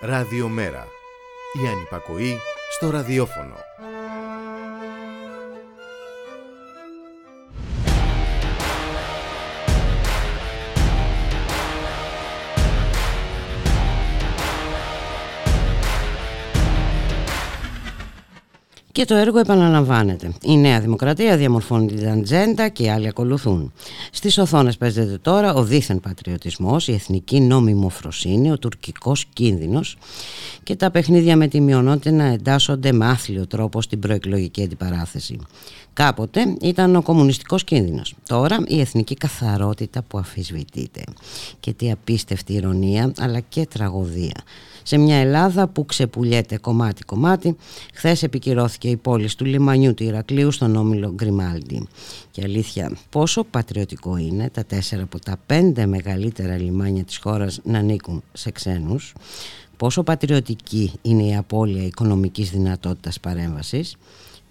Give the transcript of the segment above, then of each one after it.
Ραδιομέρα. Η ανυπακοή στο ραδιόφωνο. Και το έργο επαναλαμβάνεται. Η Νέα Δημοκρατία διαμορφώνει την ατζέντα και οι άλλοι ακολουθούν. Στις οθόνες παίζεται τώρα ο δίθεν πατριωτισμός, η εθνική νόμιμοφροσύνη, ο τουρκικός κίνδυνος και τα παιχνίδια με τη μειονότητα να εντάσσονται με άθλιο τρόπο στην προεκλογική αντιπαράθεση. Κάποτε ήταν ο κομμουνιστικός κίνδυνος. Τώρα η εθνική καθαρότητα που αφισβητείται. Και τι απίστευτη ηρωνία αλλά και τραγωδία σε μια Ελλάδα που ξεπουλιέται κομμάτι-κομμάτι. Χθες επικυρώθηκε η πόλη του λιμανιού του Ηρακλείου στον όμιλο Γκριμάλντι. Και αλήθεια, πόσο πατριωτικό είναι τα τέσσερα από τα πέντε μεγαλύτερα λιμάνια της χώρας να ανήκουν σε ξένους. Πόσο πατριωτική είναι η απώλεια οικονομικής δυνατότητας παρέμβασης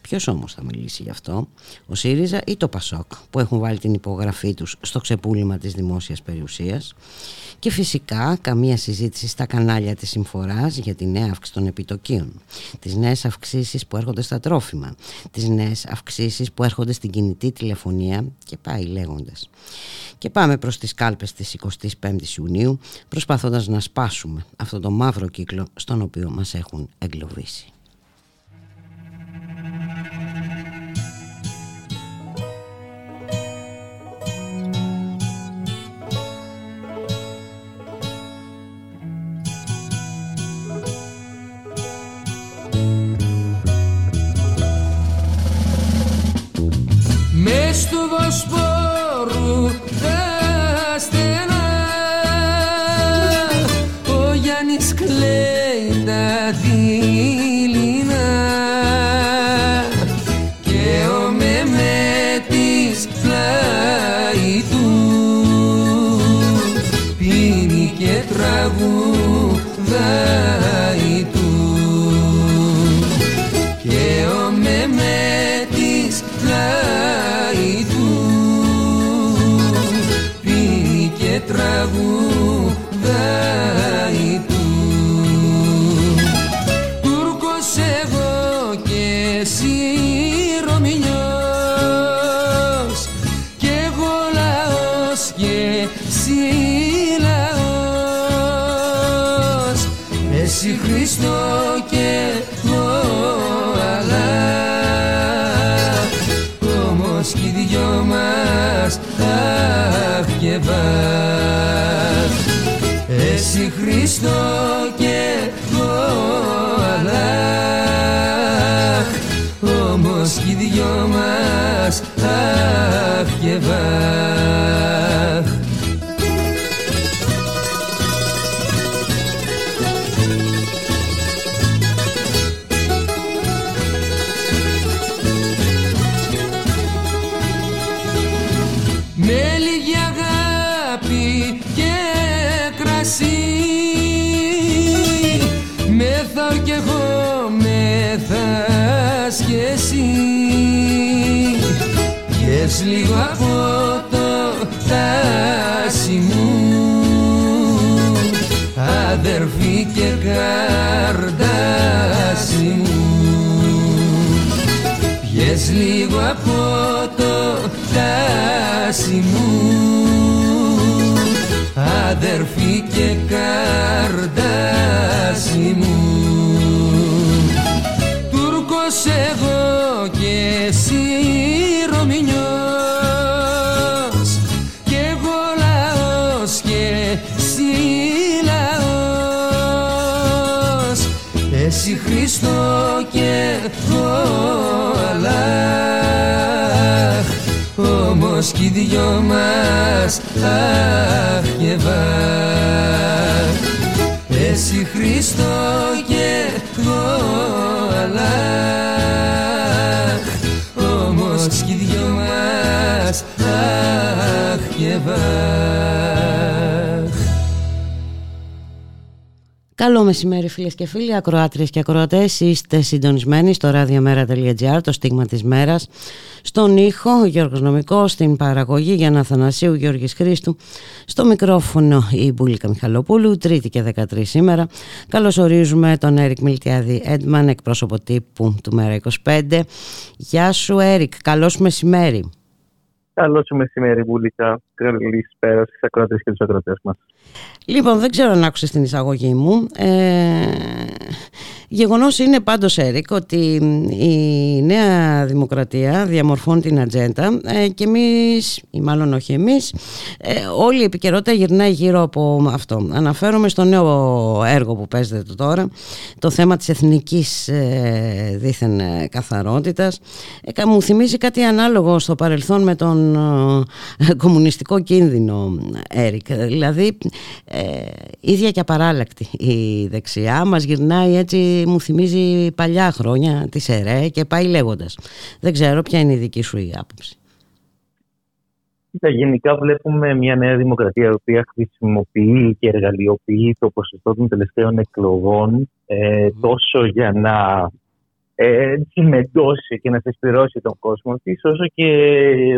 Ποιος όμως θα μιλήσει γι' αυτό, ο ΣΥΡΙΖΑ ή το ΠΑΣΟΚ που έχουν βάλει την υπογραφή τους στο ξεπούλημα της δημόσιας περιουσίας; Και φυσικά καμία συζήτηση στα κανάλια της Συμφοράς για τη νέα αύξηση των επιτοκίων, τις νέες αυξήσεις που έρχονται στα τρόφιμα, τις νέες αυξήσεις που έρχονται στην κινητή τηλεφωνία και πάει λέγοντας. Και πάμε προς τις κάλπες της 25ης Ιουνίου προσπαθώντας να σπάσουμε αυτό το μαύρο κύκλο στον οποίο μας έχουν εγκλωβίσει. Μες του trago Χριστό και εγώ Αλλάχ όμως κι οι δυο μας αχ και βαχ λίγο από το τάσι μου. Αδερφή και καρδάσι μου. Πιες λίγο από το τάσι μου. Αδερφή και καρδάσι μου εσύ Χριστό και εγώ Αλλάχ όμως κι οι δυο μας αχ και βαχ εσύ Χριστό και εγώ Αλλάχ όμως κι οι δυο μας αχ και βαχ Καλό μεσημέρι φίλες και φίλοι, ακροάτριες και ακροατές. Είστε συντονισμένοι στο radiomera.gr, το στίγμα της μέρας. Στον ήχο, ο Γιώργος Νομικός, στην παραγωγή για να Θανασίου Γιώργης Χρήστου. Στο μικρόφωνο η Μπουλίκα Μιχαλοπούλου, τρίτη και 13 σήμερα. Καλωσορίζουμε τον Έρικ Μιλτιάδη Έντμαν, εκπρόσωπο τύπου του Μέρα 25. Γεια σου Έρικ, καλώς μεσημέρι. Καλό σου μεσημέρι, Βούλικα. Καλησπέρα στις ακροατές και τους ακροατές μας. Λοιπόν, δεν ξέρω αν άκουσες την εισαγωγή μου. Ε, Γεγονός είναι πάντως Έρικ ότι η Νέα Δημοκρατία διαμορφώνει την ατζέντα ε, και εμείς, ή μάλλον όχι εμείς, ε, όλη η επικαιρότητα γυρνάει γύρω από αυτό. Αναφέρομαι στο νέο έργο που παίζεται τώρα, το θέμα της εθνικής ε, δίθεν καθαρότητας. Μου θυμίζει κάτι ανάλογο στο παρελθόν με τον κομμουνιστικό κίνδυνο Έρικ. Δηλαδή, ίδια και απαράλλακτη η δεξιά μας γυρνάει έτσι μου θυμίζει παλιά χρόνια τη ΕΡΕ και πάει λέγοντας. Δεν ξέρω ποια είναι η δική σου η άποψη. Γενικά βλέπουμε μια νέα δημοκρατία η οποία χρησιμοποιεί και εργαλειοποιεί το ποσοστό των τελευταίων εκλογών ε, τόσο για να ε, τσιμεντώσει και να θεσπηρώσει τον κόσμο της, όσο και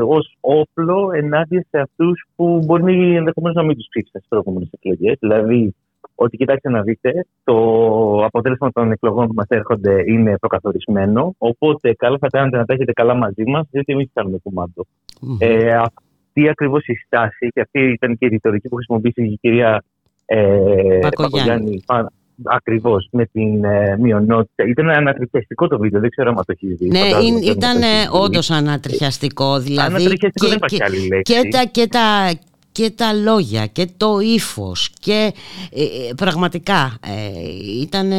ως όπλο ενάντια σε αυτούς που μπορεί ενδεχομένως να μην τους ψήφισαν στις προηγούμενες εκλογές. Δηλαδή, ότι κοιτάξτε να δείτε, το αποτέλεσμα των εκλογών που μας έρχονται είναι προκαθορισμένο. Οπότε, καλά θα κάνετε να τα έχετε καλά μαζί μας, διότι εμείς κάνουμε Ε, αυτή ακριβώς η στάση και αυτή ήταν και η ρητορική που χρησιμοποίησε η κυρία ε, Πακογιάννη. Ακριβώς με την ε, μειονότητα. Ήταν ανατριχιαστικό το βίντεο, δεν ξέρω αν το έχεις δει. Ναι, ήταν όντως ανατριχιαστικό. Δηλαδή, ανατριχιαστικό δεν υπάρχει άλλη λέξη. Και τα, και, τα, και τα λόγια και το ύφος και ε, ε, πραγματικά ε, ήταν,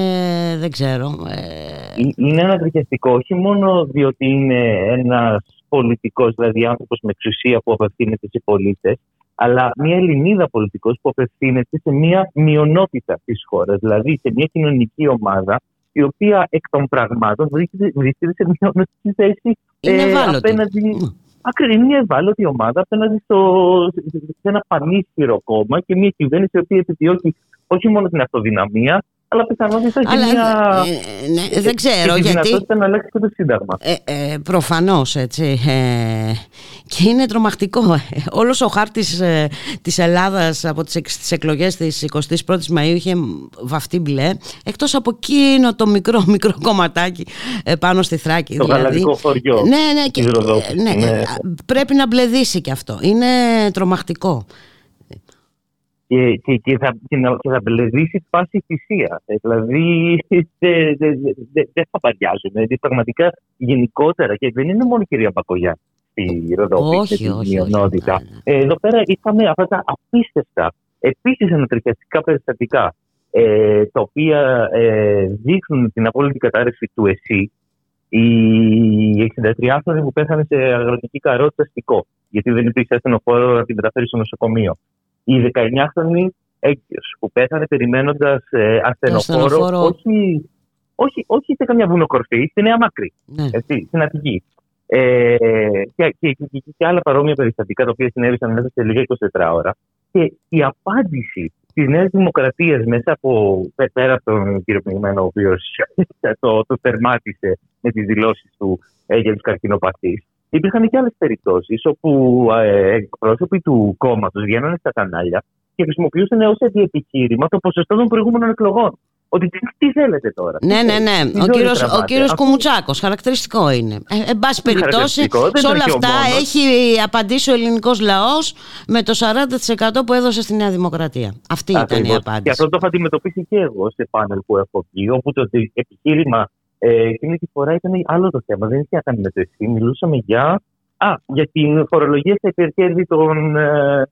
δεν ξέρω. Ε... Είναι ανατριχιαστικό όχι μόνο διότι είναι ένας πολιτικός, δηλαδή άνθρωπος με εξουσία που απευθύνεται σε πολίτες, αλλά μια Ελληνίδα πολιτικός που απευθύνεται σε μια μειονότητα της χώρας, δηλαδή σε μια κοινωνική ομάδα η οποία εκ των πραγμάτων βρίσκεται σε μια θέση ε, απέναντι Ακριβώ μια ευάλωτη ομάδα απέναντι στο, σε ένα πανίσχυρο κόμμα και μια κυβέρνηση η οποία επιδιώκει όχι μόνο την αυτοδυναμία, αλλά πιθανότητα και μια. Ε, ναι, δεν ξέρω και γιατί. Δυνατότητα να αλλάξει και το Σύνταγμα. Ε, ε, Προφανώς έτσι. Ε, και είναι τρομακτικό. Όλος ο χάρτης ε, της Ελλάδας από τις εκλογές της 21η Μαου είχε βαφτεί μπλε. Εκτός από εκείνο το μικρό, μικρό κομματάκι ε, πάνω στη Θράκη. Το δηλαδή, γαλαδικό χωριό. Ναι, ναι, και, ναι, ναι. Πρέπει να μπλεδίσει και αυτό. Είναι τρομακτικό και, και, και, θα, και, να, και θα μπλεδίσει πάση θυσία. Ε, δηλαδή δεν δε, δε, δε θα παριάζουμε. Δηλαδή, πραγματικά γενικότερα και δεν είναι μόνο η κυρία Μπακογιά στη Ροδόπη και τη μειονότητα. Ε, εδώ πέρα είχαμε αυτά τα απίστευτα επίσης ανατριχιαστικά περιστατικά ε, τα οποία ε, δείχνουν την απόλυτη κατάρρευση του ΕΣΥ. Οι 63 άνθρωποι που πέθανε σε αγροτική καρότητα αστικό, γιατί δεν υπήρξε ασθενοφόρο να την μεταφέρει στο νοσοκομείο η 19χρονη έγκυος που πέθανε περιμένοντας ε, ασθενοφόρο, όχι, όχι, όχι σε καμιά βουνοκορφή, στη Νέα Μακρύ, ναι. έτσι, στην Αττική. Ε, και, και, και, και, άλλα παρόμοια περιστατικά τα οποία συνέβησαν μέσα σε λίγα 24 ώρα. Και η απάντηση τη Νέα Δημοκρατία μέσα από πέρα από τον κύριο Πνιγμένο, ο οποίος το, το θερμάτισε με τις δηλώσεις του ε, για του καρκινοπαθεί, Υπήρχαν και άλλες περιπτώσεις όπου ε, εκπρόσωποι του κόμματος βγαίνανε στα κανάλια και χρησιμοποιούσαν ως αντιεπιχείρημα το ποσοστό των προηγούμενων εκλογών. Ότι τι, θέλετε τώρα; Ναι, ναι, ναι. Ο κύριο ο κύριος Κουμουτσάκος. Χαρακτηριστικό είναι. Ε, εν πάση περιπτώσει, σε όλα αυτά έχει απαντήσει ο ελληνικός λαός με το 40% που έδωσε στη Νέα Δημοκρατία. Αυτή ήταν η απάντηση. Και αυτό το έχω αντιμετωπίσει και εγώ σε πάνελ που έχω βγει, όπου το επιχείρημα ε, εκείνη τη φορά ήταν άλλο το θέμα. Δεν είχε να κάνει με το εσύ. Μιλούσαμε για, α, για την φορολογία στα υπερκέρδη των, ε,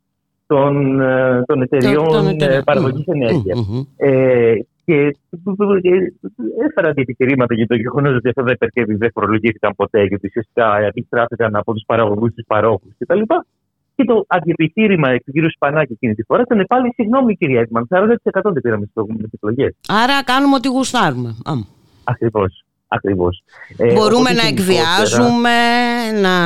των, ε, των εταιριών ε, παραγωγής ενέργειας. Ε, και έφερα επιχειρήματα για το γεγονός ότι αυτά τα υπερκέρδη δεν φορολογήθηκαν ποτέ, γιατί ουσιαστικά επιστράφηκαν από τους παραγωγούς, τους παρόχους κτλ. Και το αντιεπιχείρημα του κ. Σπανάκη εκείνη τη φορά ήταν πάλι συγγνώμη, κυρία Έτμαν, 40% δεν πήραμε στις προηγούμενες εκλογές. Άρα κάνουμε ό,τι γουστάρουμε. Ακριβώ. Ακριβώς. Ε, Μπορούμε να εκβιάζουμε, να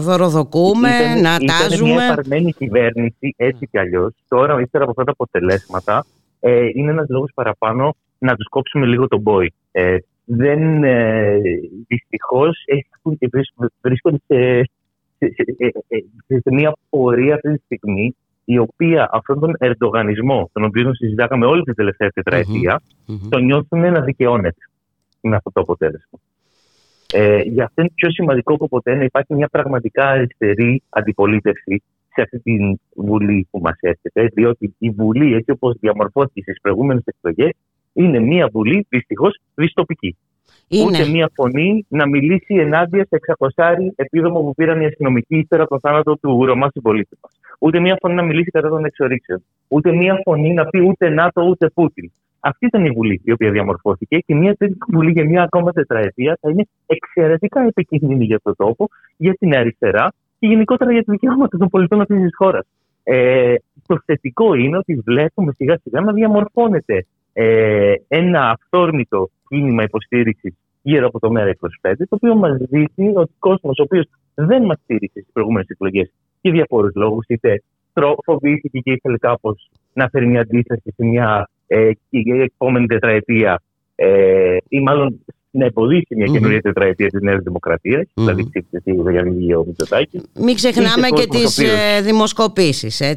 δωροδοκούμε, να τάζουμε. Ήταν μια επαρμένη κυβέρνηση έτσι κι αλλιώ. Τώρα, ύστερα από αυτά τα αποτελέσματα, ε, είναι ένα λόγο παραπάνω να του κόψουμε λίγο τον μπόι. Ε, δεν, ε, δυστυχώς βρίσκονται σε, σε, σε, σε, μια πορεία αυτή τη στιγμή η οποία αυτόν τον ερντογανισμό, τον οποίο συζητάγαμε όλη την τελευταία τετραετία, mm-hmm. τον νιώθουν να δικαιώνεται με αυτό το αποτέλεσμα. Ε, για αυτό είναι πιο σημαντικό από ποτέ να υπάρχει μια πραγματικά αριστερή αντιπολίτευση σε αυτή τη Βουλή που μας έρχεται, διότι η Βουλή, έτσι όπως διαμορφώθηκε στις προηγούμενες εκλογές, είναι μια Βουλή δυστυχώς δυστοπική. Είναι. Ούτε μία φωνή να μιλήσει ενάντια σε 600 επίδομο που πήραν οι αστυνομικοί ύστερα από το θάνατο του Ρωμά συμπολίτη μας. Ούτε μία φωνή να μιλήσει κατά των εξορίξεων. Ούτε μία φωνή να πει ούτε ΝΑΤΟ ούτε Πούτιν. Αυτή ήταν η Βουλή η οποία διαμορφώθηκε και μια τέτοια Βουλή για μια ακόμα τετραετία θα είναι εξαιρετικά επικίνδυνη για τον τόπο, για την αριστερά και γενικότερα για τα δικαιώματα των πολιτών αυτής της χώρας. Ε, το θετικό είναι ότι βλέπουμε σιγά σιγά να διαμορφώνεται ε, ένα αυθόρμητο κίνημα υποστήριξης γύρω από το ΜΕΡΑ25, το οποίο μας δείχνει ότι ο κόσμος ο οποίος δεν μας στήριξε στις προηγούμενες εκλογές για διαφόρου λόγους, είτε φοβήθηκε και ήθελε κάπως να φέρει μια αντίθεση σε μια ε, επόμενη τετραετία, ε, ή μάλλον να εμποδίσει μια καινούργια τετραετία της Νέας Δημοκρατίας, mm-hmm. δηλαδή ψήφισε σίγουρα για ο Μητσοτάκης. Μην ξεχνάμε και τις οποίος... Ε, δημοσκοπήσεις ε,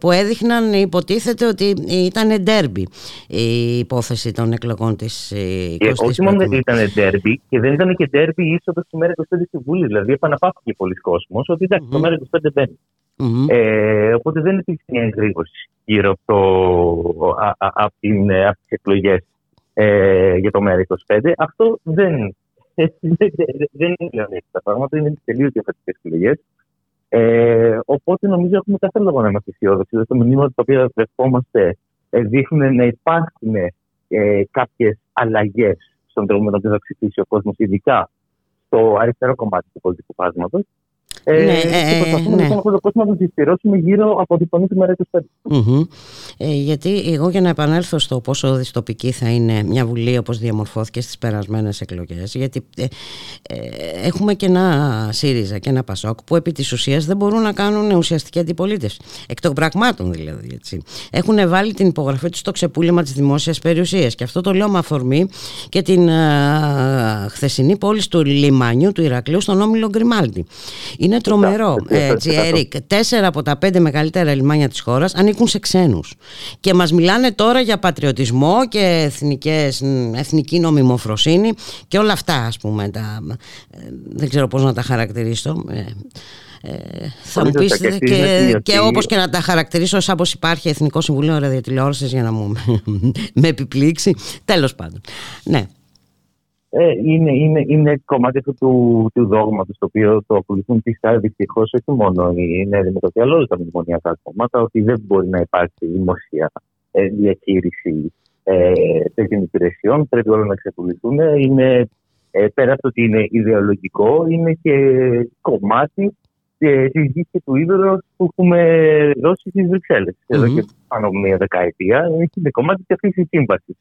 που έδειχναν, υποτίθεται ότι ήταν ντέρμπι η υπόθεση των εκλογών της 20 Όχι μόνο δεν ήταν ντέρμπι, και δεν ήταν και ντέρμπι η είσοδος στη μέρα 25 στη Βουλή. Δηλαδή, επαναπάθηκε πολλοί κόσμος ότι εντάξει, το μέρα 25 μπαίνει. Mm-hmm. Ε, οπότε δεν υπήρχε μια εγρήγορση γύρω από, από, τις εκλογές ε, για το ΜΕΡΑ25. Αυτό δεν, δεν είναι πλέον έτσι τα πράγματα, είναι τελείως διαφορετικές επιλογές. Ε, οπότε νομίζω έχουμε κάθε λόγο να είμαστε αισιόδοξοι. Δηλαδή, το μηνύμα τα οποία δεχόμαστε ε, δείχνουν να υπάρχουν ε, κάποιες αλλαγές στον τρόπο με τον οποίο θα ψηφίσει ο κόσμος, ειδικά στο αριστερό κομμάτι του πολιτικού φάσματο. Ε, ναι, και ε, προσπαθούμε ναι. τον κόσμο να τον γύρω από την φωνή του μέρα του mm ε, γιατί εγώ για να επανέλθω στο πόσο δυστοπική θα είναι μια Βουλή όπως διαμορφώθηκε στις περασμένες εκλογές γιατί ε, ε, έχουμε και ένα ΣΥΡΙΖΑ και ένα ΠΑΣΟΚ που επί της ουσίας δεν μπορούν να κάνουν ουσιαστική αντιπολίτευση. Εκ των πραγμάτων δηλαδή έτσι. έχουν βάλει την υπογραφή τους στο ξεπούλημα της δημόσιας περιουσίας. Και αυτό το λέω με αφορμή και την α, χθεσινή πόλη του λιμάνιου του Ηρακλείου στον Όμιλο Γκριμάλτη είναι τρομερό, έτσι, Έρικ. Τέσσερα από τα πέντε μεγαλύτερα λιμάνια της χώρας ανήκουν σε ξένους. Και μας μιλάνε τώρα για πατριωτισμό και εθνικές, εθνική νομιμοφροσύνη και όλα αυτά, ας πούμε. Τα, ε, δεν ξέρω πώς να τα χαρακτηρίσω. Ε, ε, θα μου πεις και, και, και όπως και να τα χαρακτηρίσω σαν πως υπάρχει Εθνικό Συμβουλίο Ραδιοτηλεόρασης για να μου με επιπλήξει τέλος πάντων ναι ε, είναι, είναι, είναι κομμάτι αυτού του, του δόγματος το οποίο το ακολουθούν πιστά δυστυχώς όχι μόνο η Νέα Δημοκρατία, αλλά όλα τα μνημονιακά κόμματα, ότι δεν μπορεί να υπάρξει δημοσία ε, διαχείριση ε, τέτοιων υπηρεσιών. Πρέπει όλα να εξακολουθούν. Είναι, ε, πέρα από το ότι είναι ιδεολογικό, είναι και κομμάτι της γης του είδωρου που έχουμε δώσει στις Βρυξέλλες mm-hmm. εδώ και πάνω από μία δεκαετία. Είναι κομμάτι της αυτής της σύμβασης.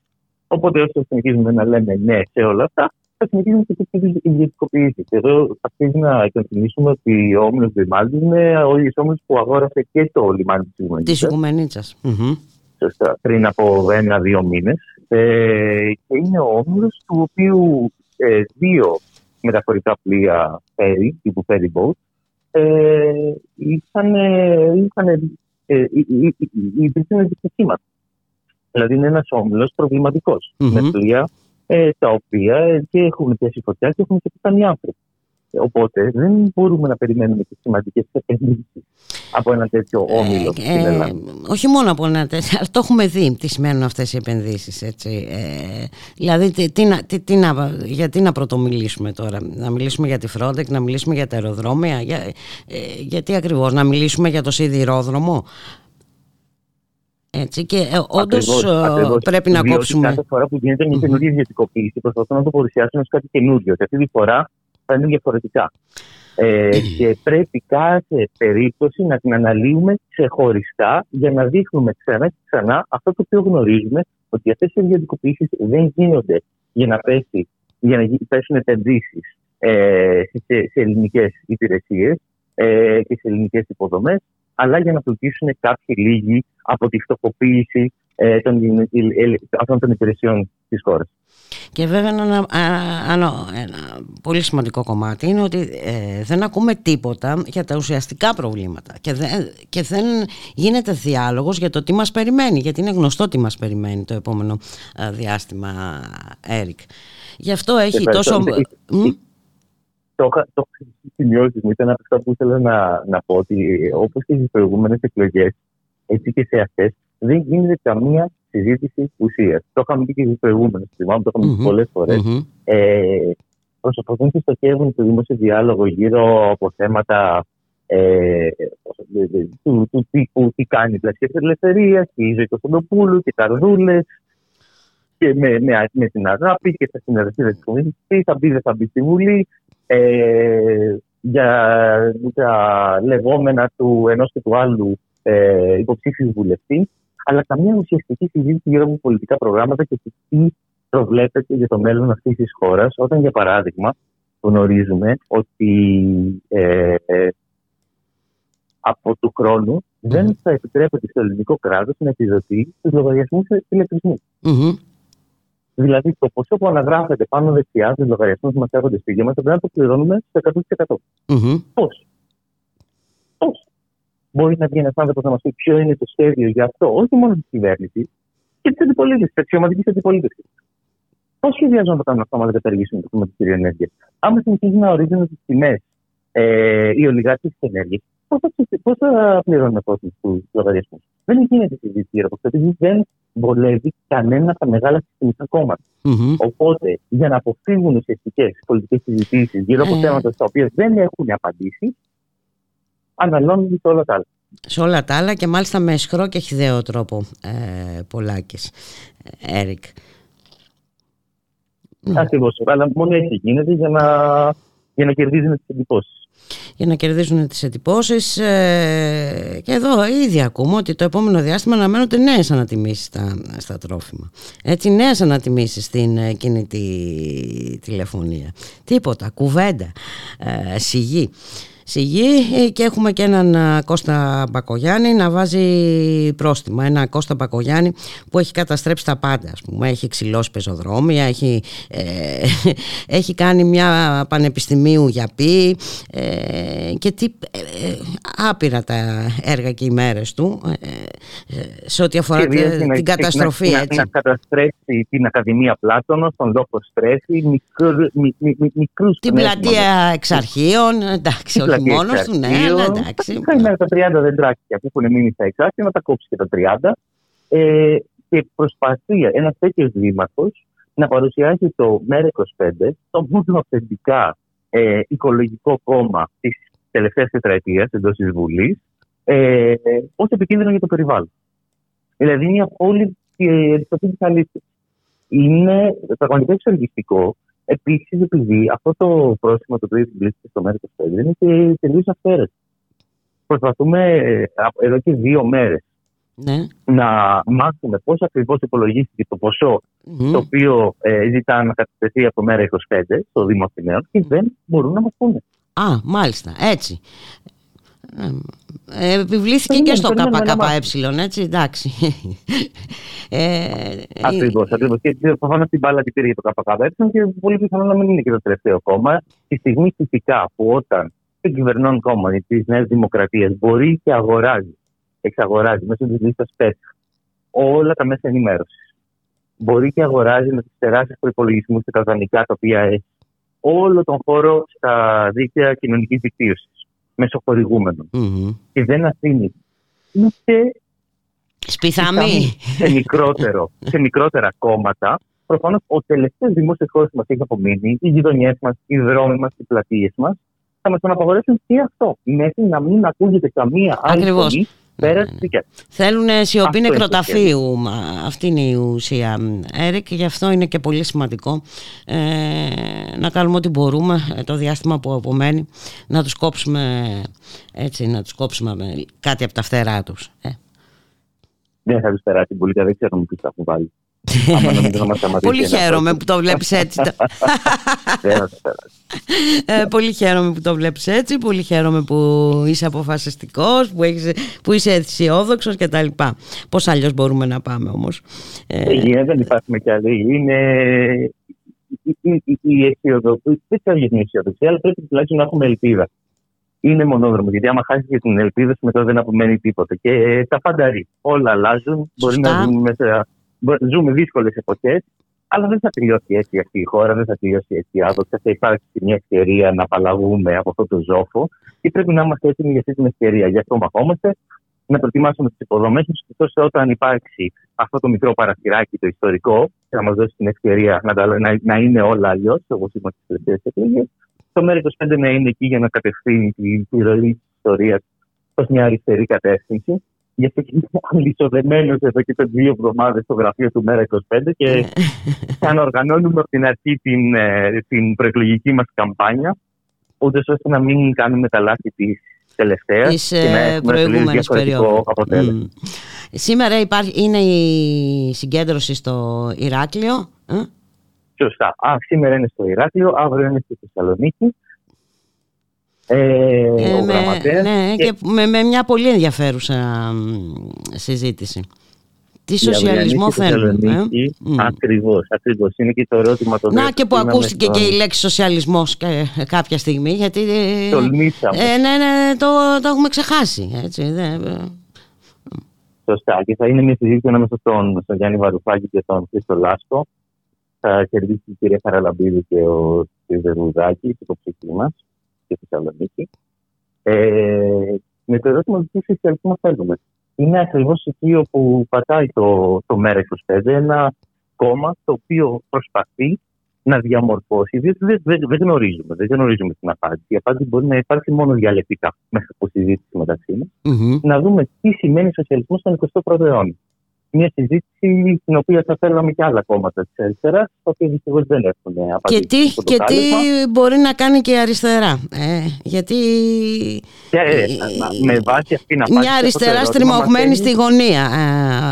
Οπότε όσο συνεχίζουμε να λέμε ναι σε όλα αυτά, θα συνεχίσουμε και τι ιδιωτικοποιήσει. Εδώ αξίζει να υπενθυμίσουμε ότι ο Όμιλο Γκριμάλτη είναι ο ίδιο όμιλο που αγόρασε και το λιμάνι τη Οικουμενίτσα. Τη Οικουμενίτσα. Σωστά. Πριν από ένα-δύο μήνε. Ε, και είναι ο όμιλο του οποίου ε, δύο μεταφορικά πλοία φέρει, τύπου ferry boat, ε, είχαν, είχαν, ε, υπήρξαν δυστυχήματα. Δηλαδή είναι ένας όμιλος προβληματικός. Mm-hmm. Με πλοία ε, τα οποία ε, και έχουν πιάσει φωτιά και έχουν και πεθάνει άνθρωποι. Οπότε δεν μπορούμε να περιμένουμε και σημαντικές επενδύσεις από ένα τέτοιο ε, όμιλο ε, στην Ελλάδα. όχι μόνο από ένα τέτοιο, αλλά το έχουμε δει τι σημαίνουν αυτές οι επενδύσεις. Ε, δηλαδή, τι, τι, τι, τι, να, γιατί να πρωτομιλήσουμε τώρα, να μιλήσουμε για τη Frontex, να μιλήσουμε για τα αεροδρόμια, για, ε, γιατί ακριβώς, να μιλήσουμε για το σιδηρόδρομο. Έτσι και ε, όντως ε, πρέπει να κόψουμε. Κάθε φορά που γίνεται μια καινούργια ιδιωτικοποίηση, προσπαθούν να το παρουσιάσουν ως κάτι καινούργιο. Και αυτή τη φορά θα είναι διαφορετικά. Ε, και πρέπει κάθε περίπτωση να την αναλύουμε ξεχωριστά για να δείχνουμε ξανά και ξανά αυτό το οποίο γνωρίζουμε ότι αυτές οι ιδιωτικοποιήσει δεν γίνονται για να, πέσει, για να πέσουν επενδύσεις ε, σε, σε ελληνικές υπηρεσίες ε, και σε ελληνικές υποδομές, αλλά για να πλουτίσουν κάποιοι λίγοι από τη φτωχοποίηση ε, των, αυτών των υπηρεσιών της χώρας. Και βέβαια ένα, ένα πολύ σημαντικό κομμάτι είναι ότι ε, δεν ακούμε τίποτα για τα ουσιαστικά προβλήματα και δεν, και δεν γίνεται διάλογος για το τι μας περιμένει, γιατί είναι γνωστό τι μας περιμένει το επόμενο ε, διάστημα, Έρικ. Γι' αυτό έχει τόσο... Το είχα σημειώσει μου, ήταν αυτό που ήθελα να, να πω ότι όπως και στις προηγούμενες εκλογές, έτσι και σε αυτές, δεν γίνεται καμία συζήτηση ουσίας. Το είχαμε πει και στις προηγούμενες, θυμάμαι, το είχαμε πει πολλές φορές. Ε, προσπαθούν και στοχεύουν το δημόσιο διάλογο γύρω από θέματα ε, του, του τύπου τι κάνει η πλασία της ελευθερίας, η ζωή του Κωνσταντοπούλου και καρδούλε. Και με, με, με την αγάπη και θα συνεργαστεί με τη θα μπει, δεν θα μπει στη Βουλή. Ε, για τα λεγόμενα του ενός και του άλλου ε, υποψήφιους βουλευτής αλλά καμία ουσιαστική συζήτηση γύρω από πολιτικά προγράμματα και τι προβλέπεται για το μέλλον αυτής της χώρας, όταν για παράδειγμα γνωρίζουμε ότι ε, από του χρόνου δεν θα επιτρέπεται στο ελληνικό κράτος να επιδοτεί τους λογαριασμούς ηλεκτρισμού. Mm-hmm. Δηλαδή, το ποσό που αναγράφεται πάνω δεξιά στους λογαριασμούς που μας έρχονται στη γη μας θα πρέπει να το πληρώνουμε στο 100%. Mm-hmm. Πώς; Πώς; Μπορεί να βγει ένας άνθρωπος να μας πει ποιο είναι το σχέδιο για αυτό, όχι μόνο της κυβέρνησης, και της αντιπολίτευσης, της αξιωματικής αντιπολίτευσης. Πώς σχεδιάζουν να το κάνουν αυτό, αν δεν καταργήσουν το χρηματιστήριο ενέργεια. Άμα συνεχίζουν να ορίζουν τις τιμές ε, οι ολιγάρχες της ενέργειας, πώς θα πληρώνουν κόσμο τους λογαριασμούς; Δεν γίνεται συζήτηση γύρω από αυτό, επειδή δεν βολεύει κανένα από τα μεγάλα συστημικά κόμματα. Mm-hmm. Οπότε, για να αποφύγουν ουσιαστικές πολιτικές συζητήσεις γύρω από ε. θέματα στα οποία δεν έχουν απαντήσει, αναλώνουν σε όλα τα άλλα. Σε όλα τα άλλα και μάλιστα με αισχρό και χιδαίο τρόπο ε, Πολάκης, ε, Έρικ. Ακριβώς. Αλλά μόνο έτσι γίνεται για να, για να κερδίζουν τις εντυπώσεις. Για να κερδίζουν τις εντυπώσεις. Ε, και εδώ ήδη ακούμε ότι το επόμενο διάστημα αναμένονται νέες ανατιμήσεις στα, στα τρόφιμα. Έτσι, νέες ανατιμήσεις στην ε, κινητή τηλεφωνία. Τίποτα, κουβέντα, ε, σιγή σιγή ε, και έχουμε και έναν ε, Κώστα Μπακογιάννη να βάζει πρόστιμα. Ένα Κώστα Μπακογιάννη που έχει καταστρέψει τα πάντα. Ας πούμε. Έχει ξυλώσει πεζοδρόμια, έχει, ε, έχει κάνει μια πανεπιστημίου για πει και τι, άπειρα τα έργα και οι μέρες του σε ό,τι αφορά την, καταστροφή. Να, να, καταστρέψει την Ακαδημία Πλάτωνος, τον Λόγο Στρέφη, μικρούς... Την πλατεία εξαρχείων, εντάξει, όχι μόνος του, ναι, εντάξει. Με τα 30 δεντράκια που έχουν μείνει στα εξάρτητα, να τα κόψει και τα 30. Ε, και προσπαθεί ένας τέτοιος δήμαρχος να παρουσιάσει το ΜΕΡΑ25, το μόνο αυθεντικά ε, οικολογικό κόμμα της τελευταίας τετραετίας εντός της Βουλής, ε, ως επικίνδυνο για το περιβάλλον. Δηλαδή, είναι απόλυτη αριστοτέλη αλήθεια. Είναι πραγματικά εξοργιστικό Επίσης, επειδή αυτό το πρόσημο το οποίο επιβλήθηκε στο ΜΕΡΑ 25 είναι και τελείως αυθαίρετο. Προσπαθούμε ε, εδώ και δύο μέρες ναι. να μάθουμε πώς ακριβώς υπολογίστηκε το ποσό το οποίο ε, ζητά να κατευθυνθεί από το ΜΕΡΑ 25 στο Δήμο Αθηναίων και δεν μπορούν να μας πούνε. Α, μάλιστα, έτσι. Ε, επιβλήθηκε και στο ΚΚΕ, έτσι, εντάξει. Ε, ακριβώς, ακριβώς. Και προφανώς την μπάλα την πήρε για το ΚΚΕ και πολύ πιθανό να μην είναι και το τελευταίο κόμμα. Τη στιγμή φυσικά που όταν το κυβερνών κόμμα της Νέας Δημοκρατίας μπορεί και αγοράζει, εξαγοράζει μέσω της λίστας ΠΕΤ όλα τα μέσα ενημέρωσης. Μπορεί και αγοράζει με τους τεράστιους προπολογισμού και τα δανεικά τα οποία έχει όλο τον χώρο στα δίκτυα κοινωνικής δικτύωσης μεσοχορηγούμενο. Mm-hmm. Και δεν αφήνει ούτε Σπιθάμι. Σε, μικρότερο, σε μικρότερα κόμματα. Προφανώς ο τελευταίος δημόσιος χώρος που μας έχει απομείνει, οι γειτονιές μας, οι δρόμοι μας, οι πλατείες μας, θα μας τον απαγορεύσουν και αυτό. Μέχρι να μην ακούγεται καμία άλλη φωνή πέρα ναι, ναι. Θέλουν σιωπή νεκροταφείου. Αυτή είναι η ουσία, Έρικ. Γι' αυτό είναι και πολύ σημαντικό ε, να κάνουμε ό,τι μπορούμε ε, το διάστημα που απομένει να τους κόψουμε έτσι, να τους κόψουμε κάτι από τα φτερά τους. Ε. Δεν θα τους περάσει πολύ, δεν ξέρουμε τι θα έχουν βάλει. Πολύ χαίρομαι που το βλέπεις έτσι. ε, πολύ χαίρομαι που το βλέπεις έτσι, πολύ χαίρομαι που είσαι αποφασιστικός, που, έχεις, που είσαι αισιόδοξος και τα λοιπά. Πώς αλλιώς μπορούμε να πάμε όμως; Ε, ε δεν υπάρχουμε κι άλλοι. Είναι η αισιοδοξία, δεν ξέρω για την αισιοδοξία, αλλά πρέπει τουλάχιστον να έχουμε ελπίδα. Είναι μονόδρομο. Γιατί άμα χάσεις την ελπίδα σου, μετά δεν απομένει τίποτα. Και τα πάντα Όλα αλλάζουν. Μπορεί να ζούμε μέσα ζούμε δύσκολες εποχές, αλλά δεν θα τελειώσει έτσι αυτή η χώρα, δεν θα τελειώσει έτσι άδοξα. Θα υπάρξει μια ευκαιρία να απαλλαγούμε από αυτό το ζόφο και πρέπει να είμαστε έτοιμοι για αυτή την ευκαιρία. Γι' αυτό μαχόμαστε, να προετοιμάσουμε τις υποδομές μας, ώστε όταν υπάρξει αυτό το μικρό παραθυράκι, το ιστορικό, και να μας δώσει την ευκαιρία να, να, να είναι όλα αλλιώς, όπως είμαστε στις τελευταίες εκλογέ, το ΜΕΡΑ25 να είναι εκεί για να κατευθύνει τη ροή της ιστορίας προς μια αριστερή κατεύθυνση γιατί είμαι αλυσοδεμένος εδώ και τα δύο εβδομάδες στο γραφείο του Μέρα 25 και θα οργανώνουμε από την αρχή την, ε, την προεκλογική μας καμπάνια, ούτε ώστε να μην κάνουμε τα λάθη της τελευταίας και να ε, έχουμε διαφορετικό αποτέλεσμα. Mm. Σήμερα υπάρχει, είναι η συγκέντρωση στο Ηράκλειο. Ε; Σωστά. Α, σήμερα είναι στο Ηράκλειο, αύριο είναι στη Θεσσαλονίκη. Ε, ε, με, ναι, και, με, με, μια πολύ ενδιαφέρουσα συζήτηση. Τι σοσιαλισμό θέλουμε. Ε; Ακριβώς, ακριβώς. Είναι και το ερώτημα το Να και που ακούστηκε και η λέξη σοσιαλισμός κάποια στιγμή. Γιατί. Τολμήσαμε. Ε, ναι, ναι, το, το έχουμε ξεχάσει. Έτσι, δε. Σωστά. Και θα είναι μια συζήτηση ανάμεσα στον, στον Γιάννη Βαρουφάκη και τον Χρήστο Λάσκο. Θα κερδίσει η κυρία Χαραλαμπίδη και ο κ. Ζερουδάκη, υποψήφοι μας στη Θεσσαλονίκη. Ε, με το ερώτημα του τι σοσιαλισμό θέλουμε. Είναι ακριβώς εκεί όπου πατάει το, το ΜΕΡΑ25, ένα κόμμα το οποίο προσπαθεί να διαμορφώσει, διότι δεν, δεν, δεν, γνωρίζουμε, δεν γνωρίζουμε την απάντηση. Η απάντηση μπορεί να υπάρχει μόνο διαλεκτικά μέσα από συζήτηση μεταξύ μας. Mm-hmm. Να δούμε τι σημαίνει σοσιαλισμός στον 21ο αιώνα μια συζήτηση στην οποία θα θέλαμε και άλλα κόμματα της αριστεράς, τα οποία δυστυχώς δεν έχουν απαντήσει. Και τι, και τι μπορεί να κάνει και η αριστερά. Ε, γιατί. Και, ε, με βάση αυτήν την Μια αριστερά στριμωγμένη στη γωνία.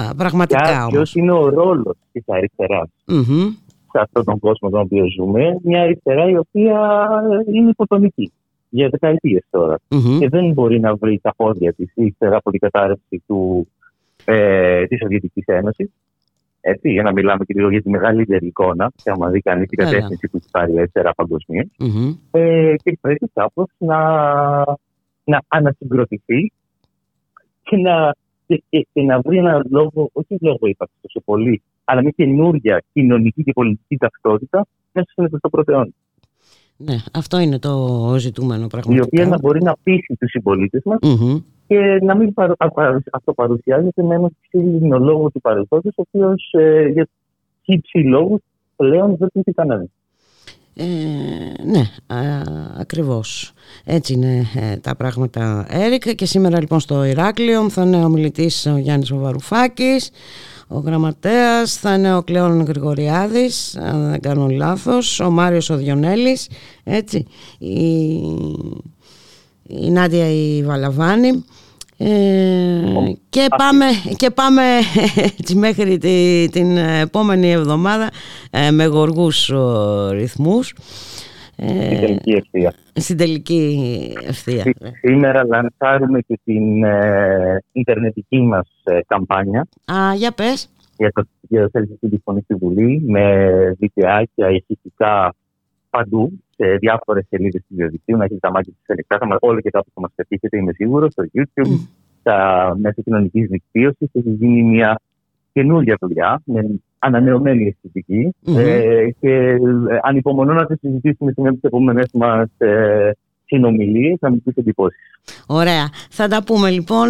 Ε, πραγματικά όμως. Ποιος είναι ο ρόλος της αριστεράς mm-hmm. σε αυτόν τον κόσμο τον οποίο ζούμε. Μια αριστερά η οποία είναι υποτονική για δεκαετίες τώρα. Mm-hmm. Και δεν μπορεί να βρει τα πόδια της ύστερα από την κατάρρευση του ε, τη Σοβιετικής Ένωσης. Έτσι, για να μιλάμε και λίγο για τη μεγαλύτερη εικόνα, και άμα δει κανείς την κατεύθυνση που έχει πάρει αριστερά παγκοσμίως. Mm-hmm. Ε, και πρέπει κάπως να, να ανασυγκροτηθεί και να, και, και, να βρει ένα λόγο, όχι λόγο ύπαρξης τόσο πολύ, αλλά μια καινούργια κοινωνική και πολιτική ταυτότητα μέσα στον 21ο αιώνα. Ναι, αυτό είναι το ζητούμενο πραγματικά. Η οποία να μπορεί να πείσει τους συμπολίτες μας mm-hmm και να μην παρου... αυτοπαρουσιάζεται με έναν ξύλινο λόγο του παρελθόντος, ο οποίος ε, για χύψη λόγους πλέον δεν πει κανένα. Ε, ναι, α, ακριβώς. Έτσι είναι ε, τα πράγματα, Έρικ. Και σήμερα λοιπόν στο Ηράκλειο θα είναι ο μιλητής ο Γιάννης Βαρουφάκης, ο γραμματέας θα είναι ο Κλέον Γρηγοριάδης, αν δεν κάνω λάθος, ο Μάριος ο Διονέλης, έτσι, η, η Νάντια η Βαλαβάνη ε, και, πάμε, και πάμε έτσι, μέχρι την επόμενη εβδομάδα ε, με γοργούς ρυθμούς. Ε, στην τελική ευθεία. Στην τελική ευθεία. Σήμερα λανσάρουμε και την ε, ιντερνετική μας ε, καμπάνια. Α, για πες. Για το, για το τη φωνή στη Βουλή με βιντεάκια ηχητικά παντού σε διάφορες σελίδες του διαδικτύου, να έχετε τα μάτια τη ανοιχτά. Θα όλο και κάπου θα μας πετύχετε, είμαι σίγουρος, στο YouTube, mm. στα μέσα κοινωνικής δικτύωσης. Έχει γίνει μια καινούργια δουλειά με ανανεωμένη αισθητική mm-hmm. ε, και ε, ανυπομονώ να τη συζητήσουμε σε μια από τι επόμενε μας ε, συνομιλίες, να μην πεις εντυπώσεις. Ωραία. Θα τα πούμε λοιπόν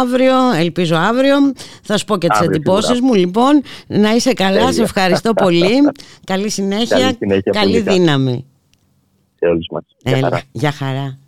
αύριο, ελπίζω αύριο. Θα σου πω και τις εντυπώσεις μου. Λοιπόν, να είσαι καλά. Σε ευχαριστώ πολύ. Καλή συνέχεια. Καλή, συνέχεια, καλή δύναμη. Σε όλους μας. Γεια χαρά.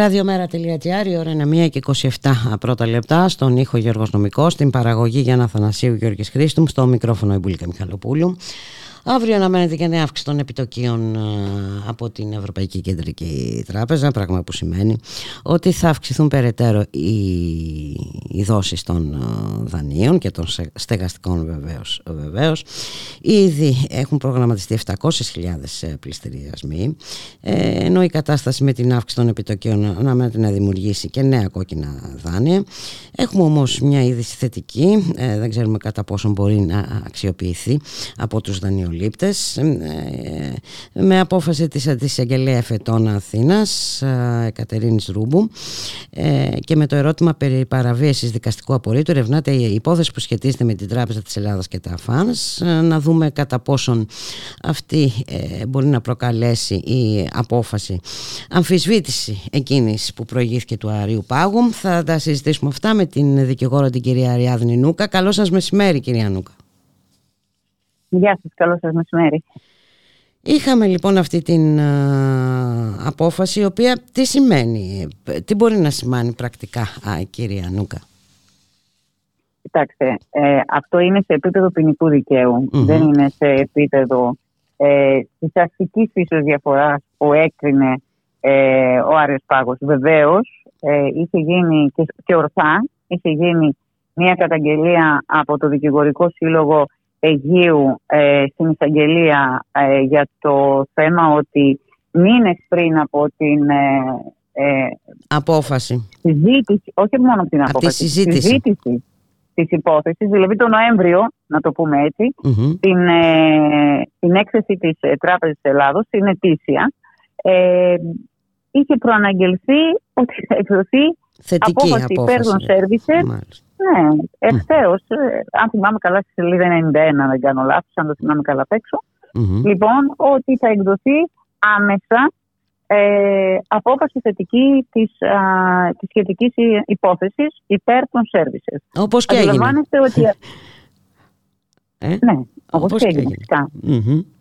Ραδιομέρα.gr, η ώρα είναι 1 και 27 πρώτα λεπτά. Στον ήχο Γιώργος Νομικός, στην παραγωγή Γιάννα Θανασίου Γιώργης Χρήστου, στο μικρόφωνο Ιμπούλικα Μιχαλοπούλου. Αύριο αναμένεται και νέα αύξηση των επιτοκίων ε, από την Ευρωπαϊκή Κεντρική Τράπεζα, πράγμα που σημαίνει ότι θα αυξηθούν περαιτέρω οι, οι δόσεις των ε, δανείων και των στεγαστικών βεβαίως. βεβαίως. Ήδη έχουν προγραμματιστεί 700.000 ε, πληστηριασμοί, ενώ η κατάσταση με την αύξηση των επιτοκίων αναμένεται να δημιουργήσει και νέα κόκκινα δάνεια. Έχουμε όμως μια είδηση θετική, δεν ξέρουμε κατά πόσο μπορεί να αξιοποιηθεί από τους δανειολόγους ε, με απόφαση της Αντισαγγελέα Εφετών Αθήνας ε, Εκατερίνης Ρούμπου ε, και με το ερώτημα περί παραβίασης δικαστικού απορρίτου ερευνάται η υπόθεση που σχετίζεται με την Τράπεζα της Ελλάδας και τα ΦΑΝΣ. Να δούμε κατά πόσον αυτή μπορεί να προκαλέσει η απόφαση αμφισβήτηση εκείνης που προηγήθηκε του Αρίου Πάγου. Θα τα συζητήσουμε αυτά με την δικηγόρο την κυρία Αριάδνη Νούκα. Καλό σας μεσημέρι κυρία Νούκα Γεια σας, καλό σας μεσημέρι. Είχαμε λοιπόν αυτή την απόφαση, η οποία τι σημαίνει, τι μπορεί να σημαίνει πρακτικά, α, κυρία Νούκα; Κοιτάξτε, ε, αυτό είναι σε επίπεδο ποινικού δεν είναι σε επίπεδο ε, της αστικής φύσεως διαφοράς που έκρινε ε, ο Άριος Πάγος. Βεβαίως, ε, είχε γίνει και, και ορθά, είχε γίνει μια καταγγελία από το Δικηγορικό Σύλλογο Αιγείου ε, στην εισαγγελία ε, για το θέμα ότι μήνες πριν από την ε, ε απόφαση. Συζήτηση, όχι μόνο την απόφαση, τη συζήτηση. συζήτηση της υπόθεσης, δηλαδή το Νοέμβριο, να το πούμε την, ε, την έκθεση της ε, Τράπεζας της Ελλάδος, την ετήσια, ε, είχε προαναγγελθεί ότι θα εκδοθεί Θετική απόφαση, απόφαση υπέρ των ναι, ευθέως. Ε, αν θυμάμαι καλά, στη σελίδα 91, δεν κάνω λάθος, αν το θυμάμαι καλά απ' εξω Λοιπόν, ότι θα εκδοθεί άμεσα ε, απόφαση θετική της, α, της σχετικής υπόθεσης υπέρ των σέρβισες. Όπως και έγινε. ότι... ε; Ναι, όπως, και έγινε, φυσικά.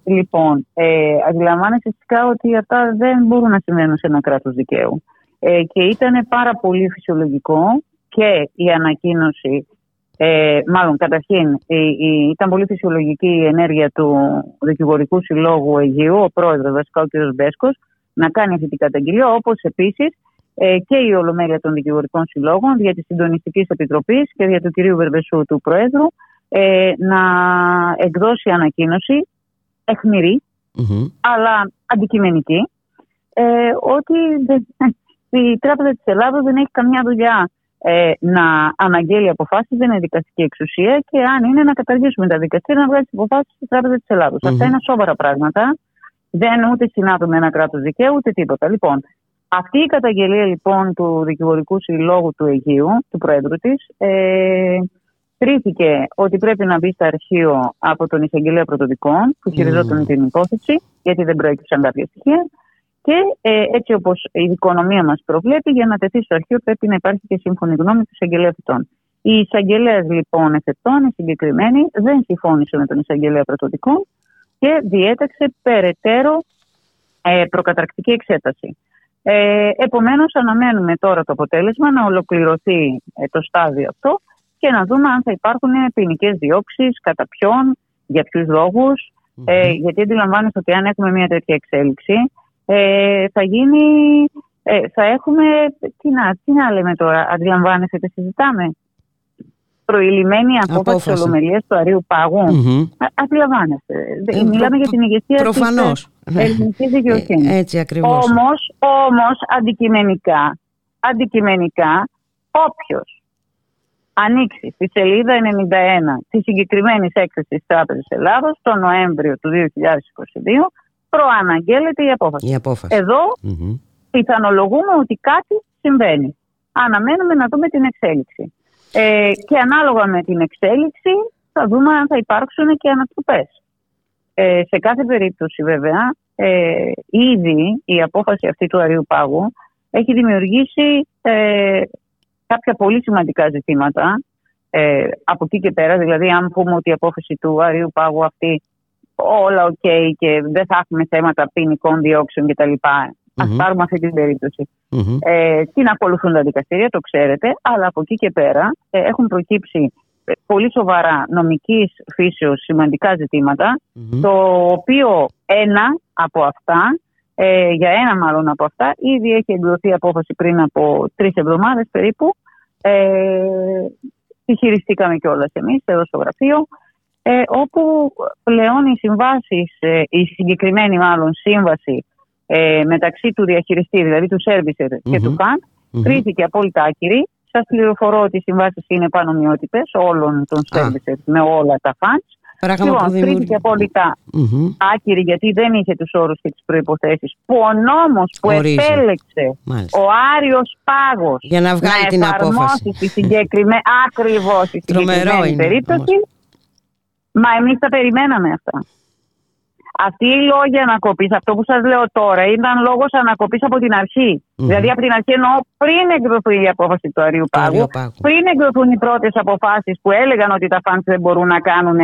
Λοιπόν, ε, αντιλαμβάνεστε φυσικά ότι αυτά δεν μπορούν να συμβαίνουν σε ένα κράτος δικαίου. Ε, και ήταν πάρα πολύ φυσιολογικό και η ανακοίνωση, ε, μάλλον καταρχήν ήταν πολύ φυσιολογική η ενέργεια του Δικηγορικού Συλλόγου Αιγείου, ο πρόεδρος βασικά ο κ. Μπέσκος, να κάνει αυτή την καταγγελία, όπως επίσης ε, και η Ολομέλεια των Δικηγορικών Συλλόγων δια της Συντονιστικής Επιτροπής και δια του κ. Βερβεσού του Πρόεδρου ε, να εκδώσει ανακοίνωση αλλά αντικειμενική ε, ότι η Τράπεζα της Ελλάδας δεν έχει καμιά δουλειά ε, να αναγγέλει αποφάσεις, δεν είναι δικαστική εξουσία και αν είναι να καταργήσουμε τα δικαστήρια να βγάλει τις αποφάσεις της Τράπεζας της ελλαδο Αυτά είναι σοβαρά πράγματα. Δεν ούτε συνάδουν με ένα κράτος δικαίου ούτε τίποτα. Λοιπόν, αυτή η καταγγελία λοιπόν του Δικηγορικού Συλλόγου του Αιγείου, του Πρόεδρου της, ε, κρίθηκε ότι πρέπει να μπει στο αρχείο από τον Εισαγγελέα Πρωτοδικών που χειριζόταν την υπόθεση, γιατί δεν προέκυψαν κάποια στοιχεία. Και ε, έτσι όπως η οικονομία μας προβλέπει, για να τεθεί στο αρχείο πρέπει να υπάρχει και σύμφωνη γνώμη του εισαγγελέα αυτών. Η εισαγγελέα λοιπόν εφετών, η συγκεκριμένη, δεν συμφώνησε με τον εισαγγελέα πρωτοδικών και διέταξε περαιτέρω ε, προκαταρκτική εξέταση. Ε, Επομένως, αναμένουμε τώρα το αποτέλεσμα να ολοκληρωθεί ε, το στάδιο αυτό και να δούμε αν θα υπάρχουν ποινικές διώξεις, κατά ποιον, για ποιους λόγους. Ε, γιατί αντιλαμβάνεστε ότι αν έχουμε μια τέτοια εξέλιξη, ε, θα γίνει, ε, θα έχουμε, τι να, τι να λέμε τώρα, αντιλαμβάνεστε, τι συζητάμε. Προηλημένη απόφαση της ολομελίας του Αρίου Πάγου. Mm-hmm. Αντιλαμβάνεστε. Ε, Μιλάμε για την ηγεσία προφανώς. της ελληνικής δικαιοσύνης. Ε, έτσι ακριβώς. Όμως, όμως αντικειμενικά, αντικειμενικά, όποιος ανοίξει στη σελίδα 91 της συγκεκριμένης έκθεσης της Τράπεζας Ελλάδος το Νοέμβριο του 2022 προαναγγέλλεται η απόφαση. Η απόφαση. Εδώ πιθανολογούμε ότι κάτι συμβαίνει. Αναμένουμε να δούμε την εξέλιξη. Ε, και ανάλογα με την εξέλιξη θα δούμε αν θα υπάρξουν και ανατροπές. Ε, σε κάθε περίπτωση βέβαια, ε, ήδη η απόφαση αυτή του Αρείου Πάγου έχει δημιουργήσει ε, κάποια πολύ σημαντικά ζητήματα ε, από εκεί και πέρα. Δηλαδή αν πούμε ότι η απόφαση του Αρείου Πάγου αυτή όλα ok okay και δεν θα έχουμε θέματα ποινικών διώξεων κτλ. Ας πάρουμε αυτή την περιπτωση Ε, την ακολουθούν τα δικαστήρια, το ξέρετε, αλλά από εκεί και πέρα ε, έχουν προκύψει ε, πολύ σοβαρά νομικής φύσεως σημαντικά το οποίο ένα από αυτά, ε, για ένα μάλλον από αυτά, ήδη έχει εκδοθεί απόφαση πριν από τρεις εβδομάδες περίπου, ε, τη χειριστήκαμε κιόλας εμείς εδώ στο γραφείο, ε, όπου πλέον οι συμβάσεις, ε, η συγκεκριμένη μάλλον σύμβαση ε, μεταξύ του διαχειριστή, δηλαδή του servicer και του φαν, mm κρίθηκε απόλυτα άκυρη. Σας πληροφορώ ότι οι συμβάσεις είναι πανομοιότυπες όλων των servicer με όλα τα fans. λοιπόν, κρίθηκε απόλυτα άκυρη γιατί δεν είχε τους όρους και τις προποθέσει που ο νόμος που επέλεξε ο Άριος Πάγος για να βγάλει την απόφαση. Στη συγκεκριμένη, ακριβώς, στη συγκεκριμένη περίπτωση. Μα εμείς τα περιμέναμε αυτά. Αυτή η λόγη ανακοπής, αυτό που σας λέω τώρα, ήταν λόγος ανακοπής από την αρχη Δηλαδή, από την αρχή εννοώ πριν εκδοθεί η απόφαση του Αριού Πάγου, πριν εκδοθούν οι πρώτες αποφάσεις που έλεγαν ότι τα φαντ δεν μπορούν να κάνουν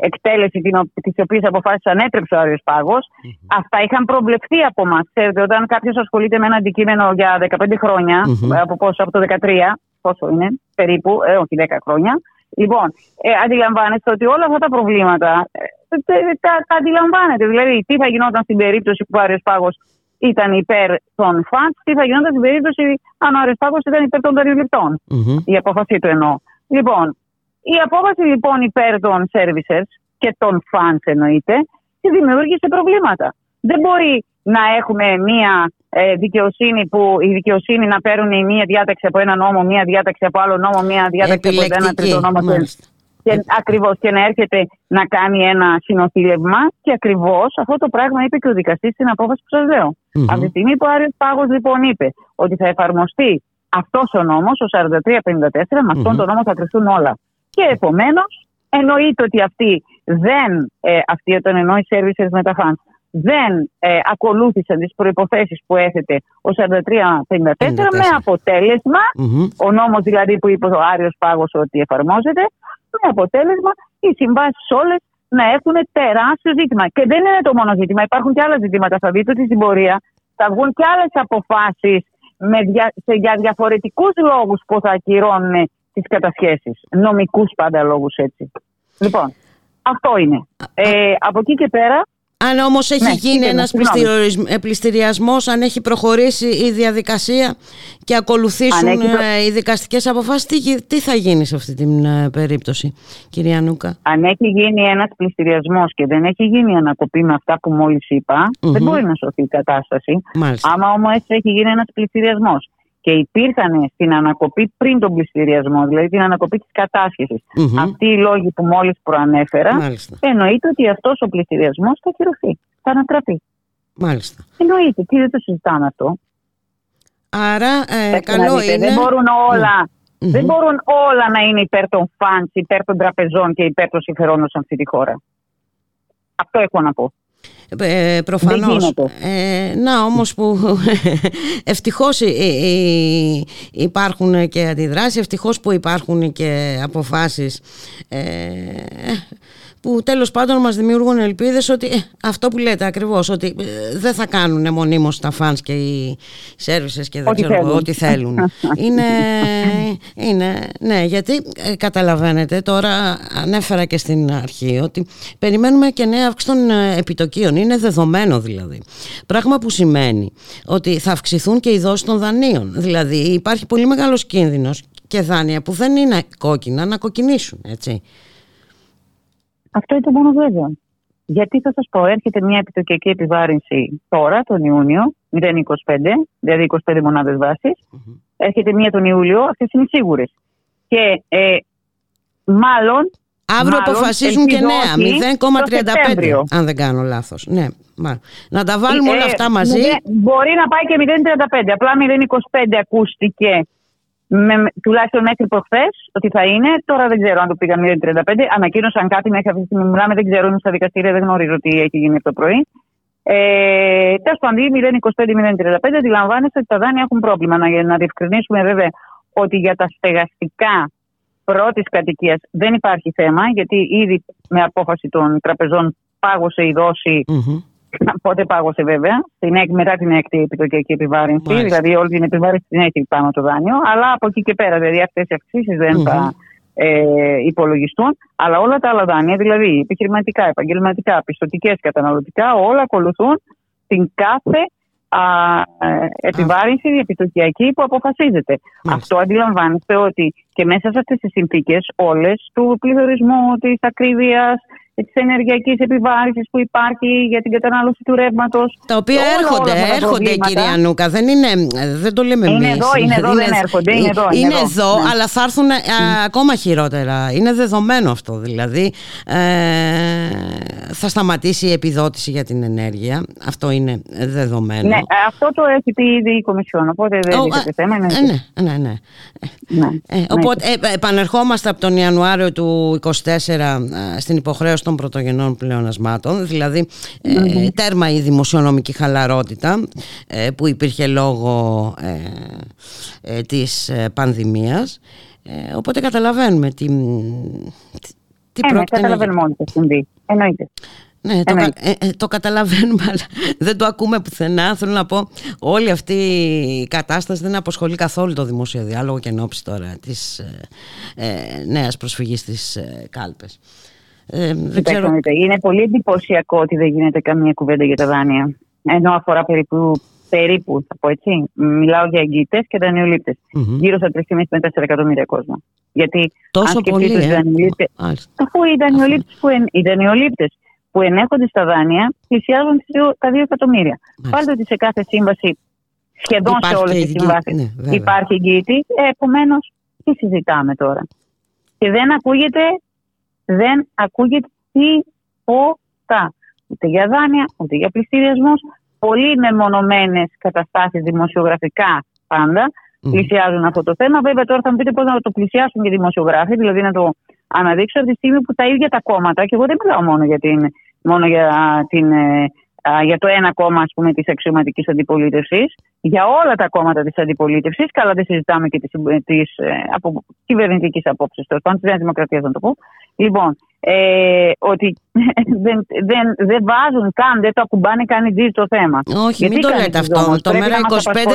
εκτέλεση, τις οποίες αποφάσεις ανέτρεψε ο Άριο Πάγος. Mm-hmm. Αυτά είχαν προβλεφθεί από εμά. Ξέρετε, όταν κάποιος ασχολείται με ένα αντικείμενο για 15 χρόνια, από πόσο, από το 13, πόσο είναι, περίπου, ε, όχι 10 χρόνια, Λοιπόν, ε, αντιλαμβάνεστε ότι όλα αυτά τα προβλήματα ε, τα, τα αντιλαμβάνετε. Δηλαδή, τι θα γινόταν στην περίπτωση που ο Άριος ήταν υπέρ των φαντ, τι θα γινόταν στην περίπτωση αν ο Άριος ήταν υπέρ των περιβλητών. Η απόφαση του εννοώ. Λοιπόν, η απόφαση λοιπόν υπέρ των services και των fans εννοείται, δημιούργησε προβλήματα. Δεν μπορεί να έχουμε μία ε, δικαιοσύνη που η δικαιοσύνη να παίρνουν η μία διάταξη από ένα νόμο, μία διάταξη από άλλο νόμο, μία διάταξη από ένα τρίτο νόμο. Και, ακριβώς και να έρχεται να κάνει ένα συνοθήλευμα και ακριβώς αυτό το πράγμα είπε και ο δικαστής στην απόφαση που σας λέω. Mm-hmm. Από τη στιγμή που ο Άριος Πάγος λοιπόν είπε ότι θα εφαρμοστεί αυτός ο νόμος, ο 4354, με αυτόν τον νόμο θα κρυφτούν όλα. Και επομένως εννοείται ότι αυτοί δεν, ε, αυτοί όταν εννοεί services με τα fans, δεν ε, ακολούθησαν τις προϋποθέσεις που έθετε ο 4354 με αποτελεσμα ο νόμος δηλαδή που είπε ο Άριος Πάγος ότι εφαρμόζεται, με αποτέλεσμα οι συμβάσεις όλες να έχουν τεράστιο ζήτημα. Και δεν είναι το μόνο ζήτημα, υπάρχουν και άλλα ζητήματα. Θα δείτε ότι στην πορεία θα βγουν και άλλες αποφάσεις με για διαφορετικούς λόγους που θα ακυρώνουν τις κατασχέσεις. Νομικούς πάντα λόγους έτσι. Λοιπόν, αυτό είναι. Ε, από εκεί και πέρα αν όμως έχει ναι, γίνει ένας πληστηριασμός, αν έχει προχωρήσει η διαδικασία και ακολουθήσουν ε, οι δικαστικές αποφάσεις, τι, θα γίνει σε αυτή την ε, περίπτωση, κυρία Νούκα; Αν έχει γίνει ένας πληστηριασμός και δεν έχει γίνει ανακοπή με αυτά που μόλις δεν μπορεί να σωθεί η κατάσταση. Μάλιστα. Άμα όμως έχει γίνει ένας πληστηριασμός και υπήρχαν στην ανακοπή πριν τον πληστηριασμό, δηλαδή την ανακοπή της κατάσχεσης. Αυτοί οι λόγοι που μόλις προανέφερα, Μάλιστα. εννοείται ότι αυτός ο πληστηριασμός θα ακυρωθεί, θα ανατραπεί. Μάλιστα. Εννοείται, τι δεν το συζητάμε αυτό. Άρα, ε, καλό είναι. Δεν μπορούν όλα. Δεν μπορούν όλα να είναι υπέρ των φαντ, υπέρ των τραπεζών και υπέρ των συμφερόντων σε αυτή τη χώρα. Αυτό έχω να πω. Ε, προφανώς. Ε, να όμως που ευτυχώς υπάρχουν και αντιδράσεις ευτυχώς που υπάρχουν και αποφάσεις. Ε, που τέλος πάντων μας δημιουργούν ελπίδες ότι ε, αυτό που λέτε ακριβώς ότι ε, δεν θα κάνουν μονίμως τα φανς και οι σέρβισες και δεν ξέρω θέλουν. ό,τι θέλουν. Είναι, είναι ναι γιατί ε, καταλαβαίνετε τώρα ανέφερα και στην αρχή ότι περιμένουμε και νέα αύξηση των επιτοκίων. Είναι δεδομένο δηλαδή. Πράγμα που σημαίνει ότι θα αυξηθούν και οι δόσεις των δανείων. Δηλαδή υπάρχει πολύ μεγάλος κίνδυνος και δάνεια που δεν είναι κόκκινα να κοκκινήσουν έτσι αυτό είναι το μόνο βέβαιο. Γιατί θα σας πω, έρχεται μια επιτοκιακή επιβάρυνση τώρα, τον Ιούνιο, 0,25, δηλαδή 25 μονάδες βάσης. Έρχεται μια τον Ιούλιο, αυτές είναι σίγουρες. Και ε, μάλλον. Αύριο μάλλον, αποφασίζουν και νέα, 0,35 αν δεν κάνω λάθος. Ναι, Να τα βάλουμε ε, όλα αυτά μαζί. μπορεί να πάει και 0,35. Απλά 0,25 ακούστηκε με, τουλάχιστον μέχρι προχθές ότι θα είναι. Τώρα δεν ξέρω αν το πήγαν 0,35. Ανακοίνωσαν κάτι μέχρι αυτή τη στιγμή. Μιλάμε, δεν ξέρω, είμαι στα δικαστήρια, δεν γνωρίζω τι έχει γίνει από το πρωί. Ε, Τέλος πάντων, 0,25-0,35 αντιλαμβάνεστε ότι τα δάνεια έχουν πρόβλημα. Να, να διευκρινίσουμε βέβαια ότι για τα στεγαστικά πρώτης κατοικίας δεν υπάρχει θέμα, γιατί ήδη με απόφαση των τραπεζών πάγωσε η δόση πότε πάγωσε βέβαια, στην, μετά την έκτη επιτοκιακή επιβάρυνση. Μάλιστα. Δηλαδή, όλη την επιβάρυνση την έχει πάνω το δάνειο. Αλλά από εκεί και πέρα, δηλαδή αυτές οι αυξήσεις δεν mm-hmm. θα ε, υπολογιστούν. Αλλά όλα τα άλλα δάνεια, δηλαδή επιχειρηματικά, επαγγελματικά, πιστοτικές, καταναλωτικά, όλα ακολουθούν την κάθε α, ε, επιβάρυνση επιτοκιακή που αποφασίζεται. Αυτό αντιλαμβάνεστε ότι και μέσα σε αυτές τις συνθήκες όλες του πληθωρισμού, της ακρίβειας, της ενεργειακής επιβάρηση που υπάρχει για την κατανάλωση του ρεύματος. Τα οποία όλα, έρχονται, όλα έρχονται κυρία Νούκα. Δεν, είναι, δεν το λέμε εμείς. Είναι εδώ, είναι εδώ, δεν έρχονται. Είναι εδώ, είναι εδώ, εδώ ναι. αλλά θα έρθουν mm. ακόμα χειρότερα. Είναι δεδομένο αυτό. Δηλαδή, ε, θα σταματήσει η επιδότηση για την ενέργεια. Αυτό είναι δεδομένο. Ναι, αυτό το έχει πει ήδη η Κομισιόν. Οπότε δεν oh, είναι θέμα. Ναι, ναι, ναι. ναι. ναι. Ε, οπότε, ε, επανερχόμαστε από τον Ιανουάριο του 2024 στην υποχρέωση των πρωτογενών πλεονασμάτων, δηλαδή ε, τέρμα η δημοσιονομική χαλαρότητα ε, που υπήρχε λόγω ε, της πανδημίας. Οπότε καταλαβαίνουμε τι, τι ε, ναι, καταλαβαίνουμε όλοι τι συμβεί. Εννοείται. Ναι, το, το καταλαβαίνουμε, αλλά δεν το ακούμε πουθενά. Θέλω να πω, όλη αυτή η κατάσταση δεν αποσχολεί καθόλου το δημόσιο διάλογο και εν τώρα της ε, νέας προσφυγής στις ε, κάλπες. Ε, Είναι πολύ εντυπωσιακό ότι δεν γίνεται καμία κουβέντα για τα δάνεια. Ενώ αφορά περίπου, περίπου θα πω έτσι, μιλάω για εγγυητές και δανειολήπτες. Mm-hmm. Γύρω στα 3,5 με 4 εκατομμύρια κόσμο. Γιατί Τόσο αν πολύ, ε; αφού οι δανειολήπτες που, εν, που ενέχονται στα δάνεια πλησιάζουν τα 2 εκατομμύρια. Μάλιστα. ότι σε κάθε σύμβαση, σχεδόν υπάρχει σε όλες τις συμβάσεις, ναι, υπάρχει εγγύητη. Ε, Επομένως, τι συζητάμε τώρα; Και δεν ακούγεται δεν ακούγεται τίποτα. Ούτε για δάνεια, ούτε για πληστηριασμούς. Πολύ μεμονωμένες καταστάσεις δημοσιογραφικά πάντα mm. πλησιάζουν αυτό το θέμα. Βέβαια, τώρα θα μου πείτε πώς να το πλησιάσουν και οι δημοσιογράφοι, δηλαδή να το αναδείξω από τη στιγμή που τα ίδια τα κόμματα, και εγώ δεν μιλάω μόνο για την, μόνο για την ε, για το ένα κόμμα ας πούμε, της αξιωματικής αντιπολίτευσης, για όλα τα κόμματα της αντιπολίτευσης, καλά δεν συζητάμε και τις, τις ε, από κυβερνητικής απόψης, το πάντων της Δημοκρατίας να το πω. Λοιπόν, ε, ότι δεν, δεν, δεν βάζουν καν, δεν το ακουμπάνε καν η το θέμα. Όχι, Γιατί μην το λέτε αυτό. Όμως, το Μέρα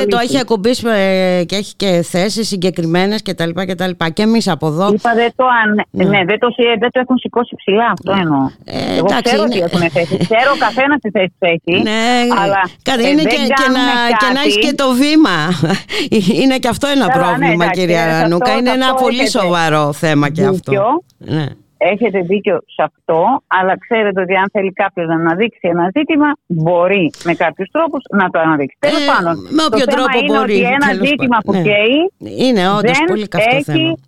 25 το έχει ακουμπήσει ε, και έχει και θέσεις συγκεκριμένες κτλ. Και, και εμείς από εδώ. Είπα δεν το, αν, ναι. ναι δεν, το, δεν το έχουν σηκώσει ψηλά, αυτό ναι. εννοώ. Ε, Εγώ ξέρω είναι... τι έχουν θέσεις. Ξέρω ο καθένας τι θέσεις έχει. Ναι, αλλά ε, είναι και, και, να, και να έχεις και το βήμα. είναι και αυτό ένα πρόβλημα, ναι, κυρία Ρανούκα. Είναι ένα πολύ σοβαρό θέμα και αυτό. Ναι. Έχετε δίκιο σε αυτό, αλλά ξέρετε ότι αν θέλει κάποιος να αναδείξει ένα ζήτημα, μπορεί με κάποιους τρόπους να το αναδείξει. Τέλος ε, πάντων, με όποιο το τρόπο θέμα μπορεί. Είναι ότι ένα ζήτημα που ναι. καίει. Είναι όντως πολύ καυτό θέμα.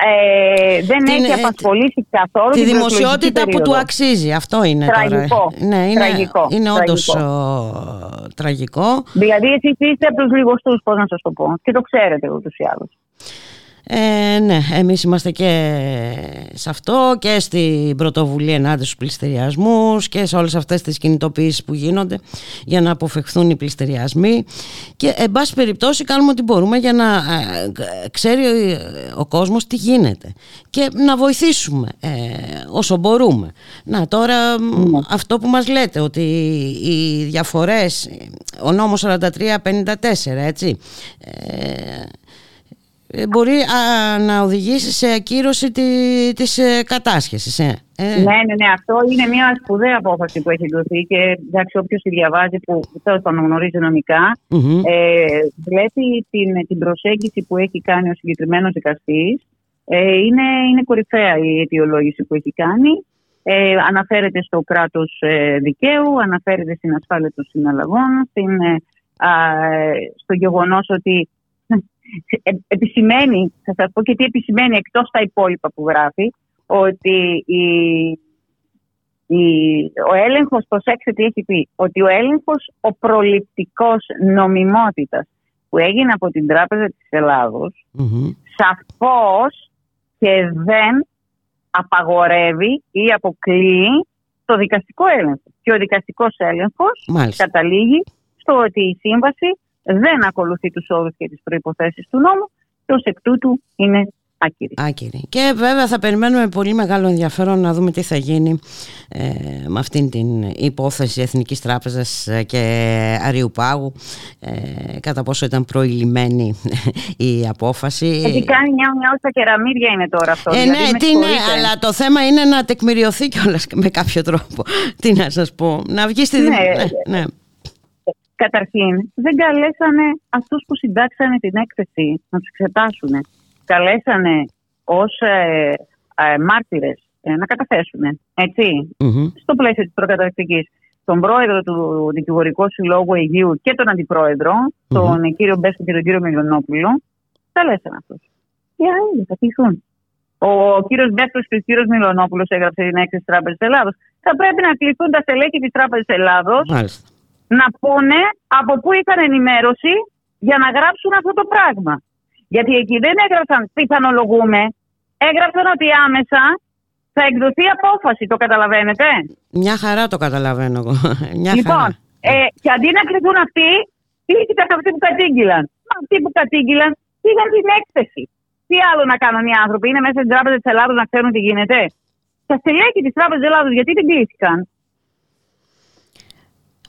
Ε, δεν την, έχει απασχολήσει καθόλου τη δημοσιότητα που του αξίζει. Αυτό είναι τραγικό. τώρα. Ναι, είναι, τραγικό. Είναι όντως τραγικό. Δηλαδή, εσείς είστε από τους λιγοστού, πώς να σας το πω. Και το ξέρετε ούτως ή άλλως. Ε, ναι, εμείς είμαστε και σε αυτό και στην πρωτοβουλία ενάντια στους πληστηριασμούς και σε όλες αυτές τις κινητοποιήσεις που γίνονται για να αποφευχθούν οι πληστηριασμοί και εν πάση περιπτώσει κάνουμε ό,τι μπορούμε για να ε, ξέρει ο κόσμος τι γίνεται και να βοηθήσουμε ε, όσο μπορούμε. Να τώρα ναι. αυτό που μας λέτε ότι οι διαφορές, ο νόμος 43-54 έτσι... Ε, ε, μπορεί να οδηγήσει σε ακύρωση τη, της ε, κατάσχεσης. Ε. Ε. Ναι, ναι, ναι. Αυτό είναι μια σπουδαία απόφαση που έχει δοθεί και εντάξει, όποιος τη διαβάζει που θέλω να γνωρίζει νομικά, mm-hmm. ε, βλέπει την, την προσέγγιση που έχει κάνει ο συγκεκριμένος δικαστής. Ε, είναι, είναι κορυφαία η αιτιολόγηση που έχει κάνει. Ε, αναφέρεται στο κράτος δικαίου, αναφέρεται στην ασφάλεια των συναλλαγών, στην, στο γεγονός ότι ε, επισημαίνει, θα σας πω και τι επισημαίνει εκτός τα υπόλοιπα που γράφει, ότι η, η, ο έλεγχος, προσέξτε τι έχει πει, ότι ο έλεγχος ο προληπτικός νομιμότητας που έγινε από την Τράπεζα της Ελλάδος mm-hmm. σαφώς και δεν απαγορεύει ή αποκλείει το δικαστικό έλεγχο. Και ο δικαστικός έλεγχος καταλήγει στο ότι η σύμβαση δεν ακολουθεί τους όρους και τις προϋποθέσεις του νόμου και ως εκ τούτου είναι άκυρη. άκυρη. Και βέβαια θα περιμένουμε πολύ μεγάλο ενδιαφέρον να δούμε τι θα γίνει ε, με αυτήν την υπόθεση Εθνικής Τράπεζας ε, και Αριουπάγου ε, κατά πόσο ήταν προηλημένη η απόφαση. Έχει κάνει μια μια στα κεραμίδια είναι τώρα αυτό. Ε, δηλαδή, ναι, τι ναι, αλλά το θέμα είναι να τεκμηριωθεί κιόλας με κάποιο τρόπο. Τι να σας πω, να βγει στη ναι, ναι, ναι. Καταρχήν, δεν καλέσανε αυτούς που συντάξανε την έκθεση να τους εξετάσουν. Καλέσανε ως ε, ε, μάρτυρες ε, να καταθέσουν, στο πλαίσιο της προκαταρκτικής τον πρόεδρο του Δικηγορικού Συλλόγου Αιγείου και τον αντιπρόεδρο, τον κύριο Μπέσκο και τον κύριο Μιλονόπουλο, καλέσαν αυτούς. Και άλλοι θα κληθούν. Ο κύριος Μπέσκο και ο κύριος Μιλονόπουλο έγραψε την έκθεση της Τράπεζας Ελλάδος. Θα πρέπει να κληθούν τα στελέχη της Τράπεζας Ελλάδος να πούνε από πού είχαν ενημέρωση για να γράψουν αυτό το πράγμα. Γιατί εκεί δεν έγραψαν πιθανολογούμε, έγραψαν ότι άμεσα θα εκδοθεί απόφαση. Το καταλαβαίνετε; Μια χαρά το καταλαβαίνω εγώ. Μια λοιπόν, χαρά. Ε, και αντί να κρυθούν αυτοί, πήγαν αυτοί που κατήγγυλαν; Αυτοί που κατήγγυλαν πήγαν την έκθεση. Τι άλλο να κάνουν οι άνθρωποι, είναι μέσα στην Τράπεζα της Ελλάδα να ξέρουν τι γίνεται. Τα στελέχη της Τράπεζας της Ελλάδα, γιατί δεν κλείστηκαν;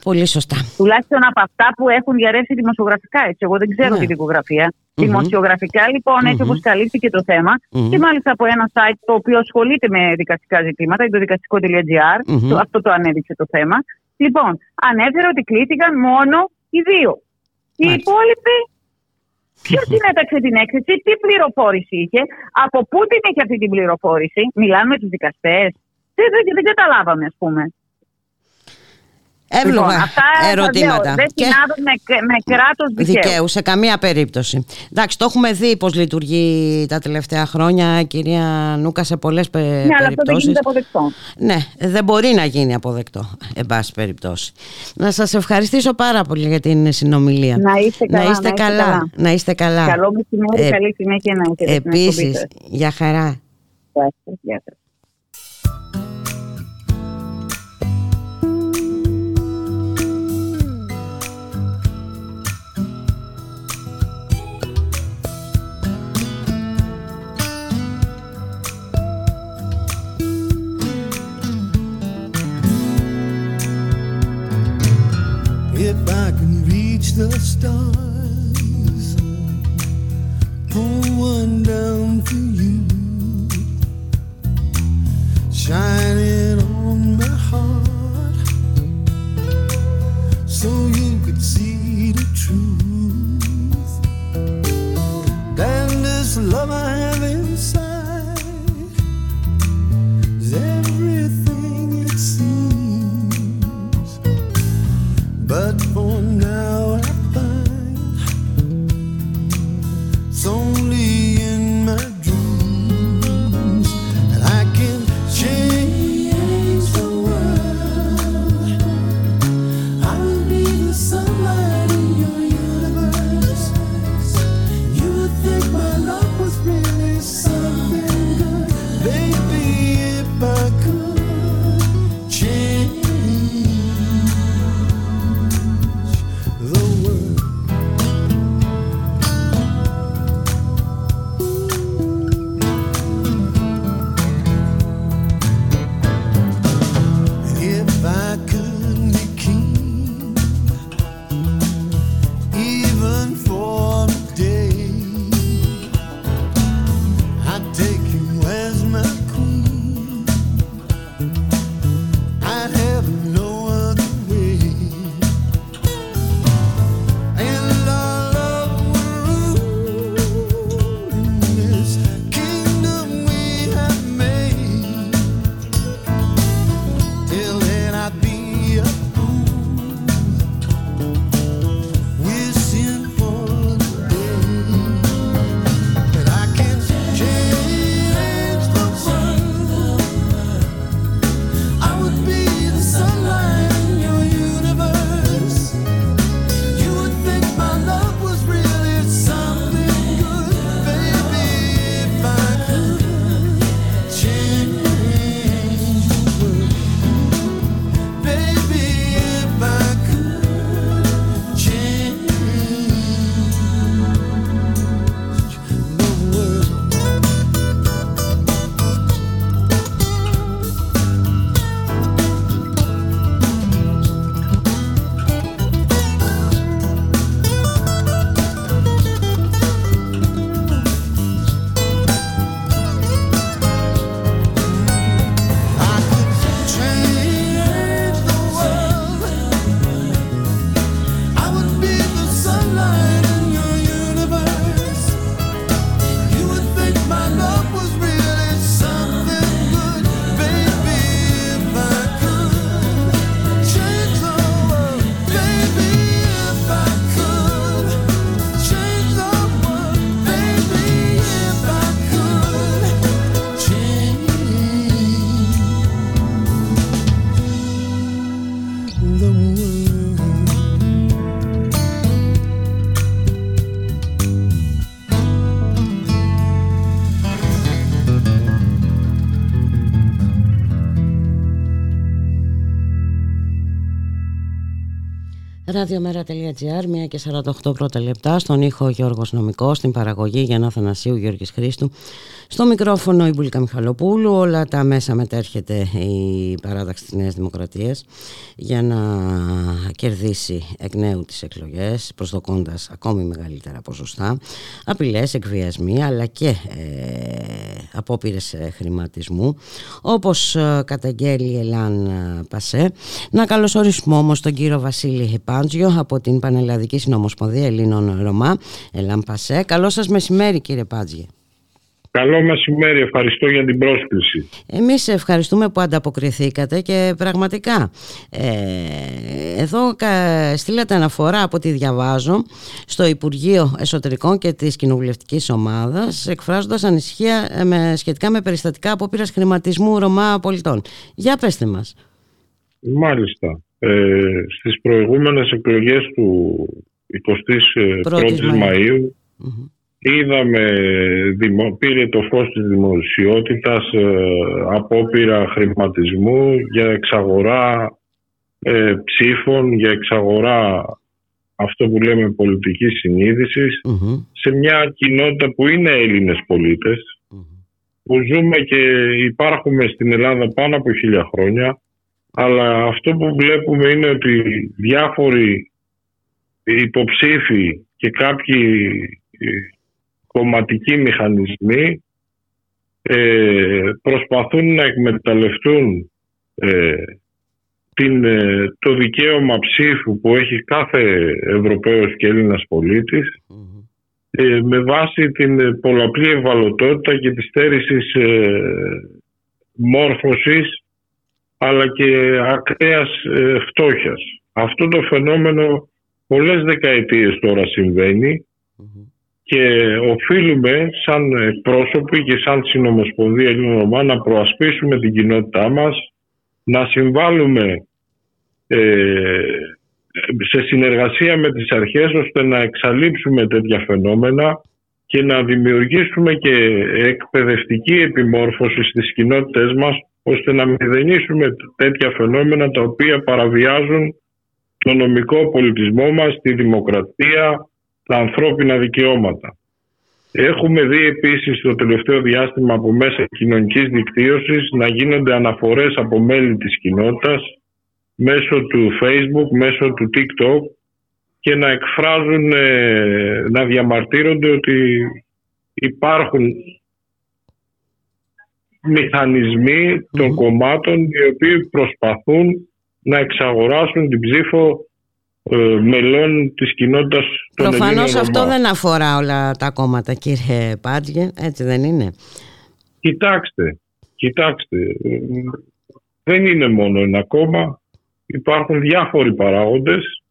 Πολύ σωστά. Τουλάχιστον από αυτά που έχουν διαρρεύσει δημοσιογραφικά. Έτσι. Εγώ δεν ξέρω ναι. τη δικογραφία. Δημοσιογραφικά λοιπόν, έτσι όπως καλύφθηκε το θέμα, και μάλιστα από ένα site το οποίο ασχολείται με δικαστικά ζητήματα, το δικαστικό.gr, αυτό το ανέδειξε το θέμα. Λοιπόν, ανέφερε ότι κλείστηκαν μόνο οι δύο. Οι υπόλοιποι Ποιος συνέταξε την έκθεση, τι πληροφόρηση είχε, από πού την είχε αυτή την πληροφόρηση, μιλάμε με τους δικαστές. Δεν, δεν, δεν καταλάβαμε, ας πούμε. Εύλογα λοιπόν, αυτά ερωτήματα. Δεν συνάδουν με, με κράτος δικαίου. δικαίου. Σε καμία περίπτωση. Εντάξει, το έχουμε δει πώς λειτουργεί τα τελευταία χρόνια, κυρία Νούκα, σε πολλές ναι, περιπτώσει. Ναι, αλλά αυτό δεν γίνεται αποδεκτό. Ναι, δεν μπορεί να γίνει αποδεκτό, εν πάση περιπτώσει. Να σας ευχαριστήσω πάρα πολύ για την συνομιλία. Να είστε καλά. Να είστε, καλά. Να είστε καλά. Καλό μεσημέρι, ε, καλή συνέχεια να έχετε. Επίσης, για χαρά. Γεια σας. The stars, pull one down for you, shining Ραδιομέρα.gr, 1 και 48 πρώτα λεπτά, στον ήχο Γιώργος Νομικός, στην παραγωγή Γιάννα Θανασίου Γιώργης Χρήστου, στο μικρόφωνο η Μπουλίκα Μιχαλοπούλου, όλα τα μέσα μετέρχεται η παράταξη της Νέας Δημοκρατίας για να κερδίσει εκ νέου τις εκλογές, προσδοκώντας ακόμη μεγαλύτερα ποσοστά, απειλές, εκβιασμοί, αλλά και ε, απόπειρες χρηματισμού, όπως ε, καταγγέλει η Ελάν Πασέ. Να καλωσορίσουμε όμως τον κύριο Βασίλη Πάντζιο από την Πανελλαδική Συνομοσπονδία Ελλήνων Ρωμά, Ελάν Πασέ. Καλό σας μεσημέρι κύριε Πάτζιο. Καλό μεσημέρι, ευχαριστώ για την πρόσκληση. Εμείς ευχαριστούμε που ανταποκριθήκατε και πραγματικά ε, εδώ στείλατε αναφορά από ό,τι διαβάζω στο Υπουργείο Εσωτερικών και της Κοινοβουλευτικής Ομάδας εκφράζοντας ανησυχία ε, με, σχετικά με περιστατικά απόπειρας χρηματισμού Ρωμά πολιτών. Για πέστε μας. Μάλιστα. Ε, στις προηγούμενες εκλογές του 21ης Μαΐου Είδαμε, πήρε το φως της δημοσιότητας ε, απόπειρα χρηματισμού για εξαγορά ε, ψήφων, για εξαγορά αυτό που λέμε πολιτικής σε μια κοινότητα που είναι Έλληνες που ζούμε και υπάρχουμε στην Ελλάδα πάνω από χίλια χρόνια αλλά αυτό που βλέπουμε είναι ότι διάφοροι υποψήφοι και κάποιοι κομματικοί μηχανισμοί ε, προσπαθούν να εκμεταλλευτούν ε, την, ε, το δικαίωμα ψήφου που έχει κάθε Ευρωπαίος και Έλληνας με βάση την πολλαπλή ευαλωτότητα και της στέρησης μόρφωσης αλλά και ακραίας φτώχειας. Αυτό το φαινόμενο πολλές δεκαετίες τώρα και οφείλουμε σαν πρόσωποι και σαν συνομοσπονδία Ελληνοφωνία να προασπίσουμε την κοινότητά μας, να συμβάλλουμε ε, σε συνεργασία με τις αρχές ώστε να εξαλείψουμε τέτοια φαινόμενα και να δημιουργήσουμε και εκπαιδευτική επιμόρφωση στις κοινότητες μας ώστε να μηδενίσουμε τέτοια φαινόμενα τα οποία παραβιάζουν το νομικό πολιτισμό μας, τη δημοκρατία, τα ανθρώπινα δικαιώματα. Έχουμε δει επίσης το τελευταίο διάστημα από μέσα κοινωνικής δικτύωσης να γίνονται αναφορές από μέλη της κοινότητας μέσω του Facebook, μέσω του TikTok και να εκφράζουν, ε, να διαμαρτύρονται ότι υπάρχουν μηχανισμοί των κομμάτων οι οποίοι προσπαθούν να εξαγοράσουν την ψήφο ε, μελών της κοινότητας των Προφανώς αυτό δεν αφορά όλα τα κόμματα κύριε Πάτζιε, έτσι δεν είναι. Κοιτάξτε, κοιτάξτε, δεν είναι μόνο ένα κόμμα, υπάρχουν διάφοροι παράγοντες,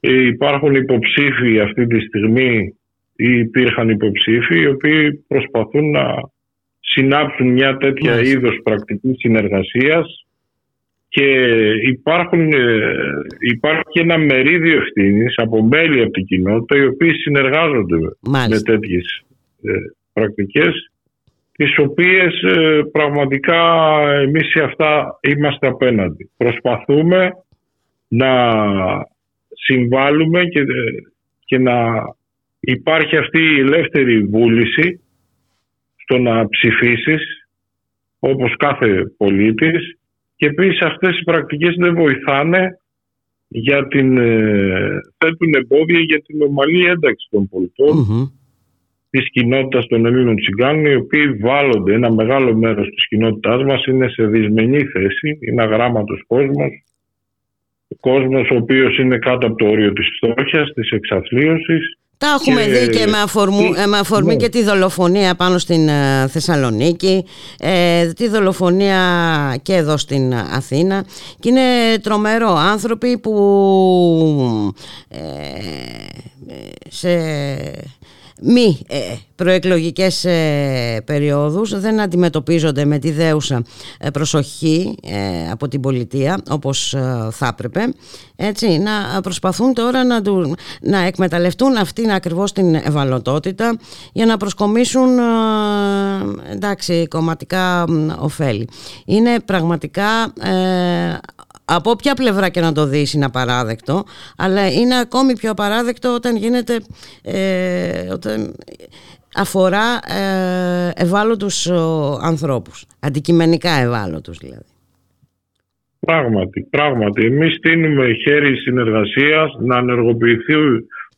ε, υπάρχουν υποψήφοι αυτή τη στιγμή ή υπήρχαν υποψήφοι οι οποίοι προσπαθούν να συνάψουν μια τέτοια είδος πρακτικής συνεργασίας και υπάρχουν, ε, υπάρχει και ένα μερίδιο ευθύνης από μέλη από την κοινότητα οι οποίοι συνεργάζονται με τέτοιες ε, πρακτικές τις οποίες ε, πραγματικά εμείς σε αυτά είμαστε απέναντι. Προσπαθούμε να συμβάλλουμε και, και να υπάρχει αυτή η ελεύθερη βούληση στο να ψηφίσεις όπως κάθε πολίτης και επίσης αυτές οι πρακτικές δεν βοηθάνε για την, ε, θέτουν εμπόδια για την ομαλή ένταξη των πολιτών mm-hmm. της κοινότητας των Ελλήνων Τσιγκάνων οι οποίοι βάλλονται. Ένα μεγάλο μέρος της κοινότητάς μας είναι σε δυσμενή θέση, είναι αγράμματος κόσμος. Κόσμος ο οποίος είναι κάτω από το όριο της φτώχειας, της εξαθλίωσης τα έχουμε δει και με, ε, αφορμή ναι. και τη δολοφονία πάνω στην ε, Θεσσαλονίκη, ε, τη δολοφονία και εδώ στην Αθήνα. Και είναι τρομερό. Άνθρωποι που σε μη ε, προεκλογικές ε, περιόδους δεν αντιμετωπίζονται με τη δέουσα ε, προσοχή ε, από την πολιτεία όπως θα έπρεπε έτσι, να προσπαθούν τώρα να, του, να εκμεταλλευτούν αυτήν ακριβώς την ευαλωτότητα για να προσκομίσουν εντάξει, κομματικά ωφέλη. Είναι πραγματικά από όποια πλευρά και να το δεις είναι απαράδεκτο αλλά είναι ακόμη πιο απαράδεκτο όταν γίνεται ε, όταν αφορά ε, ευάλωτους ανθρώπους. Αντικειμενικά ευάλωτους δηλαδή. Πράγματι, πράγματι. Εμείς στείλουμε χέρι συνεργασίας να ενεργοποιηθεί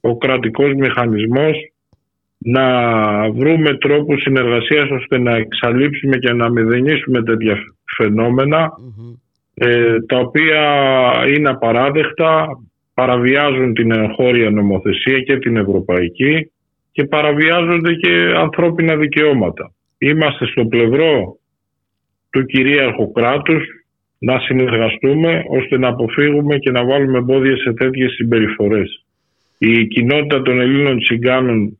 ο κρατικός μηχανισμός να βρούμε τρόπους συνεργασίας ώστε να εξαλείψουμε και να μηδενίσουμε τέτοια ε, τα οποία είναι απαράδεκτα, παραβιάζουν την εγχώρια νομοθεσία και την ευρωπαϊκή και παραβιάζονται και ανθρώπινα δικαιώματα. Είμαστε στο πλευρό του κυρίαρχου κράτους να συνεργαστούμε ώστε να αποφύγουμε και να βάλουμε εμπόδια σε τέτοιες συμπεριφορές. Η κοινότητα των Ελλήνων Τσιγκάνων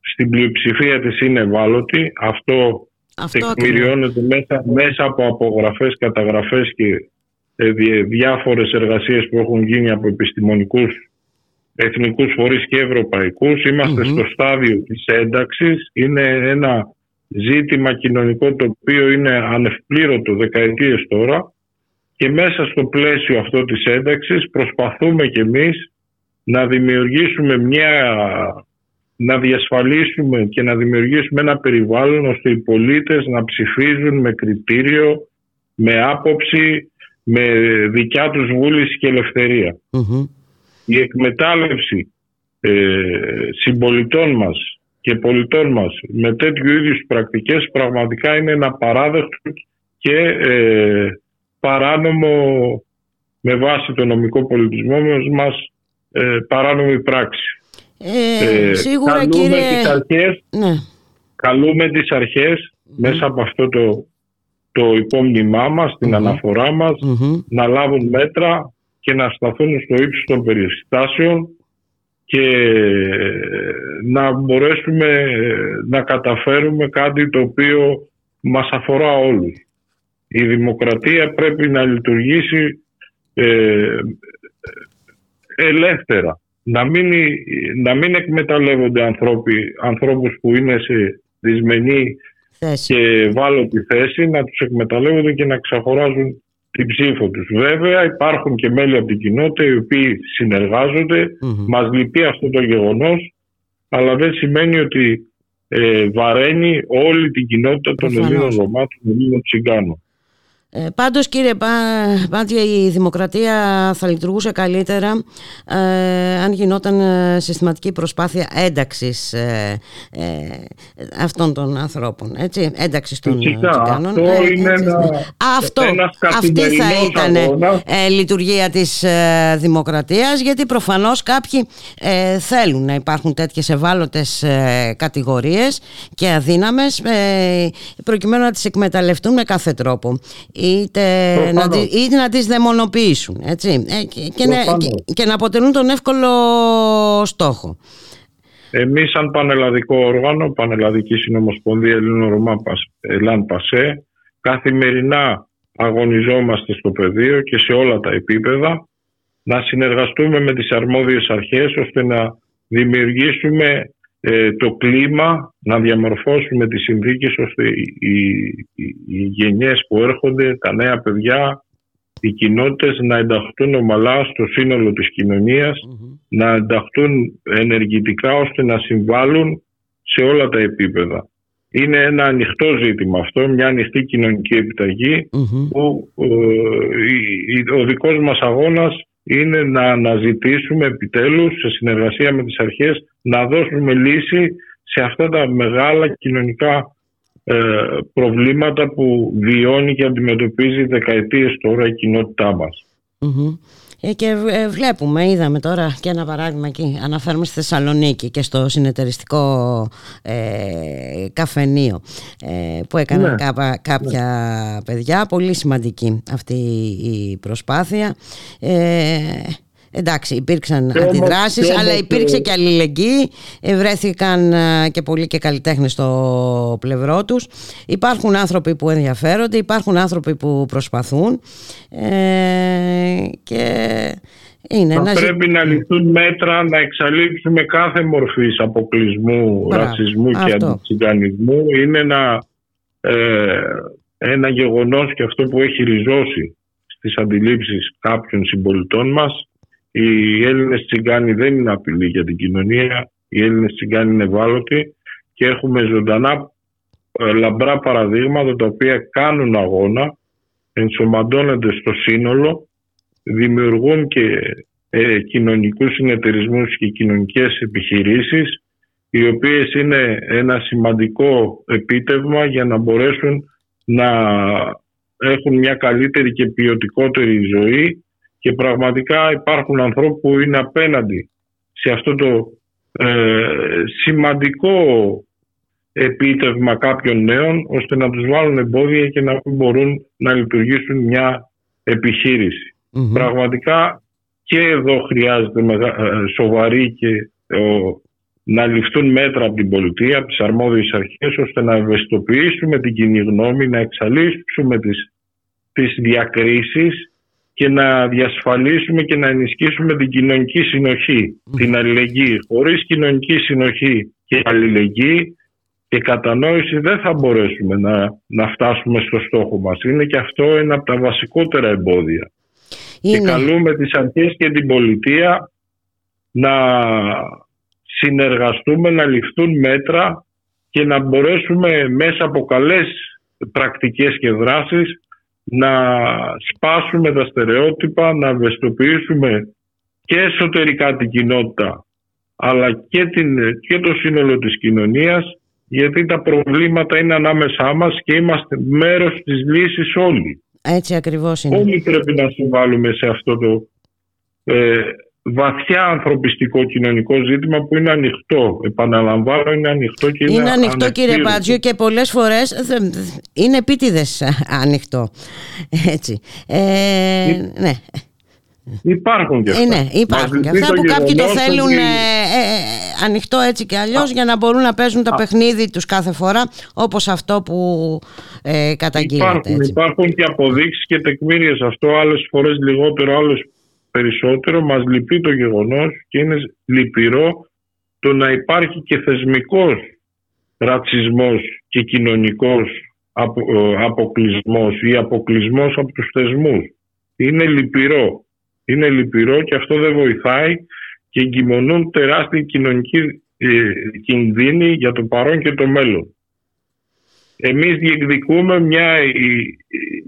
στην πλειοψηφία της είναι ευάλωτη. Αυτό, Αυτό τεκμηριώνεται μέσα, μέσα από απογραφές, καταγραφές και ε, διάφορες εργασίες που έχουν γίνει από επιστημονικούς εθνικούς φορείς και ευρωπαϊκούς. στο στάδιο της ένταξης. Είναι ένα ζήτημα κοινωνικό το οποίο είναι ανευπλήρωτο δεκαετίες τώρα και μέσα στο πλαίσιο αυτό της ένταξης προσπαθούμε κι εμείς να δημιουργήσουμε μια να διασφαλίσουμε και να δημιουργήσουμε ένα περιβάλλον ώστε οι πολίτες να ψηφίζουν με κριτήριο, με άποψη, με δικιά τους βούληση και ελευθερια Η εκμετάλλευση ε, συμπολιτών μας και πολιτών μας με τέτοιου είδους πρακτικές πραγματικά είναι ένα παράδεκτο και ε, παράνομο με βάση το νομικό πολιτισμό μας ε, παράνομη πράξη. Ε, ε, σίγουρα καλούμε κύριε... Τις αρχές, ναι. Καλούμε τις αρχες μέσα από αυτό το, το υπόμνημά μας, την αναφορά μας, να λάβουν μέτρα και να σταθούν στο ύψος των περιστάσεων και να μπορέσουμε να καταφέρουμε κάτι το οποίο μας αφορά όλους. Η δημοκρατία πρέπει να λειτουργήσει ε, ελεύθερα να μην, να μην εκμεταλλεύονται ανθρώποι, ανθρώπους που είναι σε δυσμενή θέση. και ευάλωτη θέση, να τους εκμεταλλεύονται και να ξαχωράζουν την ψήφο τους. Βέβαια υπάρχουν και μέλη από την κοινότητα οι οποίοι συνεργάζονται, mm-hmm. μας λυπεί αυτό το γεγονός, αλλά δεν σημαίνει ότι ε, βαραίνει όλη την κοινότητα των Ελλήνων Ρωμάτων, των Ελλήνων Τσιγκάνων. Ε, πάντως κύριε Πάντια η δημοκρατία θα λειτουργούσε καλύτερα ε, αν γινόταν ε, συστηματική προσπάθεια ένταξης ε, ε, αυτών των ανθρώπων έτσι, ένταξης των τσιγκάνων αυτό είναι ένα, αυτό, αυτή θα ήταν λειτουργία της δημοκρατίας γιατί προφανώς κάποιοι θέλουν να υπάρχουν τέτοιες ευάλωτες κατηγορίες και αδύναμες προκειμένου να τις εκμεταλλευτούν με κάθε τρόπο είτε να, είτε να τις δαιμονοποιήσουν έτσι, ε, και, να, και, να αποτελούν τον εύκολο στόχο. Εμείς σαν πανελλαδικό όργανο, Πανελλαδική Συνομοσπονδία Ελλήνων Ρωμά Ελλάν Πασέ, καθημερινά αγωνιζόμαστε στο πεδίο και σε όλα τα επίπεδα να συνεργαστούμε με τις αρμόδιες αρχές ώστε να δημιουργήσουμε ε, το κλίμα, να διαμορφώσουμε τις συνθήκες ώστε οι, οι, οι γενιές που έρχονται, τα νέα παιδιά, οι κοινότητες να ενταχθούν ομαλά στο σύνολο της κοινωνιας να ενταχθούν ενεργητικά ώστε να συμβάλλουν σε όλα τα επίπεδα. Είναι ένα ανοιχτό ζήτημα αυτό, μια ανοιχτή κοινωνική που ε, ο δικός μας αγώνας είναι να αναζητήσουμε επιτέλους σε συνεργασία με τις αρχές να δώσουμε λύση σε αυτά τα μεγάλα κοινωνικά ε, προβλήματα που βιώνει και αντιμετωπίζει δεκαετίες τώρα η κοινότητά μας. Ε, και ε, βλέπουμε, είδαμε τώρα και ένα παράδειγμα εκεί, αναφέρουμε στη Θεσσαλονίκη και στο συνεταιριστικό ε, καφενείο ε, που έκαναν ναι. κάποια ναι. παιδιά, πολύ σημαντική αυτή η προσπάθεια. Εντάξει, υπήρξαν και αντιδράσεις, αλλά υπήρξε και αλληλεγγύη. Βρέθηκαν ε, και πολλοί και καλλιτέχνες στο πλευρό τους. Υπάρχουν άνθρωποι που ενδιαφέρονται, υπάρχουν άνθρωποι που προσπαθούν ε, και είναι Θα πρέπει να ληφθούν μέτρα να εξαλείψουμε κάθε μορφή αποκλεισμού, ρατσισμού και αντιτσιγκανισμού. Είναι ένα, ε, ένα γεγονός και αυτό που έχει ριζώσει στις αντιλήψεις κάποιων συμπολιτών μας. Οι Έλληνες τσιγκάνοι δεν είναι απειλή για την κοινωνία. Οι Έλληνες τσιγκάνοι είναι ευάλωτοι και έχουμε ζωντανά ε, λαμπρά παραδείγματα τα οποία κάνουν αγώνα, ενσωματώνονται στο σύνολο, δημιουργούν και ε, κοινωνικούς συνεταιρισμούς και κοινωνικές επιχειρήσεις οι οποίες είναι ένα σημαντικό επίτευγμα για να μπορέσουν να έχουν μια καλύτερη και ποιοτικότερη ζωή και πραγματικά υπάρχουν ανθρώποι που είναι απέναντι σε αυτό το ε, σημαντικό επίτευγμα κάποιων νέων ώστε να τους βάλουν εμπόδια και να μπορούν να λειτουργήσουν μια επιχειρηση Πραγματικά και εδώ χρειάζεται ε, σοβαρή και να ληφθούν μέτρα από την πολιτεία, από τις αρμόδιες αρχές, ώστε να ευαισθητοποιήσουμε την κοινή γνώμη, να εξαλείψουμε τις, τις διακρίσεις και να διασφαλίσουμε και να ενισχύσουμε την κοινωνική συνοχή, την αλληλεγγύη. Χωρίς κοινωνική συνοχή και αλληλεγγύη και κατανόηση δεν θα μπορέσουμε να, να φτάσουμε στο στόχο μας. Είναι και αυτό ένα από τα βασικότερα εμπόδια. Και καλούμε τις αρχές και την πολιτεία να συνεργαστούμε, να ληφθούν μέτρα και να μπορέσουμε μέσα από καλές πρακτικές και δράσεις να σπάσουμε τα στερεότυπα, να ευαισθητοποιήσουμε και εσωτερικά την κοινότητα αλλά και, την, και το σύνολο της κοινωνίας γιατί τα προβλήματα είναι ανάμεσά μας και είμαστε μέρος της λύσης όλοι. Έτσι ακριβώς είναι. Όλοι πρέπει να συμβάλλουμε σε αυτό το ε, βαθιά ανθρωπιστικό κοινωνικό ζήτημα που είναι ανοιχτό. Επαναλαμβάνω, είναι ανοιχτό και είναι Είναι ανοιχτό κύριε Πάτζιο και πολλές φορές είναι επίτηδες ανοιχτό. Έτσι. Ε, ναι. Υπάρχουν και αυτά. Ε, ναι, υπάρχουν και αυτά που κάποιοι το θέλουν ε, ε, ανοιχτό έτσι και αλλιώς για να μπορούν να παίζουν το παιχνίδι τους κάθε φορά όπως αυτό που ε, καταγγείλεται. Υπάρχουν, υπάρχουν και αποδείξεις και τεκμήριες αυτό άλλες φορές λιγότερο, άλλες περισσότερο μας λυπεί το γεγονός και είναι λυπηρό το να υπάρχει και θεσμικός ρατσισμός και κοινωνικός ε, αποκλεισμός ή αποκλεισμός από τους θεσμούς. Είναι λυπηρό. Είναι λυπηρό και αυτό δεν βοηθάει και εγκυμονούν τεράστια κοινωνική ε, κινδύνη για το παρόν και το μέλλον. Εμείς διεκδικούμε μια ε,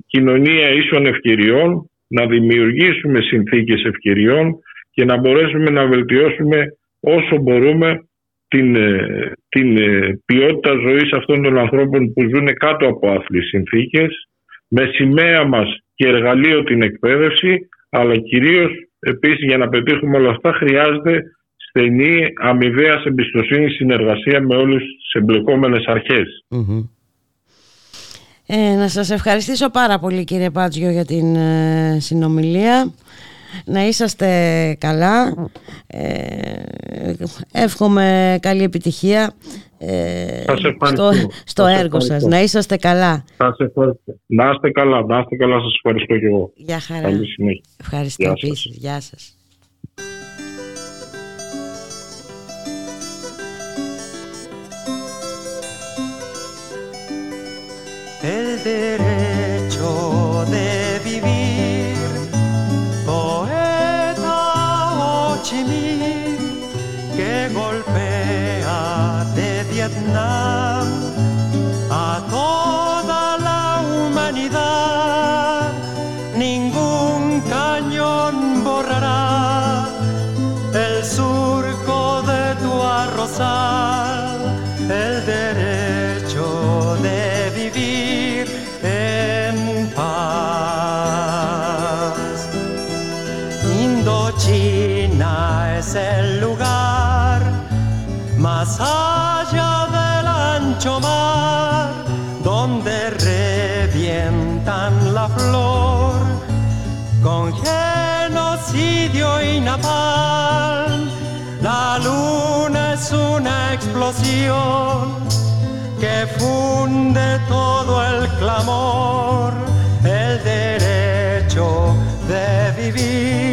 κοινωνία ίσων ευκαιριών να δημιουργήσουμε συνθήκες ευκαιριών και να μπορέσουμε να βελτιώσουμε όσο μπορούμε την, ε, την ε, ποιότητα ζωής αυτών των ανθρώπων που ζουν κάτω από άθλιες συνθήκες με σημαία μας και εργαλείο την εκπαίδευση αλλά κυρίως επίσης για να πετύχουμε όλα αυτά χρειάζεται στενή αμοιβαία εμπιστοσύνη συνεργασία με όλες τις εμπλεκόμενες ε, να σας ευχαριστήσω πάρα πολύ κύριε Πάτζιο για την ε, συνομιλία. Να είσαστε καλά. Ε, εύχομαι καλή επιτυχία ε, στο, στο έργο σας. Να είσαστε καλά. Σας ευχαριστώ. Να είστε καλά. Να είστε καλά. Σας ευχαριστώ και εγώ. Γεια χαρά. Ευχαριστώ επίσης. Γεια σας. El derecho La luna es una explosión que funde todo el clamor, el derecho de vivir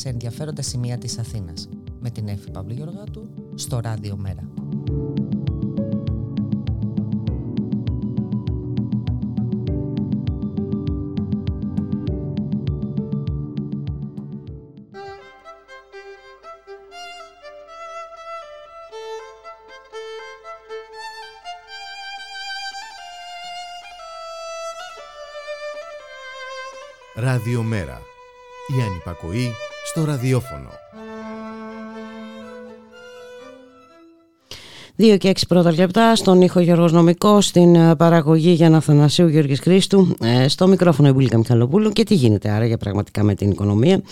σε ενδιαφέροντα σημεία της Αθήνας με την Εφη Παύλου Γεωργάτου στο Ράδιο Μέρα. Ραδιομέρα. Η ανυπακοή στο ραδιόφωνο. Δύο και έξι πρώτα λεπτά στον ήχο Γιώργος Νομικός, στην ε, παραγωγή για Αθανασίου Γιώργης Χρήστου, ε, στο μικρόφωνο η Μπουλίκα Μιχαλοπούλου και τι γίνεται άρα για πραγματικά με την οικονομία.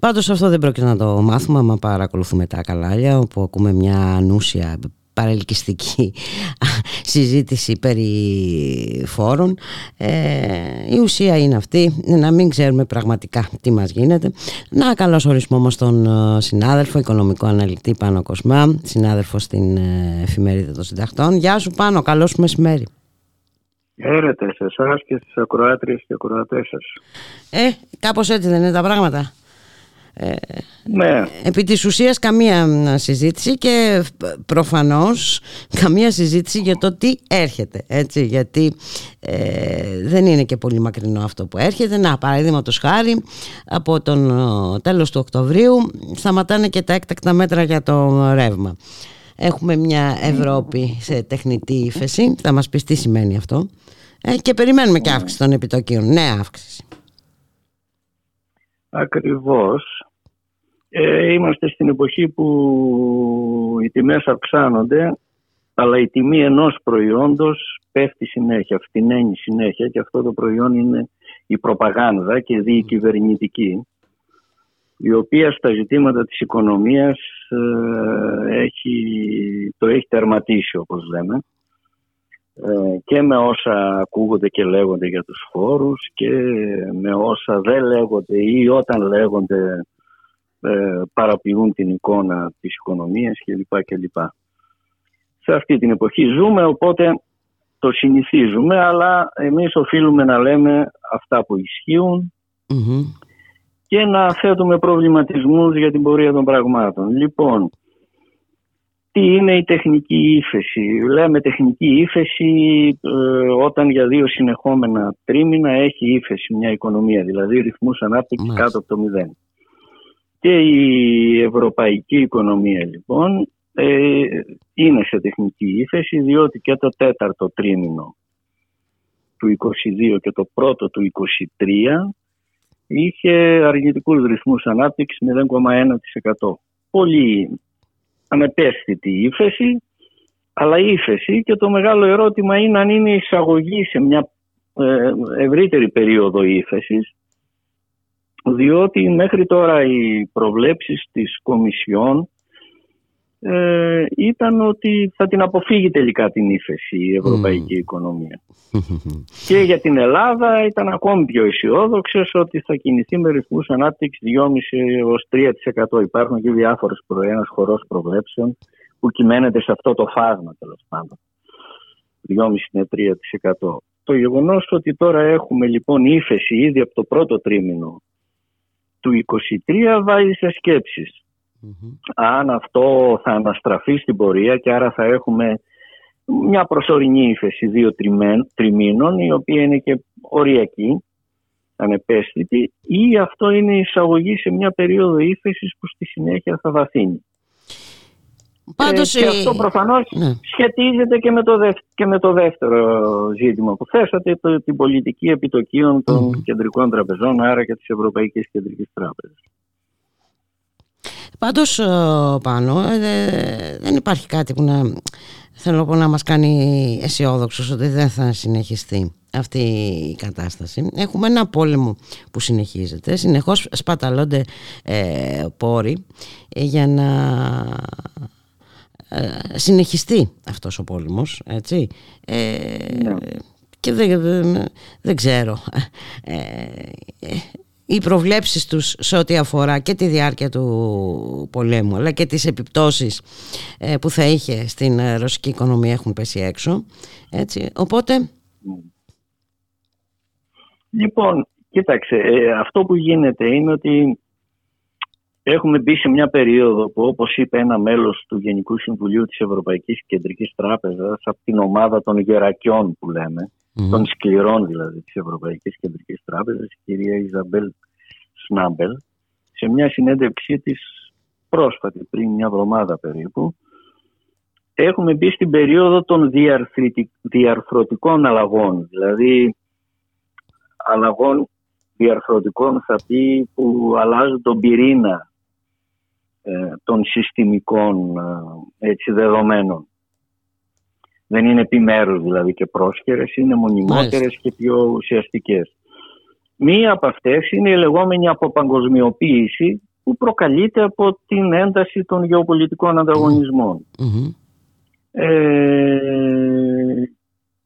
Πάντως αυτό δεν πρόκειται να το μάθουμε άμα παρακολουθούμε τα καλάλια όπου ακούμε μια ανούσια παρελκυστική συζήτηση περί φόρων. Ε, η ουσία είναι αυτή να μην ξέρουμε πραγματικά τι μας γίνεται. Να καλωσορίσουμε όμως τον ε, συνάδελφο οικονομικό αναλυτή Πάνο Κοσμά συνάδελφο στην ε, εφημερίδα των συνταχτών Γεια σου Πάνο, καλώς μεσημέρι. Έρετε σε εσάς και στις ακροάτριες και ακροατές σας. Ε, κάπως έτσι δεν είναι τα πράγματα. ε, ναι. Επί της ουσίας καμία συζήτηση και προφανώς καμία συζήτηση για το τι έρχεται έτσι, γιατί ε, δεν είναι και πολύ μακρινό αυτό που έρχεται. Να παραδείγματος χάρη από τον τέλος του Οκτωβρίου σταματάνε και τα έκτακτα μέτρα για το ρεύμα. Έχουμε μια Ευρώπη σε τεχνητή ύφεση. Θα μας πεις τι σημαίνει αυτό. Ε, και περιμένουμε και αύξηση των επιτοκίων. Νέα αύξηση. Ακριβώς. Ε, είμαστε στην εποχή που οι τιμές αυξάνονται αλλά η τιμή ενός προϊόντος πέφτει συνέχεια, φτηνένει συνέχεια και αυτό το προϊόν είναι η προπαγάνδα και διακυβερνητική η οποία στα ζητήματα της οικονομίας ε, έχει, το έχει τερματίσει όπως λέμε ε, και με όσα ακούγονται και λέγονται για τους φόρους και με όσα δεν λέγονται ή όταν λέγονται ε, παραποιούν την εικόνα της οικονομίας κλπ. κλπ. Σε αυτή την εποχή ζούμε οπότε το συνηθίζουμε αλλά εμείς οφείλουμε να λέμε αυτά που ισχυουν και να θέτουμε προβληματισμούς για την πορεία των πραγμάτων. Λοιπόν, τι είναι η τεχνική ύφεση; Λέμε τεχνική ύφεση ε, όταν για δύο συνεχόμενα τρίμηνα έχει ύφεση μια οικονομία, δηλαδή ρυθμούς ανάπτυξης κάτω από το μηδέν. Και η ευρωπαϊκή οικονομία λοιπόν ε, είναι σε τεχνική ύφεση διότι και το τέταρτο τρίμηνο του 22 και το πρώτο του 23 είχε αρνητικούς ρυθμούς ανάπτυξης 0,1%. Πολύ ανεπαίσθητη ύφεση, αλλά ύφεση και το μεγάλο ερώτημα είναι αν είναι εισαγωγή σε μια ε, ευρύτερη περίοδο ύφεσης, διότι μέχρι τώρα οι προβλέψεις της Κομισιόν ε, ήταν ότι θα την αποφύγει τελικά την ύφεση η ευρωπαϊκή οικονομία. και για την Ελλάδα ήταν ακόμη πιο αισιόδοξες ότι θα κινηθεί με ρυθμούς ανάπτυξης 2,5 έως 3%. Υπάρχουν και διάφορες προ, ένας χορός προβλέψεων που κυμαίνεται σε αυτό το φάσμα τέλος πάντων. 2,5 με 3%. Το γεγονός ότι τώρα έχουμε λοιπόν ύφεση ήδη από το πρώτο τρίμηνο του 23 βάζει σε σκέψεις αν αυτό θα αναστραφεί στην πορεία και άρα θα έχουμε μια προσωρινή ύφεση δύο τριμήνων η οποία είναι και οριακή, ανεπαίσθητη ή αυτό είναι εισαγωγή σε μια περίοδο ύφεσης που στη συνέχεια θα βαθύνει. Πάντως, ε, και αυτό προφανώς ναι. σχετίζεται και με, το και με το δεύτερο ζήτημα που θέσατε, το, την πολιτική επιτοκίων των κεντρικών τραπεζών, άρα και της Ευρωπαϊκής Κεντρικής Τράπεζας. Πάντως ε, πάνω ε, δεν υπάρχει κάτι που να θέλω να μας κάνει αισιόδοξος ότι δεν θα συνεχιστεί αυτή η κατάσταση. Έχουμε ένα πόλεμο που συνεχίζεται. Συνεχώς σπαταλώνται ε, πόροι ε, για να συνεχιστεί αυτός ο πόλεμος. Έτσι. Ναι. Και δεν, δεν ξέρω οι προβλέψεις τους σε ό,τι αφορά και τη διάρκεια του πολέμου αλλά και τις επιπτώσεις ε, που θα είχε στην ε, ρωσική οικονομία έχουν πέσει έξω έτσι. οπότε Λοιπόν, κοίταξε, ε, αυτό που γίνεται είναι ότι έχουμε μπει σε μια περίοδο που όπως είπε ένα μέλος του Γενικού Συμβουλίου της Ευρωπαϊκής Κεντρικής Τράπεζας από την ομάδα των γερακιών που λέμε, των σκληρών δηλαδή της Ευρωπαϊκής Κεντρικής Τράπεζας, η κυρία Ιζαμπέλ Σνάμπελ, σε μια συνέντευξή της πρόσφατη, πριν μια εβδομάδα περίπου, έχουμε μπει στην περίοδο των διαρθρωτικών αλλαγών, δηλαδή αλλαγών διαρθρωτικών θα πει που αλλάζουν τον πυρήνα ε, των συστημικών ε, έτσι, δεδομένων. Δεν είναι επιμέρους δηλαδή και πρόσχερες, είναι μονιμότερες και πιο ουσιαστικές. Μία από αυτές είναι η λεγόμενη αποπαγκοσμιοποίηση που προκαλείται από την ένταση των γεωπολιτικών ε,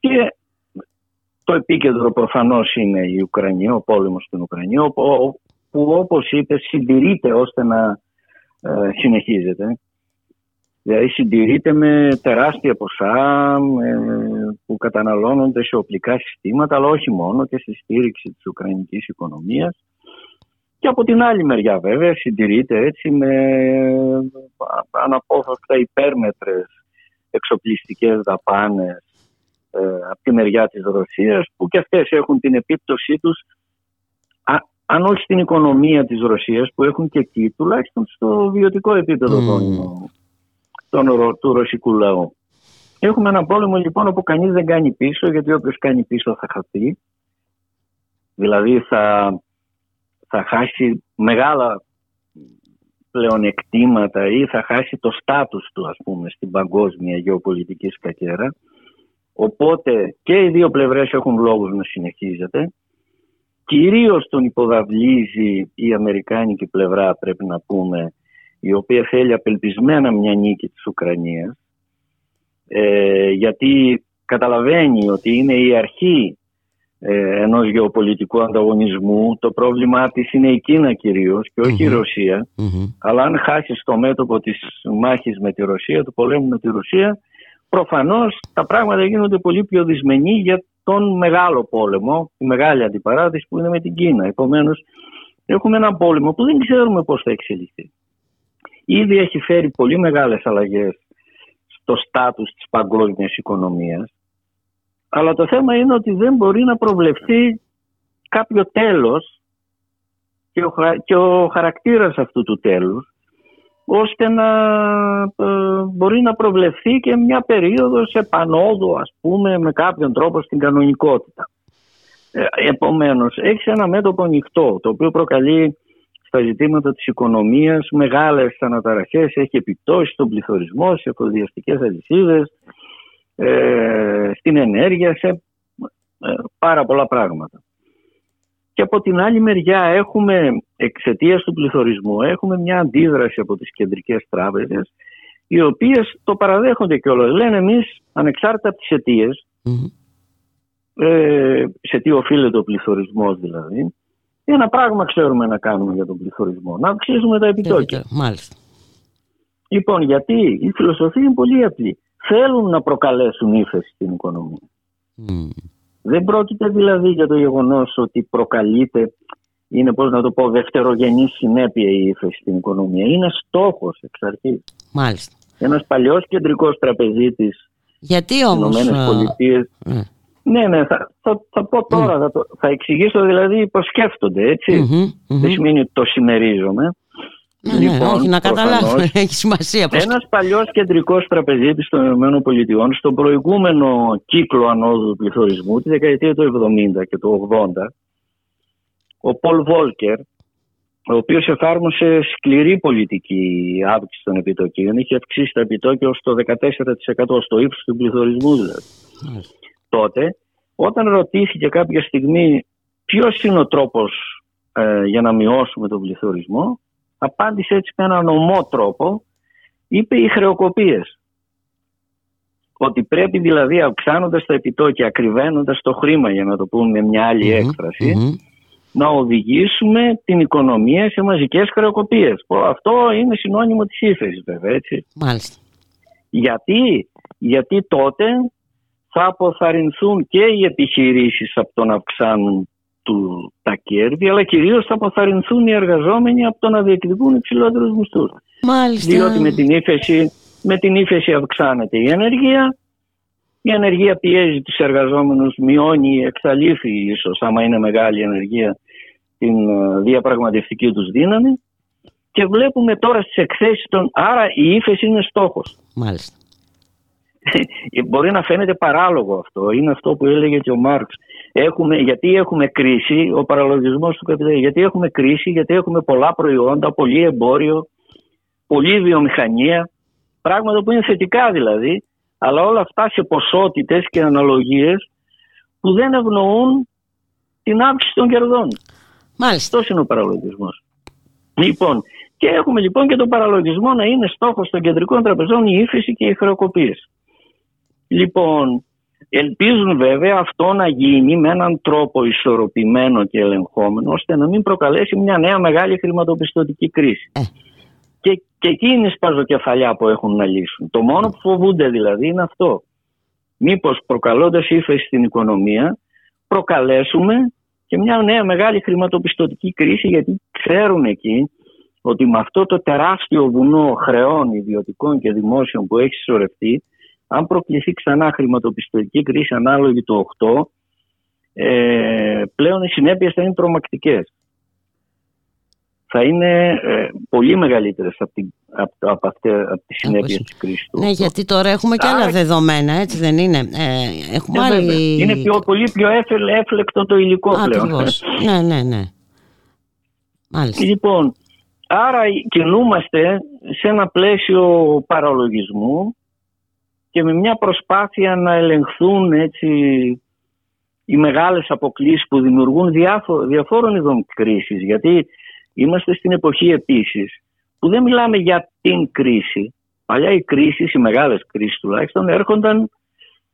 και το επίκεντρο προφανώς είναι η Ουκρανία, ο πόλεμος στην Ουκρανία, που όπως είπες συντηρείται ώστε να ε, συνεχίζεται. Δηλαδή συντηρείται με τεράστια ποσά που καταναλώνονται σε οπλικά συστήματα, αλλά όχι μόνο και στη στήριξη της Ουκρανικής οικονομίας. Και από την άλλη μεριά βέβαια συντηρείται έτσι με αναπόφευκτα υπέρμετρες εξοπλιστικές δαπάνες ε, από τη μεριά της Ρωσίας που και αυτές έχουν την επίπτωσή τους αν όχι στην οικονομία της Ρωσίας που έχουν και εκεί τουλάχιστον στο βιωτικό επίπεδο του ρωσικού λαού. Έχουμε ένα πόλεμο λοιπόν όπου κανείς δεν κάνει πίσω γιατί όποιος κάνει πίσω θα χαθεί. Δηλαδή θα, θα χάσει μεγάλα πλεονεκτήματα ή θα χάσει το στάτους του ας πούμε στην παγκόσμια γεωπολιτική σκακέρα. Οπότε και οι δύο πλευρές έχουν λόγους να συνεχίζεται. Κυρίως τον υποδαβλίζει η αμερικάνικη πλευρά πρέπει να πούμε η οποία θέλει απελπισμένα μια νίκη της Ουκρανίας ε, γιατί καταλαβαίνει ότι είναι η αρχή ε, ενός γεωπολιτικού ανταγωνισμού. Το πρόβλημά της είναι η Κίνα κυρίως και όχι η ρωσια Αλλά αν χάσει το μέτωπο της μάχης με τη Ρωσία, του πολέμου με τη Ρωσία, προφανώς τα πράγματα γίνονται πολύ πιο δυσμενή για τον μεγάλο πόλεμο, η μεγάλη αντιπαράθεση που είναι με την Κίνα. Επομένως, έχουμε ένα πόλεμο που δεν ξέρουμε πώς θα εξελιχθεί. Ήδη έχει φέρει πολύ μεγάλες αλλαγές στο στάτους της παγκόσμιας οικονομίας αλλά το θέμα είναι ότι δεν μπορεί να προβλεφθεί κάποιο τέλος και ο, και ο χαρακτήρας αυτού του τέλους ώστε να ε, μπορεί να προβλεφθεί και μια περίοδος επανόδου ας πούμε με κάποιον τρόπο στην κανονικότητα. Ε, επομένως έχεις ένα μέτωπο ανοιχτό το οποίο προκαλεί στα ζητήματα της οικονομίας μεγάλες αναταραχές, έχει επιπτώσεις στον πληθωρισμό, σε εφοδιαστικές αλυσίδες, ε, στην ενέργεια, σε ε, πάρα πολλά πράγματα. Και από την άλλη μεριά έχουμε εξαιτίας του πληθωρισμού έχουμε μια αντίδραση από τις κεντρικές τράπεζες οι οποίες το παραδέχονται και όλο. Λένε εμείς ανεξάρτητα από τις αιτίες, ε, σε τι οφείλεται ο πληθωρισμός δηλαδή, ένα πράγμα ξέρουμε να κάνουμε για τον πληθωρισμό, να αυξήσουμε τα επιτόκια. Μάλιστα. Λοιπόν, γιατί η φιλοσοφία είναι πολύ απλή θέλουν να προκαλέσουν ύφεση στην οικονομία. Δεν πρόκειται δηλαδή για το γεγονός ότι προκαλείται, είναι πώς να το πω, δευτερογενή συνέπεια η ύφεση στην οικονομία. Είναι στόχος εξ αρχής. Μάλιστα. Ένας παλιός κεντρικός τραπεζίτης Γιατί όμως... Ηνωμένες Πολιτείες, ναι. Ναι, ναι, θα, θα, θα πω τώρα, θα, το, θα εξηγήσω δηλαδή πως σκέφτονται, Δεν σημαίνει ότι το συμμερίζομαι. Ναι, ναι, λοιπόν, όχι, να καταλάβω, έχει σημασία. Πώς... Ένας παλιός κεντρικός τραπεζίτης των ΗΠΑ στον προηγούμενο κύκλο ανόδου του πληθωρισμού, τη δεκαετία του 70 και του 80, ο Πολ Βόλκερ, ο οποίος εφάρμοσε σκληρή πολιτική αύξηση των επιτοκίων, είχε αυξήσει τα επιτόκια ως το 14% στο ύψος του πληθωρισμού δηλαδή. Τότε, όταν ρωτήθηκε κάποια στιγμή ποιος είναι ο τρόπος ε, για να μειώσουμε τον πληθωρισμό, απάντησε έτσι με έναν ομό τρόπο, είπε οι χρεοκοπίες. Ότι πρέπει δηλαδή αυξάνοντας τα επιτόκια, ακριβένοντας το χρήμα για να το πούμε με μια αλλη εκφραση να οδηγήσουμε την οικονομία σε μαζικές χρεοκοπίες. Αυτό είναι συνώνυμο της ύφεσης βέβαια έτσι. Μάλιστα. Γιατί, γιατί τότε θα αποθαρρυνθούν και οι επιχειρήσεις από το να αυξάνουν του τα κέρδη, αλλά κυρίως θα αποθαρρυνθούν οι εργαζόμενοι από το να διεκδικούν υψηλότερους μισθούς. Μάλιστα. Διότι με την ύφεση, με την ύφεση αυξάνεται η ενεργεία, η ενεργεία πιέζει τους εργαζόμενους, μειώνει, εξαλείφει ίσως, άμα είναι μεγάλη η ενεργεία, την ε, διαπραγματευτική τους δύναμη και βλέπουμε τώρα στις εκθέσεις των... Άρα η ύφεση είναι στόχος. Μάλιστα. Μπορεί να φαίνεται παράλογο αυτό. Είναι αυτό που έλεγε και ο Μάρξ. Έχουμε, γιατί έχουμε κρίση, ο παραλογισμός του καπιταλισμού. Γιατί έχουμε κρίση, γιατί έχουμε πολλά προϊόντα, πολύ εμπόριο, πολλή βιομηχανία. Πράγματα που είναι θετικά δηλαδή, αλλά όλα αυτά σε ποσότητες και αναλογίες που δεν ευνοούν την αύξηση των κερδών. Μάλιστα. Αυτός είναι ο παραλογισμός. Λοιπόν, και έχουμε λοιπόν και τον παραλογισμό να είναι στόχος των κεντρικών τραπεζών η ύφεση και η χρεοκοπίες. Λοιπόν, ελπίζουν βέβαια αυτό να γίνει με έναν τρόπο ισορροπημένο και ελεγχόμενο ώστε να μην προκαλέσει μια νέα μεγάλη χρηματοπιστωτική κρίση. Ε. Και, και εκεί είναι η σπαζοκεφαλιά που έχουν να λύσουν. Το μόνο που φοβούνται δηλαδή είναι αυτό. Μήπως προκαλώντας ύφεση στην οικονομία προκαλέσουμε και μια νέα μεγάλη χρηματοπιστωτική κρίση γιατί ξέρουν εκεί ότι με αυτό το τεράστιο βουνό χρεών ιδιωτικών και δημόσιων που έχει συσσωρευτεί αν προκληθεί ξανά χρηματοπιστωτική κρίση ανάλογη του 8 ε, πλέον οι συνέπειες θα είναι τρομακτικές. Θα είναι ε, πολύ μεγαλύτερες από, την, από, από, από τις συνέπειες της κρίσης του 8. Ναι, γιατί τώρα έχουμε και άλλα δεδομένα, έτσι δεν είναι; Ε, έχουμε Ε, άλλη... βέβαια. Είναι πιο, πολύ πιο έφε- έφλεκτο το υλικό πλέον. Ακριβώς. ναι, ναι, ναι. Μάλιστα. Λοιπόν, άρα κινούμαστε σε ένα πλαίσιο παραλογισμού και με μια προσπάθεια να ελεγχθούν έτσι οι μεγάλες αποκλήσεις που δημιουργούν διάφο- διαφόρων ειδών κρίσεις. Γιατί είμαστε στην εποχή επίσης που δεν μιλάμε για την κρίση. Παλιά οι κρίσεις, οι μεγάλες κρίσεις τουλάχιστον, έρχονταν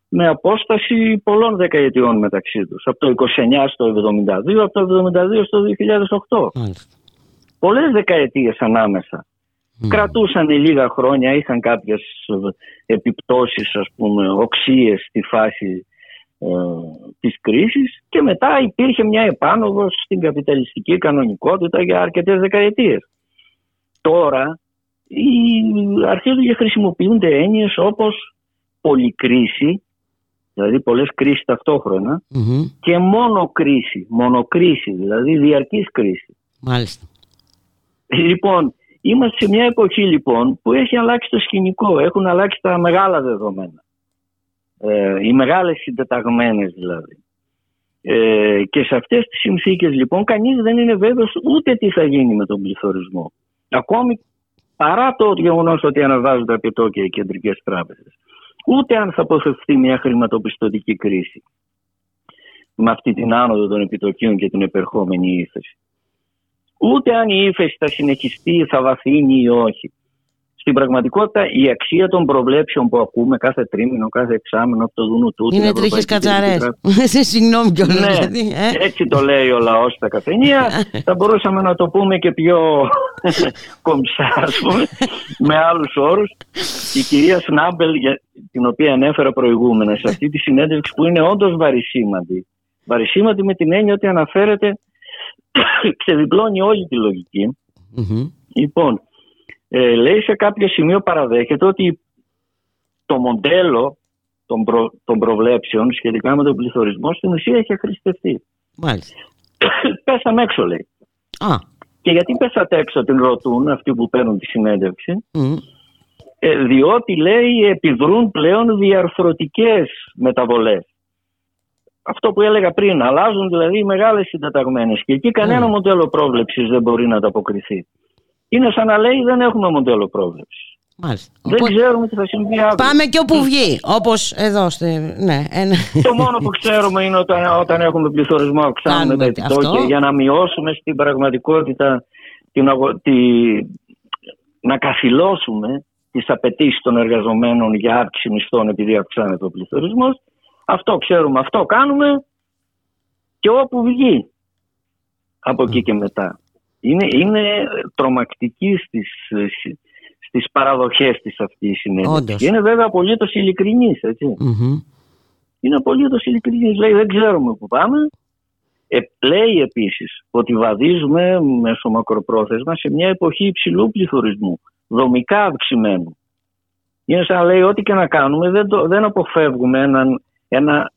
με απόσταση πολλών δεκαετιών μεταξύ τους. Από το 29 στο 72, από το 72 στο 2008 Μάλιστα. πολλές δεκαετίες ανάμεσα. Μμ. Κρατούσαν λίγα χρόνια, είχαν κάποιες ε, επιπτώσεις, ας πούμε, οξύες στη φάση ε, της κρίσης και μετά υπήρχε μια επάνωδος στην καπιταλιστική κανονικότητα για αρκετές δεκαετίες. Τώρα οι, αρχίζουν και χρησιμοποιούνται έννοιες όπως πολυκρίση, δηλαδή πολλές κρίσεις ταυτόχρονα Μμμ. και μόνο κρίση, μονοκρίση, δηλαδή διαρκής κρίση. Μάλιστα. Λοιπόν, είμαστε σε μια εποχή λοιπόν που έχει αλλάξει το σκηνικό, έχουν αλλάξει τα μεγάλα δεδομένα. Ε, οι μεγάλες συντεταγμένες δηλαδή. Ε, και σε αυτές τις συνθήκες λοιπόν κανείς δεν είναι βέβαιος ούτε τι θα γίνει με τον πληθωρισμό. Ακόμη παρά το γεγονός ότι αναβάζουν τα επιτόκια οι κεντρικές τράπεζες. Ούτε αν θα αποφευθεί μια χρηματοπιστωτική κρίση με αυτή την άνοδο των επιτοκίων και την επερχόμενη ύφεση ούτε αν η ύφεση θα συνεχιστεί, θα βαθύνει ή όχι. Στην πραγματικότητα η αξία των προβλέψεων που ακούμε κάθε τρίμηνο, κάθε εξάμηνο από το Δούνου τούτου. Είναι τρίχες κατσαρές. Συγγνώμη κιόλας. Ναι, δηλαδή, ε. έτσι το λέει ο λαός στα καφενεία. Θα μπορούσαμε να το πούμε και πιο κομψά, ας πούμε, με άλλους όρους. Η κυρία Σνάμπελ, για- την οποία ανέφερα προηγούμενα, σε αυτή τη συνέντευξη που είναι όντως βαρισίμαντη. Βαρισίμαντη με την έννοια ότι αναφέρεται, ξεδιπλώνει όλη τη λογική. Μμμ. Λοιπόν, ε, λέει σε κάποιο σημείο παραδέχεται ότι το μοντέλο των, προ, των προβλέψεων σχετικά με τον πληθωρισμό στην ουσία έχει αχρηστευτεί. Μάλιστα. Πέσαμε έξω λέει. Α, Και γιατί πέσατε έξω την ρωτούν αυτοί που παίρνουν τη συνέντευξη. μμ. Ε, διότι λέει επιδρούν πλέον διαρθρωτικές μεταβολές. Αυτό που έλεγα πριν, αλλάζουν δηλαδή οι μεγάλες συντεταγμένες και εκεί κανένα Mm. μοντέλο πρόβλεψης δεν μπορεί να ανταποκριθεί. Είναι σαν να λέει δεν έχουμε μοντέλο πρόβλεψης. Μάλιστα. Δεν Οπότε, ξέρουμε τι θα συμβεί αύριο. Πάμε και όπου βγει. Όπως εδώ. Στη... Ναι, ένα... Το μόνο που ξέρουμε είναι όταν, όταν έχουμε πληθωρισμό αυξάνουμε Κάνουμε τα επιτόκια αυτό. για να μειώσουμε στην πραγματικότητα την, αγο- τη, να καθυλώσουμε τις απαιτήσεις των εργαζομένων για αύξηση μισθών επειδή αυξάνεται ο πληθωρισμός. Αυτό ξέρουμε, αυτό κάνουμε και όπου βγει από εκεί και μετά. Είναι, είναι τρομακτική στις, στις παραδοχές της αυτή η συνέντευξη. Όντως. Και είναι βέβαια απολύτως ειλικρινής, έτσι Μμμ. είναι απολύτως ειλικρινής. Λέει: Δεν ξέρουμε που πάμε. Ε, λέει επίσης ότι βαδίζουμε μέσω μακροπρόθεσμα σε μια εποχή υψηλού πληθωρισμού, δομικά αυξημένου. Είναι σαν να λέει ό,τι και να κάνουμε δεν, το, δεν αποφεύγουμε έναν, ένα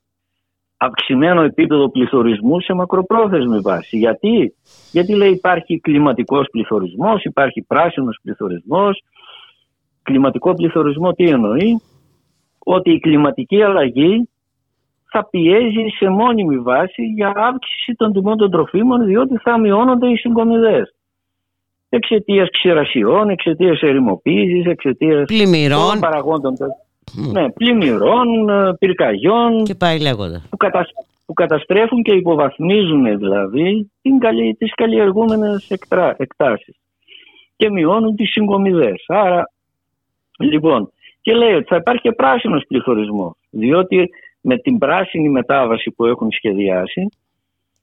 αυξημένο επίπεδο πληθωρισμού σε μακροπρόθεσμη βάση. Γιατί, Γιατί λέει υπάρχει κλιματικός πληθωρισμός, υπάρχει πράσινος πληθωρισμός. Κλιματικό πληθωρισμό τι εννοεί, ότι η κλιματική αλλαγή θα πιέζει σε μόνιμη βάση για αύξηση των τιμών των τροφίμων διότι θα μειώνονται οι συγκομιδές. Εξαιτίας ξηρασιών, εξαιτίας ερημοποίησης, εξαιτίας πλημμυρών. παραγόντων. Ναι, πλημμυρών, ε, πυρκαγιών. Και πάει λέγοντας. Που, που καταστρέφουν και υποβαθμίζουν δηλαδή τις καλλιεργούμενες εκτάσεις. Και μειώνουν τις συγκομιδές. Άρα, λοιπόν, και λέει ότι θα υπάρχει και πράσινος πληθωρισμός. Διότι με την πράσινη μετάβαση που έχουν σχεδιάσει,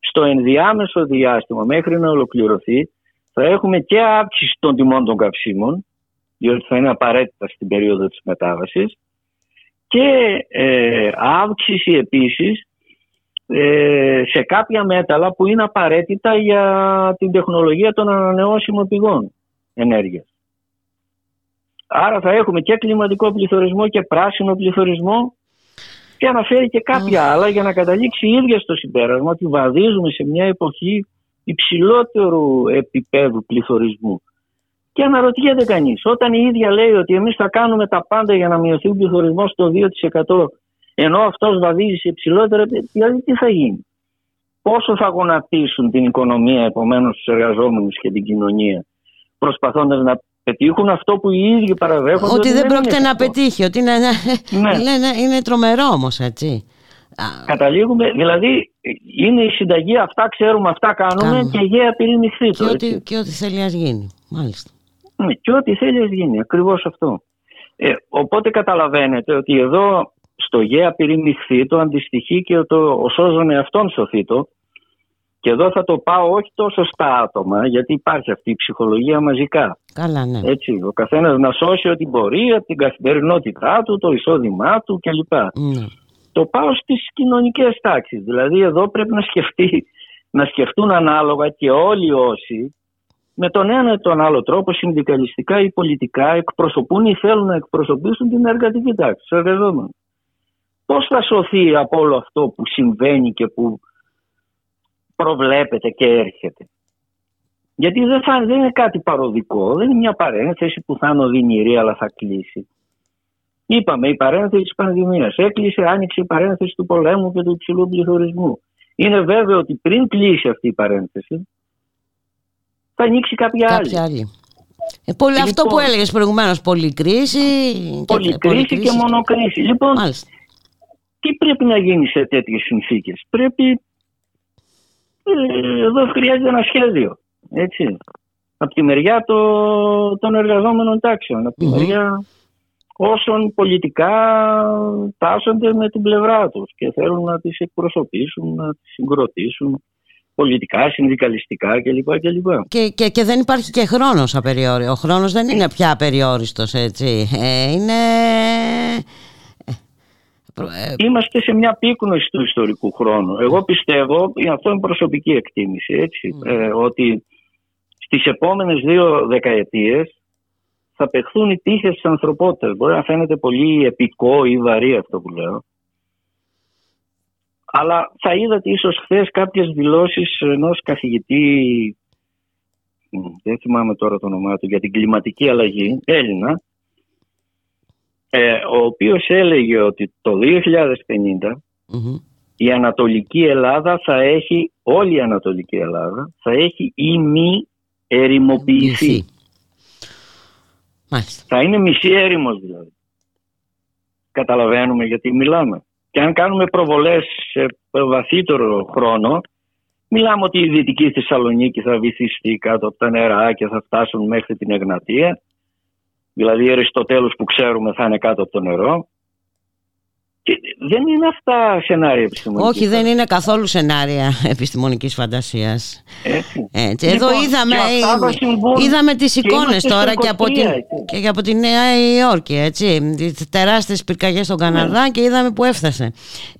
στο ενδιάμεσο διάστημα μέχρι να ολοκληρωθεί, θα έχουμε και αύξηση των τιμών των καυσίμων, διότι θα είναι απαραίτητα στην περίοδο της μετάβασης, και ε, αύξηση επίσης ε, σε κάποια μέταλλα που είναι απαραίτητα για την τεχνολογία των ανανεώσιμων πηγών ενέργειας. Άρα θα έχουμε και κλιματικό πληθωρισμό και πράσινο πληθωρισμό και αναφέρει και κάποια άλλα για να καταλήξει η ίδια στο συμπέρασμα ότι βαδίζουμε σε μια εποχή υψηλότερου επίπεδου πληθωρισμού. Και αναρωτιέται κανείς, όταν η ίδια λέει ότι εμείς θα κάνουμε τα πάντα για να μειωθεί ο πληθωρισμός στο 2%, ενώ αυτός βαδίζει σε υψηλότερα, δηλαδή τι θα γίνει; Πόσο θα γονατίσουν την οικονομία, επομένως τους εργαζόμενους και την κοινωνία, προσπαθώντας να πετύχουν αυτό που οι ίδιοι παραδέχονται. Ότι, δεν, πρόκειται να πετύχει, ότι είναι, ναι. είναι τρομερό όμως, έτσι. Καταλήγουμε, δηλαδή είναι η συνταγή, αυτά ξέρουμε, αυτά κάνουμε, και γέα πυρηνιχθεί και, ό,τι, και ό,τι θέλει να γίνει, μάλιστα. Ναι, και ό,τι θέλει να γίνει, ακριβώς αυτό. Ε, οπότε καταλαβαίνετε ότι εδώ στο γέα πυρηνιχθεί το αντιστοιχεί και το ο σώζον εαυτόν σωθήτο και εδώ θα το πάω όχι τόσο στα άτομα, γιατί υπάρχει αυτή η ψυχολογία μαζικά. Καλά, ναι. Έτσι, ο καθένας να σώσει ό,τι μπορεί από την καθημερινότητά του, το εισόδημά του κλπ. Ναι. Το πάω στις κοινωνικές τάξεις. Δηλαδή, εδώ πρέπει να, σκεφτεί, να σκεφτούν ανάλογα και όλοι όσοι με τον ένα ή τον άλλο τρόπο, συνδικαλιστικά ή πολιτικά, εκπροσωπούν ή θέλουν να εκπροσωπήσουν την εργατική τάξη, του εργαζόμενου. Πώς θα σωθεί από όλο αυτό που συμβαίνει και που προβλέπεται και έρχεται; Γιατί δεν, θα, δεν είναι κάτι παροδικό, δεν είναι μια παρένθεση που θα είναι οδυνηρή αλλά θα κλείσει. Είπαμε η παρένθεση της πανδημίας. Έκλεισε, άνοιξε η παρένθεση του πολέμου και του υψηλού πληθωρισμού. Είναι βέβαιο ότι πριν κλείσει αυτή η παρένθεση θα ανοίξει κάποια, κάποια άλλη. άλλη. Ε, πολύ, αυτό που λοιπόν- έλεγες προηγουμένως, πολυκρίση. Πολυκρίση και, και μονοκρίση. Λοιπόν, Μάλιστα. τι πρέπει να γίνει σε τέτοιες συνθήκες; Πρέπει ε, εδώ χρειάζεται ένα σχέδιο. Έτσι. Από τη μεριά το, των εργαζόμενων τάξεων. Από τη μεριά όσων πολιτικά τάσσονται με την πλευρά τους και θέλουν να τις εκπροσωπήσουν, να τις συγκροτήσουν πολιτικά, συνδικαλιστικά κλπ. Και, και, και δεν υπάρχει και χρόνος απεριόριστος. Ο χρόνος δεν είναι πια απεριόριστος έτσι. Ε, είναι ε, Είμαστε σε μια πύκνωση του ιστορικού χρόνου. Εγώ πιστεύω, αυτό είναι προσωπική εκτίμηση, έτσι, ε, ότι στις επόμενες δύο δεκαετίες θα παιχθούν οι τύχες της ανθρωπότητας. Μπορεί να φαίνεται πολύ επικό ή βαρύ αυτό που λέω. Αλλά θα είδατε ίσως χθες κάποιες δηλώσεις ενός καθηγητή, δεν θυμάμαι τώρα το όνομά του, για την κλιματική αλλαγή, Έλληνα, ε, ο οποίος έλεγε ότι το 2050 η Ανατολική Ελλάδα θα έχει, όλη η Ανατολική Ελλάδα θα έχει ή μη ερημοποιηθεί. Θα είναι μισή έρημος δηλαδή. Καταλαβαίνουμε γιατί μιλάμε. Και αν κάνουμε προβολές σε βαθύτερο χρόνο, μιλάμε ότι η Δυτική Θεσσαλονίκη θα βυθιστεί κάτω από τα νερά και θα φτάσουν μέχρι την Εγνατία Δηλαδή η Αριστοτέλους που ξέρουμε θα είναι κάτω από το νερό. Δεν είναι αυτά σενάρια επιστημονικής Όχι, δεν είναι καθόλου σενάρια επιστημονικής φαντασίας. Έτσι. Έτσι. Εδώ λοιπόν, είδαμε, είδαμε τις εικόνες τώρα και από, την, και από τη Νέα Υόρκη, έτσι. Τις τεράστιες πυρκαγιές στον Καναδά ναι. και είδαμε που έφτασε.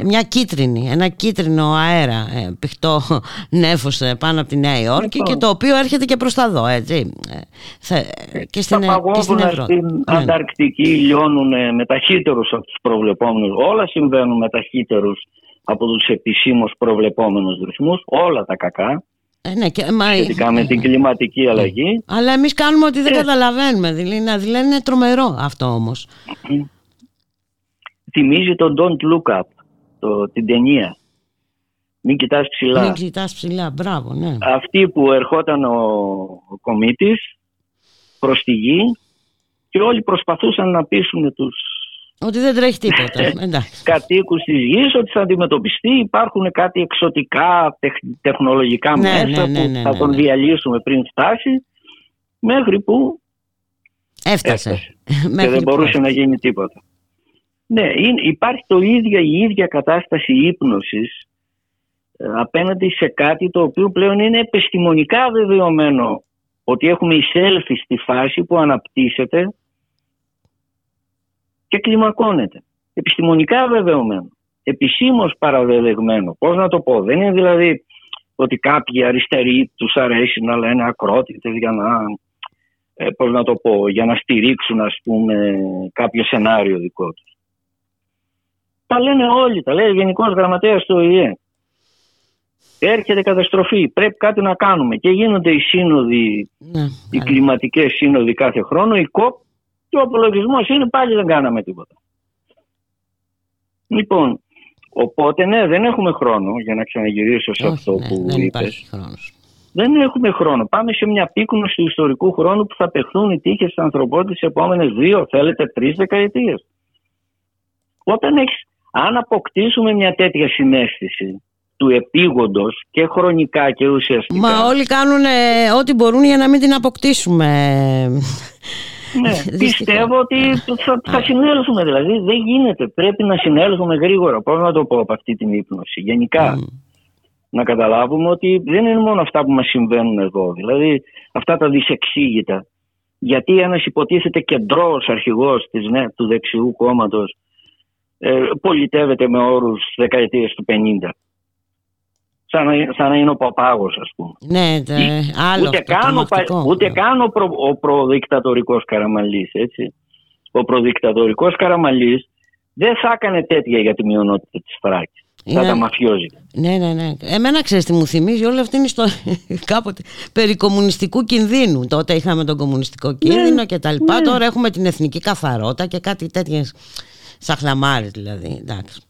Μια κίτρινη, ένα κίτρινο αέρα, ε, πηχτό νέφος ε, πάνω από τη Νέα Υόρκη λοιπόν. και το οποίο έρχεται και προς τα δω, έτσι. Ε, και στην, και στην Ευρώπη. Στην ναι. Ανταρκτική λιώνουν με ταχύτερους από τους προβλεπόμενους όλα συμβαίνουν με ταχύτερους από τους επισήμως προβλεπόμενους ρυθμούς, όλα τα κακά. Ε, ναι, και, μα... Σχετικά με την κλιματική αλλαγή. Αλλά εμείς κάνουμε ότι δεν ε. καταλαβαίνουμε. Δηλαδή, δηλαδή είναι τρομερό αυτό όμως. Θυμίζει το Don't Look Up, το, την ταινία. Μην κοιτάς ψηλά. Μην κοιτάς ψηλά, μπράβο, ναι. Αυτή που ερχόταν ο, ο κομίτης προς τη γη και όλοι προσπαθούσαν να πείσουν τους ότι δεν τρέχει τίποτα. Ε, Κατοίκους της γης, ότι θα αντιμετωπιστεί. Υπάρχουν κάτι εξωτικά τεχνολογικά ναι, μέσα ναι, ναι, που θα τον διαλύσουμε πριν φτάσει. Μέχρι που έφτασε. και δεν μπορούσε να γίνει τίποτα. Ναι, υπάρχει το ίδιο, η ίδια κατάσταση ύπνωσης ε, απέναντι σε κάτι το οποίο πλέον είναι επιστημονικά βεβαιωμένο ότι έχουμε εισέλθει στη φάση που αναπτύσσεται και κλιμακώνεται. Επιστημονικά βεβαιωμένο. Επισήμως παραβεβαιωμένο. Πώς να το πω. Δεν είναι δηλαδή ότι κάποιοι αριστεροί τους αρέσει να λένε ακρότητες για να, ε, πώς να το πω, για να στηρίξουν ας πούμε κάποιο σενάριο δικό τους. Τα λένε όλοι, τα λέει ο Γενικός Γραμματέας του ΟΗΕ. Έρχεται καταστροφή, πρέπει κάτι να κάνουμε και γίνονται οι σύνοδοι, ναι, οι ναι. κλιματικές σύνοδοι κάθε χρόνο, η ΚΟΠ και ο απολογισμός είναι πάλι δεν κάναμε τίποτα. Λοιπόν, οπότε ναι, δεν έχουμε χρόνο για να ξαναγυρίσω σε αυτό ναι, που δεν είπες. Δεν έχουμε χρόνο. Πάμε σε μια πίκνωση του ιστορικού χρόνου που θα παιχθούν οι τύχες της ανθρωπότητας τις επόμενες δύο, θέλετε, τρεις δεκαετίες. Όταν έχεις, αν αποκτήσουμε μια τέτοια συνέστηση του επίγοντος και χρονικά και ουσιαστικά. Μα όλοι κάνουν ό,τι μπορούν για να μην την αποκτήσουμε. Ναι, πιστεύω ότι θα, θα συνέλθουμε δηλαδή. Δεν γίνεται. Πρέπει να συνέλθουμε γρήγορα. Πώς να το πω από αυτή την ύπνοση. Γενικά. Να καταλάβουμε ότι δεν είναι μόνο αυτά που μας συμβαίνουν εδώ. Δηλαδή αυτά τα δυσεξήγητα. Γιατί ένας υποτίθεται κεντρός αρχηγός του δεξιού κόμματος ε, πολιτεύεται με όρους δεκαετία του 50 σαν να, σαν να είναι ο Παπάγος ας πούμε. Ναι, τε, άλλο ούτε, καν ο, ούτε καν ο, προ, ο προδικτατορικός Καραμαλής, έτσι. Ο προδικτατορικός Καραμαλής δεν θα έκανε τέτοια για τη μειονότητα της Φράκης. Είναι... Θα τα μαφιόζει. Ναι, ναι, ναι. Εμένα ξέρεις τι μου θυμίζει, όλη αυτή είναι στο κάποτε περί κομμουνιστικού κινδύνου. Τότε είχαμε τον κομμουνιστικό ναι, κίνδυνο και τα λοιπά. Ναι. Τώρα έχουμε την εθνική καθαρότητα και κάτι τέτοιες σαχλαμάρες δηλαδή. Εντάξει.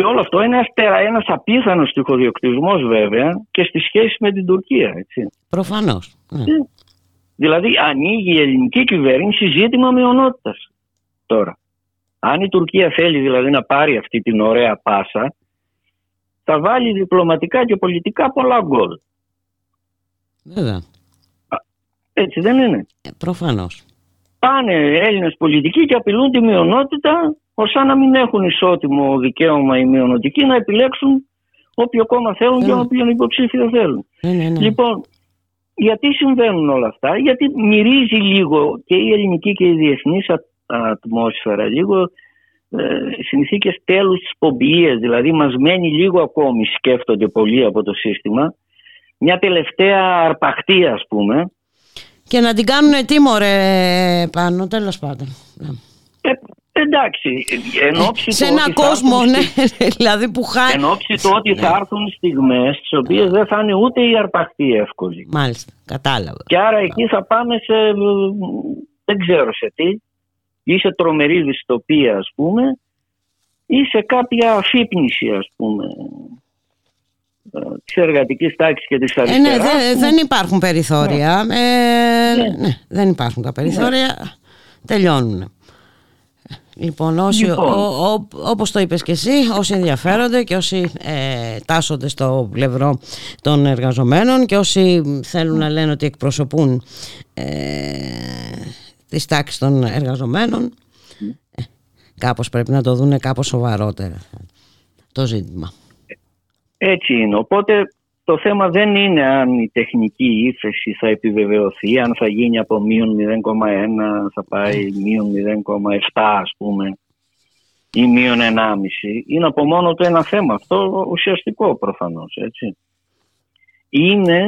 Και όλο αυτό είναι ένας απίθανος τυχοδιοκτισμός βέβαια και στη σχέση με την Τουρκία. Έτσι. Προφανώς. Ναι. Δηλαδή ανοίγει η ελληνική κυβέρνηση ζήτημα μειονότητας τώρα. Αν η Τουρκία θέλει δηλαδή να πάρει αυτή την ωραία πάσα θα βάλει διπλωματικά και πολιτικά πολλά γκολ. Βέβαια. Έτσι δεν είναι. Ε, προφανώς. Πάνε Έλληνες πολιτικοί και απειλούν τη μειονότητα ώστε να μην έχουν ισότιμο δικαίωμα οι μειονοτικοί να επιλέξουν όποιο κόμμα θέλουν και ναι. όποιον υποψήφιο θέλουν. Ναι, ναι, λοιπόν, γιατί συμβαίνουν όλα αυτά, γιατί μυρίζει λίγο και η ελληνική και η διεθνής ατμόσφαιρα, λίγο ε, συνθήκες τέλους της πομπιείας, δηλαδή μας μένει λίγο ακόμη, σκέφτονται πολλοί από το σύστημα, μια τελευταία αρπαχτή ας πούμε. Και να την κάνουν τίμωρε πάνω, τέλος πάντων. Ε, Εντάξει, εν ώψη σε ένα κόσμο, ναι, δηλαδή που χάνει. Εν ώψη του ότι θα ναι. έρθουν στιγμές στις οποίες δεν θα είναι ούτε η αρπαχτή εύκολη. Μάλιστα, κατάλαβα. Και άρα εκεί θα πάμε σε, δεν ξέρω σε τι, ή σε τρομερή δυστοπία ας πούμε, ή σε κάποια αφύπνιση ας πούμε ε, της εργατικής τάξης και της αριστεράς. Ε, ναι, δεν υπάρχουν περιθώρια. Ναι. Ε, ναι. ναι. δεν υπάρχουν τα περιθώρια. Ναι. Τελειώνουν. Λοιπόν, όσοι, λοιπόν. Ο, όπως το είπες και εσύ, όσοι ενδιαφέρονται και όσοι ε, τάσσονται στο πλευρό των εργαζομένων και όσοι θέλουν να λένε ότι εκπροσωπούν ε, τις τάξεις των εργαζομένων, ε, κάπως πρέπει να το δούνε κάπως σοβαρότερα το ζήτημα. Έτσι είναι. Οπότε το θέμα δεν είναι αν η τεχνική ύφεση θα επιβεβαιωθεί, αν θα γίνει από μείον 0,1, θα πάει μείον 0,7 ας πούμε ή μείον 1,5. Είναι από μόνο το ένα θέμα. Αυτό ουσιαστικό προφανώς. Έτσι. Είναι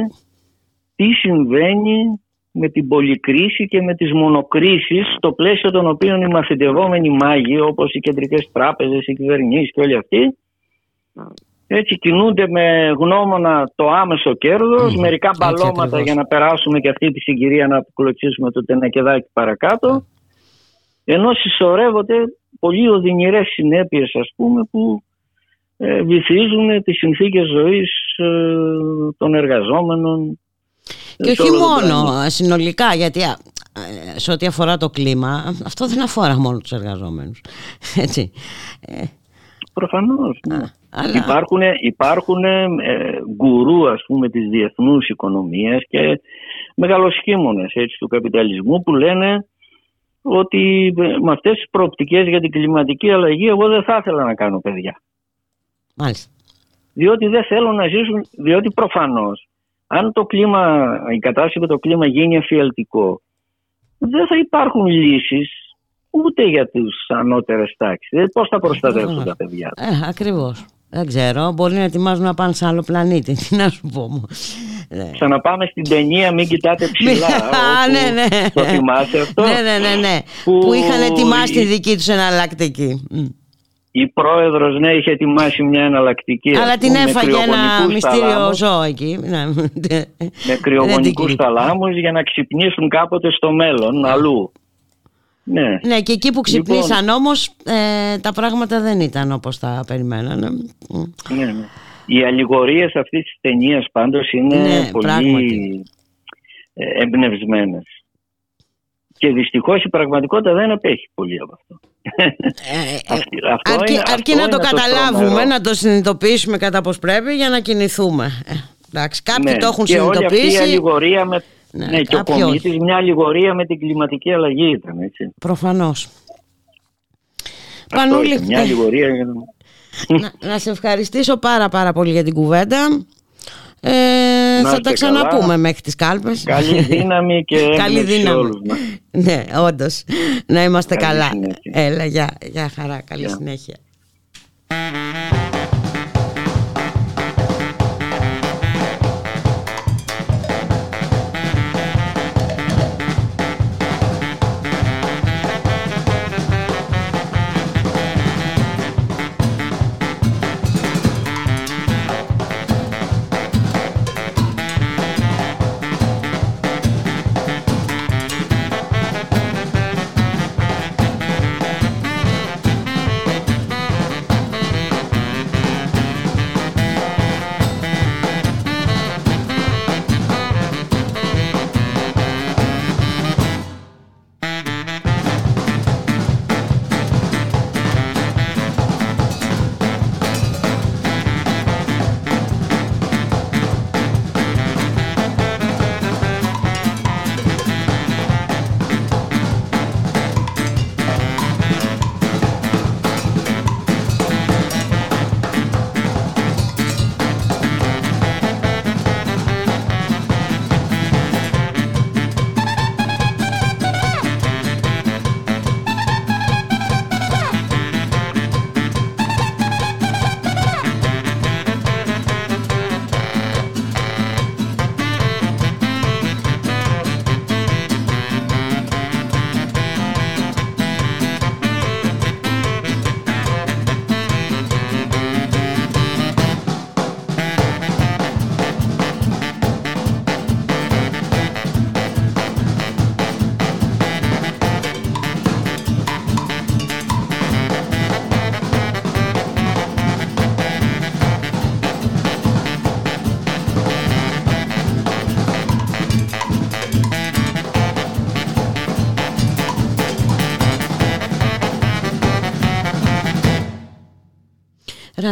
τι συμβαίνει με την πολυκρίση και με τις μονοκρίσεις στο πλαίσιο των οποίων οι μαθητευόμενοι μάγοι όπως οι κεντρικές τράπεζες, οι κυβερνήσεις και όλοι αυτοί έτσι κινούνται με γνώμονα το άμεσο κέρδος, μερικά μπαλώματα για να περάσουμε και αυτή τη συγκυρία να κλωτσίσουμε το τενακεδάκι παρακάτω ενώ συσσωρεύονται πολύ οδυνηρές συνέπειες ας πούμε που ε, βυθίζουν τις συνθήκες ζωής ε, των εργαζόμενων και όχι μόνο συνολικά, γιατί σε ό,τι αφορά το κλίμα, αυτό δεν αφορά μόνο τους εργαζόμενους. Έτσι. Ε. Προφανώς. Ναι. Υπάρχουν, υπάρχουν ε, γκουρού ας πούμε της διεθνούς οικονομίας και μεγαλοσχήμονες έτσι, του καπιταλισμού που λένε ότι με αυτές τις προοπτικές για την κλιματική αλλαγή εγώ δεν θα ήθελα να κάνω παιδιά. Μάλιστα. Διότι δεν θέλω να ζήσουν, διότι προφανώς αν το κλίμα, η κατάσταση με το κλίμα γίνει εφιαλτικό, δεν θα υπάρχουν λύσεις ούτε για τους ανώτερες τάξεις. Δηλαδή πώς θα προστατεύσουν τα παιδιά. Ε, ακριβώς. Δεν ξέρω, μπορεί να ετοιμάζουν να πάνε σε άλλο πλανήτη. Τι να σου πω. Ναι. Ξαναπάμε στην ταινία Μην κοιτάτε ψηλά. Α, ναι, ναι. Το θυμάσαι αυτό. Ναι, ναι, ναι. ναι. Που... που είχαν ετοιμάσει τη δική τους εναλλακτική η πρόεδρος ναι είχε ετοιμάσει μια εναλλακτική αλλά την έφαγε ένα μυστήριο ζώο εκεί ναι. με κρυογονικούς θαλάμους για να ξυπνήσουν κάποτε στο μέλλον αλλού ναι. ναι και εκεί που ξυπνήσαν λοιπόν, όμως ε, τα πράγματα δεν ήταν όπως τα περιμένανε ναι, ναι. Οι αλληγορίες αυτής της ταινίας πάντως είναι ναι, πολύ πράγματι. Ε, εμπνευσμένες και δυστυχώς η πραγματικότητα δεν απέχει πολύ από αυτό. Ε, ε, αυτό αρκεί, είναι, αρκεί να το καταλάβουμε, να το συνειδητοποιήσουμε κατά πώς πρέπει για να κινηθούμε. Ε, εντάξει, κάποιοι ναι, το έχουν και συνειδητοποιήσει. Όλη αυτή η αλληγορία με, ναι, ναι, και ο Κομίτης μια αλληγορία με την κλιματική αλλαγή ήταν, έτσι. Προφανώς. Πανούλη, μια αλληγορία να, να σε ευχαριστήσω πάρα πάρα πολύ για την κουβέντα. Ε, θα τα ξαναπούμε καλά. μέχρι τις κάλπες. Καλή δύναμη και Καλή δύναμη. όλους μας. Ναι, όντως. Να είμαστε καλή καλά. Συνέχεια. Έλα, για, για χαρά. Καλή συνέχεια.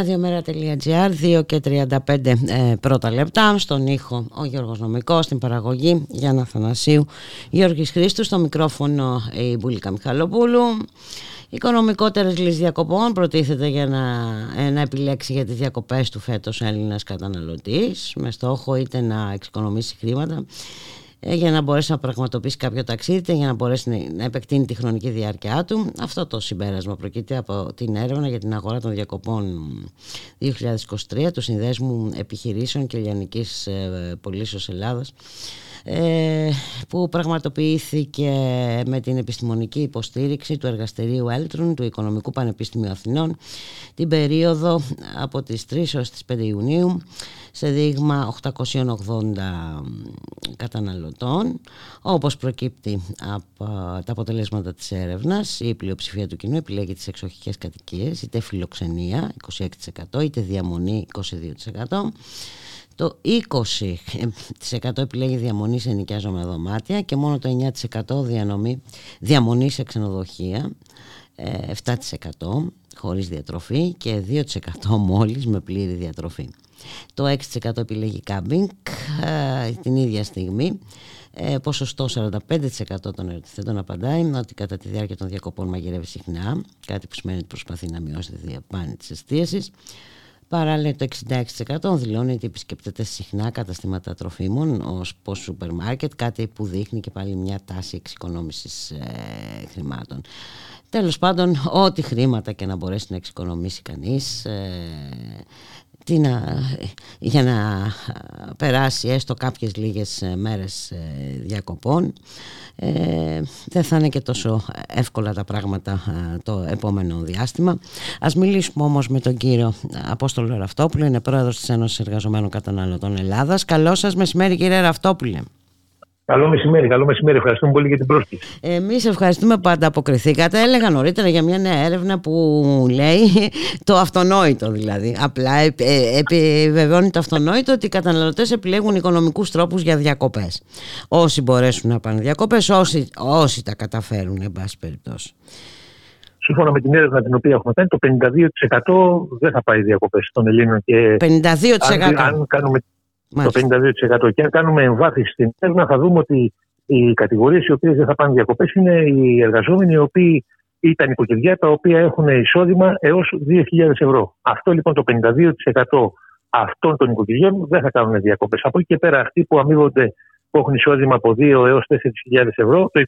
radiomera.gr 2 και 35 ε, πρώτα λεπτά στον ήχο ο Γιώργος Νομικός στην παραγωγή Γιάννα Θανασίου Γιώργης Χρήστου στο μικρόφωνο η Μπουλίκα Μιχαλοπούλου. Οικονομικότερες λύσεις διακοπών προτίθεται για να, ε, να επιλέξει για τις διακοπές του φέτος Έλληνας καταναλωτής με στόχο είτε να εξοικονομήσει χρήματα ε, για να μπορέσει να πραγματοποιήσει κάποιο ταξίδι για να μπορέσει να επεκτείνει τη χρονική διάρκεια του. Αυτό το συμπέρασμα προκύπτει από την έρευνα για την αγορά των διακοπών 2023 του Συνδέσμου Επιχειρήσεων και Λιανικής ε, Πολίσεως Ελλάδας ε, που πραγματοποιήθηκε με την επιστημονική υποστήριξη του εργαστηρίου Έλτρουν του Οικονομικού Πανεπιστημίου Αθηνών την περίοδο από τις 3 έως τις 5 Ιουνίου σε δείγμα 880 καταναλωτών όπως προκύπτει από τα αποτελέσματα της έρευνας η πλειοψηφία του κοινού επιλέγει τις εξοχικές κατοικίες είτε φιλοξενία 26% είτε διαμονή 22% το 20% επιλέγει διαμονή σε νοικιάζομαι δωμάτια και μόνο το 9% διανομή, διαμονή σε ξενοδοχεία, 7% ε, χωρίς διατροφή και 2% μόλις με πλήρη διατροφή. Το 6% επιλέγει κάμπινγκ ε, την ίδια στιγμή. Ε, ποσοστό 45% των ερωτηθέντων απαντάει ότι κατά τη διάρκεια των διακοπών μαγειρεύει συχνά, κάτι που σημαίνει ότι προσπαθεί να μειώσει τη διαπάνη της εστίασης. Παράλληλα το 66% δηλώνει ότι επισκέπτεται συχνά καταστήματα τροφίμων ως πως σούπερ μάρκετ, κάτι που δείχνει και πάλι μια τάση εξοικονόμησης ε, χρημάτων. Τέλος πάντων, ό,τι χρήματα και να μπορέσει να εξοικονομήσει κανείς ε, τι να, για να περάσει έστω κάποιες λίγες μέρες ε, διακοπών ε, δεν θα είναι και τόσο εύκολα τα πράγματα ε, το επόμενο διάστημα. Ας μιλήσουμε όμως με τον κύριο Απόστολο Ραφτόπουλο, είναι πρόεδρος της Ένωσης Εργαζομένων Καταναλωτών Ελλάδας. Καλό σας μεσημέρι κύριε Ραφτόπουλε. Καλό μεσημέρι, καλό μεσημέρι. Ευχαριστούμε πολύ για την πρόσκληση. Εμείς ευχαριστούμε που ανταποκριθήκατε. Έλεγα νωρίτερα για μια νέα έρευνα που λέει το αυτονόητο δηλαδή. Απλά ε, επιβεβαιώνει το αυτονόητο ότι οι καταναλωτές επιλέγουν οικονομικούς τρόπους για διακοπές. Όσοι μπορέσουν να πάνε διακοπές, όσοι, όσοι τα καταφέρουν, εν πάση περιπτώσει. Σύμφωνα με την έρευνα την οποία έχουμε κάνει, το 52% δεν θα πάει διακοπές των Ελλήνων. Και 52%. Αν, αν κάνουμε το 52%. Και αν κάνουμε εμβάθυνση στην έρευνα, θα δούμε ότι οι κατηγορίες οι οποίες δεν θα πάνε διακοπές είναι οι εργαζόμενοι οι οποίοι ήταν οικογενειά τα οποία έχουν εισόδημα έως 2.000 ευρώ. Αυτό λοιπόν το 52% αυτών των οικογενειών δεν θα κάνουν διακοπές. Από εκεί και πέρα, αυτοί που αμείβονται που έχουν εισόδημα από 2 έως 4.000 ευρώ, το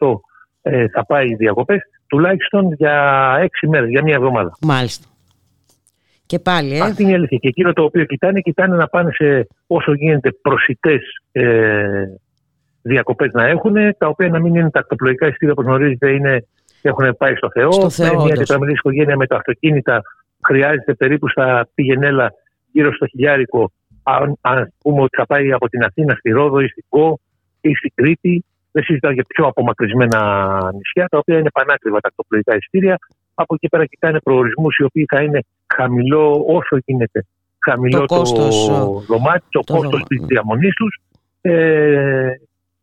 28% ε, θα πάει διακοπές τουλάχιστον για 6 μέρες, για μία εβδομάδα. Μάλιστα. Και πάλι, ε. Αυτή είναι η αλήθεια. Και εκείνο το οποίο κοιτάνε, κοιτάνε να πάνε σε όσο γίνεται προσιτές ε, διακοπές να έχουν, τα οποία να μην είναι τα ακτοπλοϊκά εισιτήρια, όπως γνωρίζετε, είναι, έχουν πάει στο Θεό. Στο Θεό μια τετραμελή οικογένεια με τα αυτοκίνητα χρειάζεται περίπου στα πηγενέλα γύρω στο χιλιάρικο. Αν, αν πούμε ότι θα πάει από την Αθήνα στη Ρόδο ή στην Κο ή στην Κρήτη, δεν συζητάω για πιο απομακρυσμένα νησιά, τα οποία είναι πανάκριβα τα ακτοπλοϊκά εισιτήρια. Από εκεί πέρα κοιτάνε προορισμούς οι οποίοι θα είναι χαμηλό όσο γίνεται χαμηλό το, κόστος, το δωμάτιο, το, το κόστος της διαμονής τους ε,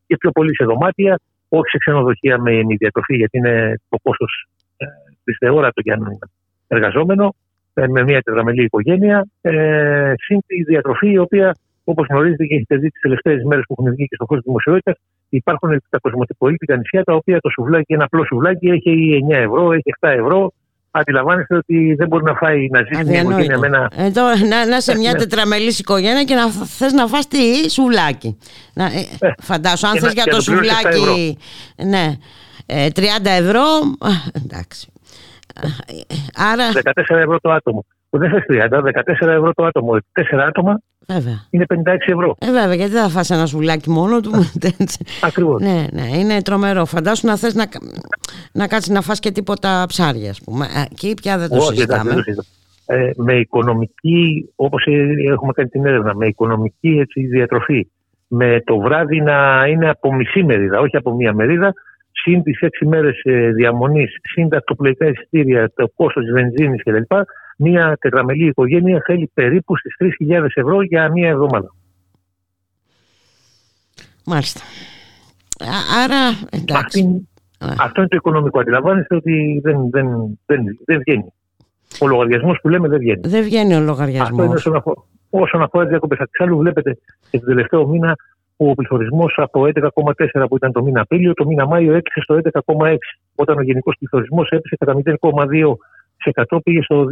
και πιο πολύ σε δωμάτια, όχι σε ξενοδοχεία με διατροφή γιατί είναι το κόστος ε, δυσθεόρατο για έναν εργαζόμενο ε, με μια τετραμελή οικογένεια ε, συν τη διατροφή η οποία όπως γνωρίζετε και έχετε δει τις τελευταίες μέρες που έχουν βγει και στον χώρο της δημοσιότητας υπάρχουν τα κοσμοτυπολίτικα νησιά τα οποία το σουβλάκι, ένα απλό σουβλάκι έχει 9 ευρώ, έχει 7 ευρώ αντιλαμβάνεστε ότι δεν μπορεί να φάει να ζήσει μια οικογένεια με ένα... Εδώ, να, να είσαι μια ναι. τετραμελής οικογένεια και να θες να φας τι σουβλάκι. Να, ε, ε φαντάσου, αν θες για το σουβλάκι ναι, 30 ε, ευρώ, εντάξει. Άρα... 14 ευρώ το άτομο. Δεν θες 30, 14 ευρώ το άτομο. 4 άτομα Βέβαια. Είναι 56 ευρώ. Ε, βέβαια, γιατί δεν θα φας ένα σουβλάκι μόνο του. Ακριβώς. ναι, ναι, είναι τρομερό. Φαντάσου να θες να, να κάτσεις να φας και τίποτα ψάρια, ας πούμε. Εκεί πια δεν το Όχι, συζητάμε. Ε, με οικονομική, όπως έχουμε κάνει την έρευνα, με οικονομική έτσι, διατροφή, με το βράδυ να είναι από μισή μερίδα, όχι από μία μερίδα, συν τις έξι μέρες διαμονής, συν τα αυτοπλοϊκά εισιτήρια, το κόστος της βενζίνης κλπ μια τετραμελή οικογένεια θέλει περίπου στις 3.000 ευρώ για μία εβδομάδα. Μάλιστα. Άρα, εντάξει. Αυτό είναι το οικονομικό. Αντιλαμβάνεστε ότι δεν, δεν, δεν, δεν βγαίνει. Ο λογαριασμός που λέμε δεν βγαίνει. Δεν βγαίνει ο λογαριασμός. Αυτό είναι όσον αφορά, όσον αφορά τις διακοπές. Εξάλλου, βλέπετε και τον τελευταίο μήνα ο πληθωρισμός από 11,4 που ήταν το μήνα Απρίλιο, το μήνα Μάιο έξι στο 11,6. όταν ο γενικός πληθωρισμός έπεσε κατά 0,2% πήγε στο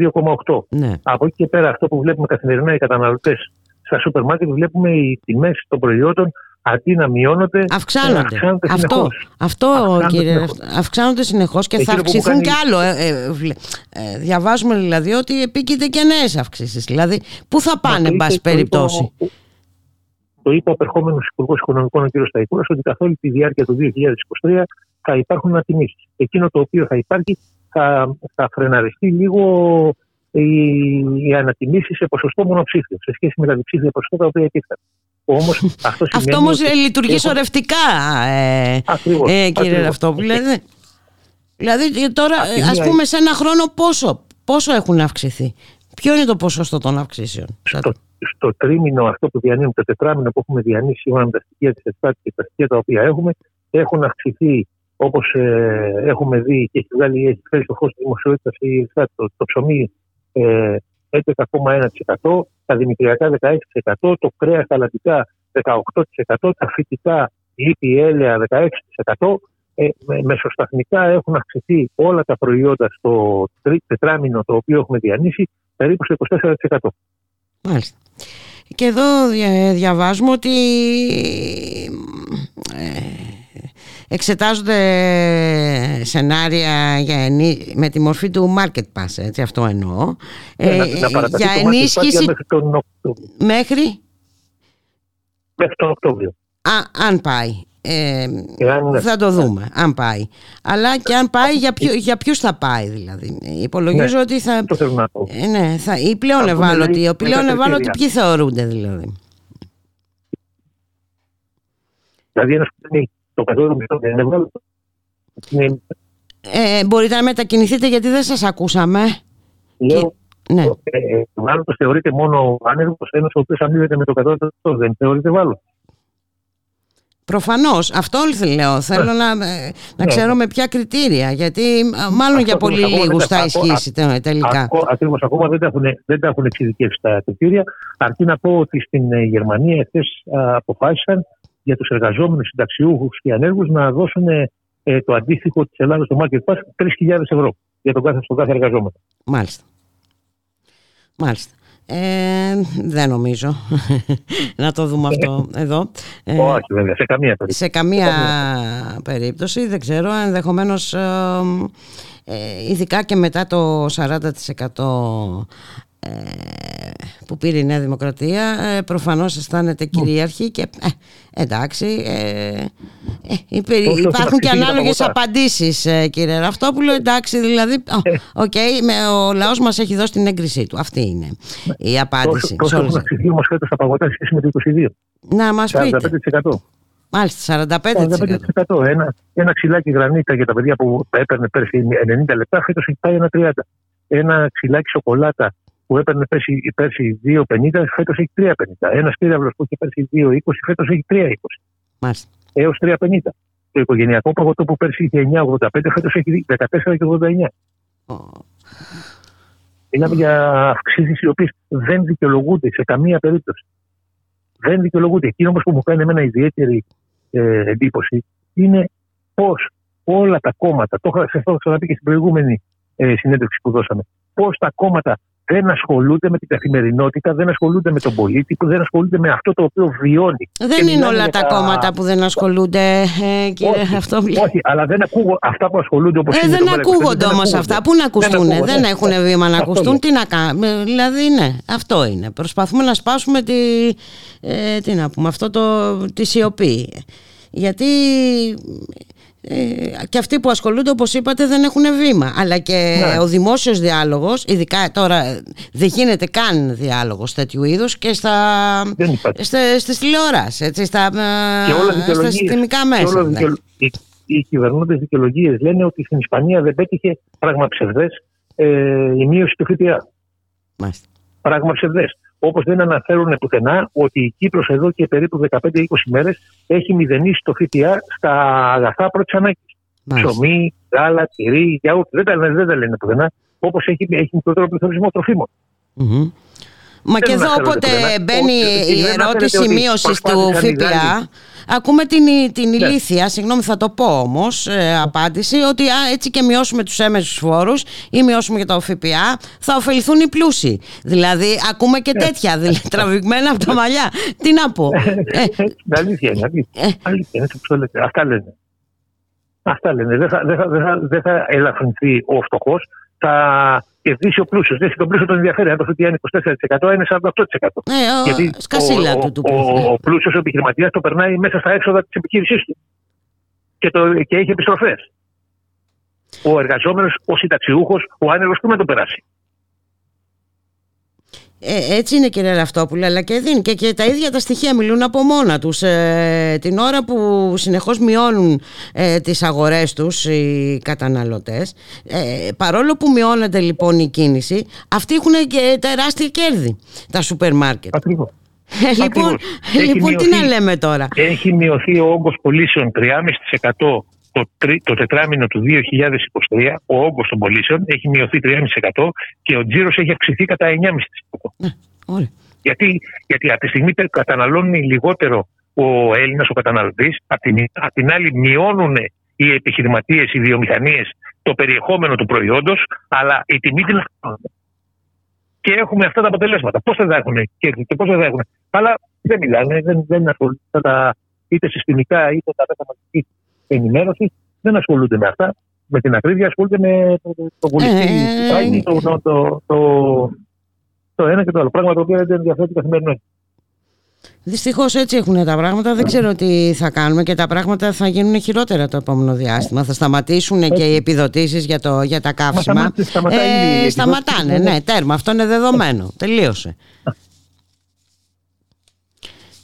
2,8%. Ναι. Από εκεί και πέρα, αυτό που βλέπουμε καθημερινά οι καταναλωτές στα σούπερ μάρκετ, βλέπουμε οι τιμές των προϊόντων αντί να μειώνονται, αυξάνονται. αυξάνονται αυτό, συνεχώς. αυτό Αυξάνονται κύριε, συνεχώς. αυξάνονται συνεχώς και θα Εκείνο που αυξηθούν κάνει- κι άλλο. Ε, ε, βλέ- ε, διαβάζουμε δηλαδή ότι επίκειται και νέες αυξήσεις. Δηλαδή, πού θα πάνε, Το εν είπε- πάση το είπε ο- περιπτώσει; Το είπε ο απερχόμενος Υπουργός Οικονομικών, ο κ. Σταϊκούρα, ότι καθ' όλη τη διάρκεια του 2023 θα υπάρχουν ανατιμήσεις. Εκείνο το οποίο θα υπάρχει θα, θα φρεναριστεί λίγο οι, οι ανατιμήσεις σε ποσοστό μονοψήφιο σε σχέση με τα διψήφια ποσοστά τα οποία υπήρχαν. Όμως αυτό σημαίνει. Αυτό όμως ότι ε, λειτουργείς έχουν- σωρευτικά, ε, Ακριβώς, ε, κύριε ακριβώς. Ραφτόπουλε. Δηλαδή, δηλαδή ε, τώρα, Απ' τη ε, ας μία- πούμε, σε ένα χρόνο πόσο, πόσο έχουν αυξηθεί; Ποιο είναι το ποσοστό των αυξήσεων; στο, στο τρίμηνο αυτό που διανύουμε, το τετράμινο που έχουμε διανύσει σύμφωνα με τα στοιχεία της Estatis και τα στοιχεία τα οποία έχουμε, έχουν αυξηθεί όπως έχουμε δει και έχει, βγάλει, έχει φέρει στο φως της δημοσιότητας η Estat το, το ψωμί ε, 11,1%, τα δημητριακά 16%, το κρέας τα λατικά 18%, τα φυτικά λίπη έλαια 16%. Ε, με- μεσοσταθμικά έχουν αυξηθεί όλα τα προϊόντα στο τρι- τετράμινο το οποίο έχουμε διανύσει περίπου στο 24%. Μάλιστα. Και εδώ δια- διαβάζουμε ότι ε, εξετάζονται σενάρια για ενί- με τη μορφή του market pass, έτσι αυτό εννοώ, Ναι, ε, να- να παραταθεί για το market ενίσχυση pass μέχρι τον, Οκτώ- μέχρι, μέχρι τον Οκτώβριο. α, αν πάει. Ε, Εάν, ναι. θα το δούμε, αν πάει. Αλλά και αν πάει, για, ποιο, για ποιους θα πάει δηλαδή. Υπολογίζω Ναι, ότι θα... Αυτό θέλω να πω. Ε, ναι, θα, οι πλέον Θα πούμε, ευάλωτοι, δηλαδή, οι πλέον με τα ευάλωτοι κριτήρια. ποιοι θεωρούνται δηλαδή. Δηλαδή, ένας που είναι το κατώτατο μισθό δεν είναι ευάλωτο. Είναι, Ε, μπορείτε να μετακινηθείτε γιατί δεν σας ακούσαμε. λέω, Ναι. ε, ευάλωτο θεωρείται μόνο ο άνεργος, ένας ο οποίος αμείβεται με το κατώτατο μισθό. Δεν θεωρείται ευάλωτο. Προφανώς, αυτό λέω. Θέλω να, ε, να Ναι. ξέρω με ποια κριτήρια. Γιατί α, μάλλον Αυτό για πολύ ακριβώς. Ακόμα λίγους δεν θα τα- ισχύσει τε- τελικά. Ακριβώς ακόμα δεν τα έχουν, δεν τα έχουν εξειδικεύσει τα κριτήρια. Αρκεί να πω ότι στην ε, Γερμανία εχθές αποφάσισαν για τους εργαζόμενους συνταξιούχους και ανέργους να δώσουν ε, ε, το αντίστοιχο της Ελλάδας στο Market Pass 3.000 ευρώ για τον κάθε, στον κάθε εργαζόμενο. Μάλιστα. Μάλιστα. Ε, δεν νομίζω να το δούμε αυτό εδώ. Ε, Όχι, βέβαια, σε καμία περίπτωση. σε καμία περίπτωση δεν ξέρω ενδεχομένως ε, ε, ειδικά και μετά το 40% ε, που πήρε η Νέα Δημοκρατία ε, προφανώς αισθάνεται κυρίαρχη και ε, εντάξει ε, ε, υπε- Όσο υπάρχουν θα και ψηφίσει τα ανάλογες παγωτά. απαντήσεις ε, κύριε Ραφτόπουλο εντάξει δηλαδή Ε. ο, οκ, με, ο λαός μας έχει δώσει την έγκρισή του αυτή είναι η απάντηση σε Τόσο όλες έχουν αυξηθεί όμως φέτος τα παγωτά σε σχέση με το 22. να μας πείτε 45%. μάλιστα 45% 45%. Ένα, ένα ξυλάκι γρανίτα για τα παιδιά που έπαιρνε πέρσι 90 λεπτά, φέτος έχει πάει ένα 30. Ένα ξυλάκι σοκολάτα που έπαιρνε πέρσι, πέρσι 2,50, φέτος έχει 3,50. Ένας πύραυλος που είχε πέρσι 2,20, φέτος έχει 3,20 μάλιστα έως 3,50. Το οικογενειακό παγωτό που πέρσι είχε 9,85, φέτος έχει 14,89. Μιλάμε για αυξήσεις οι οποίες δεν δικαιολογούνται σε καμία περίπτωση. Δεν δικαιολογούνται. Εκείνο όμως που μου κάνει εμένα ιδιαίτερη ε, εντύπωση είναι πώς όλα τα κόμματα, το είχα σας το είχα ξαναπεί και στην προηγούμενη ε, συνέντευξη που δώσαμε, πώς τα κόμματα δεν ασχολούνται με την καθημερινότητα, δεν ασχολούνται με τον πολίτη, που δεν ασχολούνται με αυτό το οποίο βιώνει. Δεν Και είναι μιλάμε όλα για τα κόμματα που δεν ασχολούνται, ε, κύριε όχι, Αυτόπουλε. όχι, αλλά δεν ακούω αυτά που ασχολούνται όπως Ε, δεν ακούγονται όμως αυτά. Πού να ακουστούν, δεν, ακούγονται. έχουν βήμα να Αυτό ακουστούν. λέω. Τι να κάνουμε. Δηλαδή, ναι, αυτό είναι. Προσπαθούμε να σπάσουμε τη. Ε, τι να πούμε, αυτό το, τη σιωπή. Γιατί ε, και αυτοί που ασχολούνται όπως είπατε δεν έχουν βήμα αλλά και Ναι. ο δημόσιος διάλογος ειδικά τώρα ε, δεν γίνεται καν διάλογος τέτοιου είδους και στα, Δεν υπάρχει. στα, στις τηλεοράσεις έτσι, στα, Και όλα ε, στα δικαιολογίες. συστημικά Και μέσα όλα ναι. δικαιολο- Οι, οι κυβερνώντε δικαιολογίες λένε ότι στην Ισπανία δεν πέτυχε πράγμα ψευδές ε, η μείωση του ΦΠΑ. Μάλιστα. Πράγμα ψευδές. Όπως δεν αναφέρουν πουθενά ότι η Κύπρος εδώ και περίπου 15-20 μέρες έχει μηδενίσει το ΦΠΑ στα αγαθά πρώτης ανάγκης. Μάλιστα. Ψωμί, γάλα, τυρί, γιαούρτι. Δεν τα, λένε- δεν τα λένε πουθενά. Όπως έχει, έχει μικρότερο πληθωρισμό τροφίμων. Μμμ. Μα και εδώ όποτε μπαίνει η ερώτηση μείωσης του ΦΠΑ, ακούμε την, την ναι. ηλίθια, συγγνώμη θα το πω όμως, ε, απάντηση, ότι α, έτσι και μειώσουμε τους έμεσους φόρους ή μειώσουμε και το ΦΠΑ, θα ωφεληθούν οι πλούσιοι. Δηλαδή, ακούμε και ναι. τέτοια, δηλαδή, τραβηγμένα από τα μαλλιά. Τι να πω. ε, αλήθεια είναι, αλήθεια είναι, το λέτε. Αυτά λένε. Αυτά λένε. Δεν θα, δεν θα, δεν θα, δεν θα ελαφρυνθεί ο φτωχός, θα κερδίσει ο πλούσιος. Δεν τον πλούσιο τον ενδιαφέρει. Αν το ΦΠΑ είναι 24%, είναι 48%. Ε, ο, Γιατί σκασίλα ο, του, του ο, ο, ο πλούσιος επιχειρηματίας το περνάει μέσα στα έξοδα της επιχείρησής του. Και, το, και έχει επιστροφές. Ο εργαζόμενος, ο συνταξιούχος, ο άνεργος, πού να το περάσει. Ε, έτσι είναι κύριε Ραυτόπουλε αλλά και, δίνει, και, και τα ίδια τα στοιχεία μιλούν από μόνα τους. Ε, την ώρα που συνεχώς μειώνουν ε, τις αγορές τους οι καταναλωτές ε, παρόλο που μειώνεται λοιπόν η κίνηση αυτοί έχουν και τεράστια κέρδη τα σούπερ μάρκετ. Ακριβώς. Ε, λοιπόν, λοιπόν τι να λέμε τώρα; έχει μειωθεί ο όγκος πωλήσεων 3,5% το, το τετράμινο του 2023 ο όγκος των πωλήσεων έχει μειωθεί 3,5% και ο τζίρος έχει αυξηθεί κατά 9,5%. Ναι, γιατί, γιατί από τη στιγμή καταναλώνει λιγότερο ο Έλληνας, ο καταναλωτής, απ' την, απ την άλλη μειώνουν οι επιχειρηματίες, οι βιομηχανίες το περιεχόμενο του προϊόντος, αλλά η τιμή την Και έχουμε αυτά τα αποτελέσματα. Πώς θα τα έχουν κέρδη και πώς θα τα έχουν. Αλλά δεν μιλάνε, δεν, δεν ασχολούνται τα, είτε συστημικά είτε τα μέσα μαζικής ενημέρωσης, δεν ασχολούνται με αυτά. Με την ακρίβεια ασχολούνται με το βουλευτή ε, το, το, το, το, το ένα και το άλλο. Πράγμα το οποίο δεν ενδιαφέρει την καθημερινότητα. Δυστυχώς έτσι έχουν τα πράγματα. Δεν ξέρω τι θα κάνουμε και τα πράγματα θα γίνουν χειρότερα το επόμενο διάστημα. Θα σταματήσουν και οι επιδοτήσεις για, για τα καύσιμα. ε, σταματάνε, ναι, τέρμα. Αυτό είναι δεδομένο. Τελείωσε.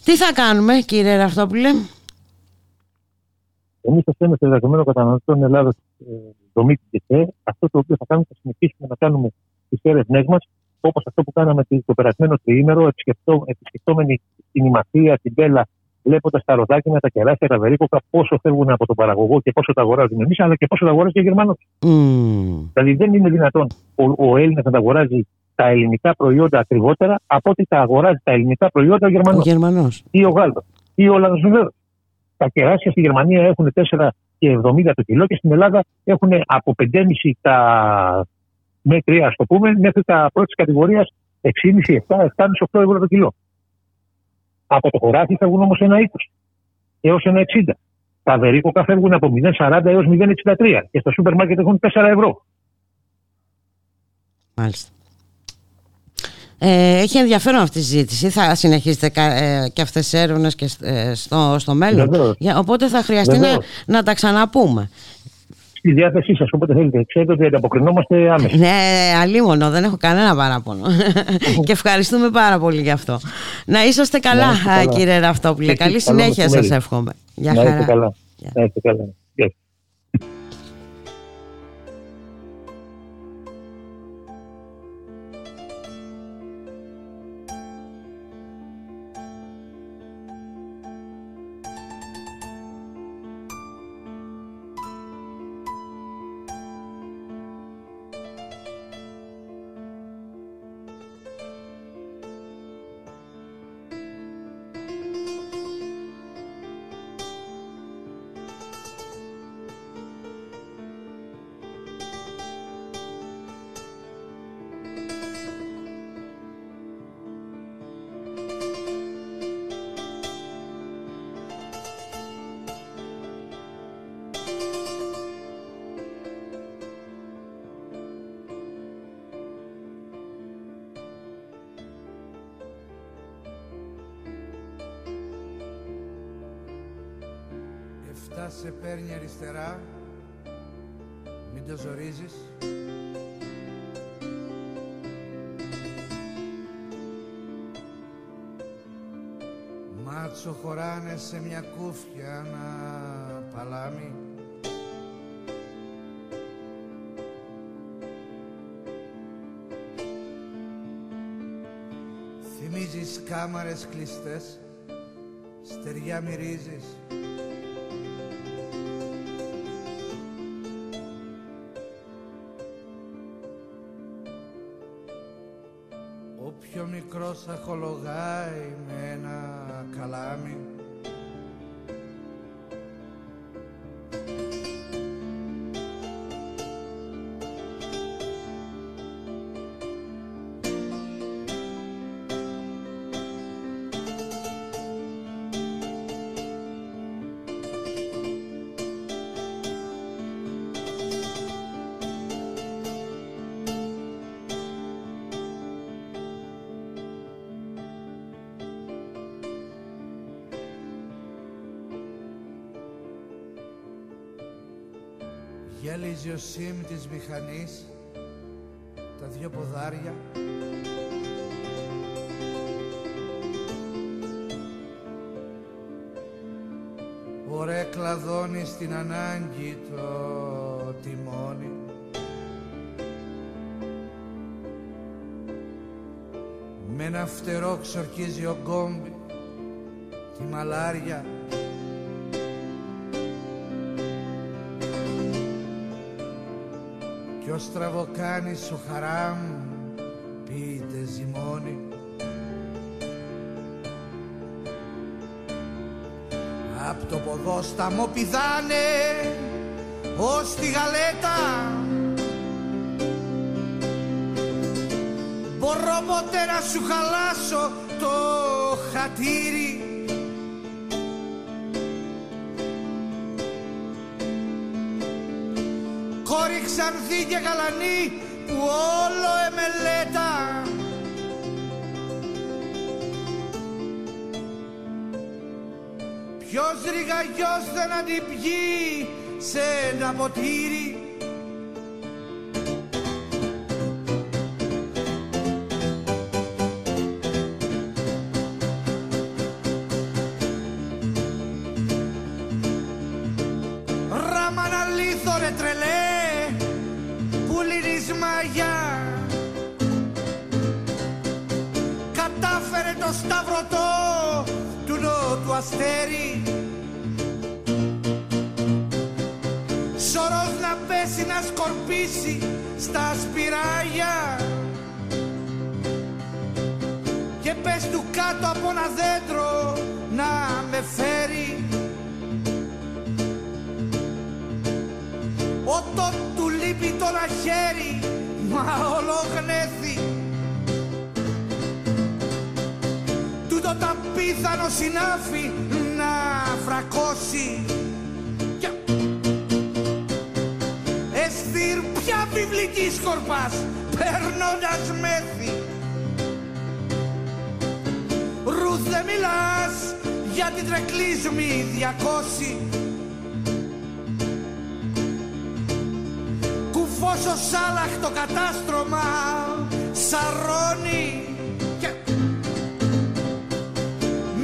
Τι θα κάνουμε, κύριε Ραφτόπουλε. Εμείς ω ένα εργαζομένο καταναλωτών Ελλάδα, ε, δομή και αυτό το οποίο θα κάνουμε θα συνεχίσουμε να κάνουμε τις έρευνές μας όπως αυτό που κάναμε το περασμένο τριήμερο, επισκεπτόμενοι την Ημαθία, την Πέλα, βλέποντας τα ροδάκια, τα κεράσια, τα βερίκοκα, πόσο φεύγουν από τον παραγωγό και πόσο τα αγοράζουμε εμείς, αλλά και πόσο τα αγοράζει ο Γερμανός. Mm. Δηλαδή δεν είναι δυνατόν ο, ο Έλληνας να τα αγοράζει τα ελληνικά προϊόντα ακριβότερα από ότι τα αγοράζει τα ελληνικά προϊόντα ο Γερμανός. Ο Γερμανός. Ή ο Γάλλος. Ή ο Ολλανδός Τα κεράσια στη Γερμανία έχουν 4 και 70 το κιλό και στην Ελλάδα έχουν από 5,5 τα μέτρη, ας το πούμε, μέχρι τα πρώτης κατηγορίας 6,5, 7, 7,5, 8 ευρώ το κιλό. Από το χωράφι φεύγουν όμως ένα 20 έως ένα 60. Τα βερίκοκα φεύγουν από 0,40 έως 0,63 και στο σούπερ μάρκετ έχουν 4 ευρώ. Μάλιστα. Ε, έχει ενδιαφέρον αυτή η συζήτηση. Θα συνεχίσετε ε, και αυτές τις έρευνες και ε, στο, στο μέλλον. Για, οπότε θα χρειαστεί να, να τα ξαναπούμε στη διάθεσή σας. Όποτε θέλετε, ξέρετε ότι ανταποκρινόμαστε άμεσα. Ναι, αλίμονο, δεν έχω κανένα παράπονο. και ευχαριστούμε πάρα πολύ γι' αυτό. Να είσαστε καλά, καλά. κύριε Ραφτόπουλε. Καλή συνέχεια σας εύχομαι. Γεια χαρά. Να είστε καλά. Να είστε καλά. Κάμαρες κλειστές Στεριά μυρίζεις. Ο πιο μικρός θα χολογάει με ένα καλάμι Γυαλίζει ο σήμ της μηχανής τα δυο ποδάρια. Ωραία κλαδώνει στην ανάγκη το τιμόνι. Με ένα φτερό ξορκίζει ο γκόμπι τη μαλάρια Κι ο στραβοκάνης ο χαράμ πείτε ζυμώνει. Απ' το ποδόσταμο πηδάνε ως τη γαλέτα. Μπορώ ποτέ να σου χαλάσω το χατήρι κόρη ξανθή και γαλανή που όλο εμελέτα. Ποιος ρηγαγιός δεν αντιπιεί σε ένα ποτήρι κάτω από ένα δέντρο να με φέρει. Όταν του λείπει το ένα χέρι Μα ολογνέθη Τούτο τα πίθανο συνάφη να φρακώσει. Κι- Εστήρ πια βιβλική σκορπάς Παίρνοντας μέθη δεν μιλάς για την τρεκλίσμη διακόση Κουφός ο Σάλαχ το κατάστρωμα σαρώνει και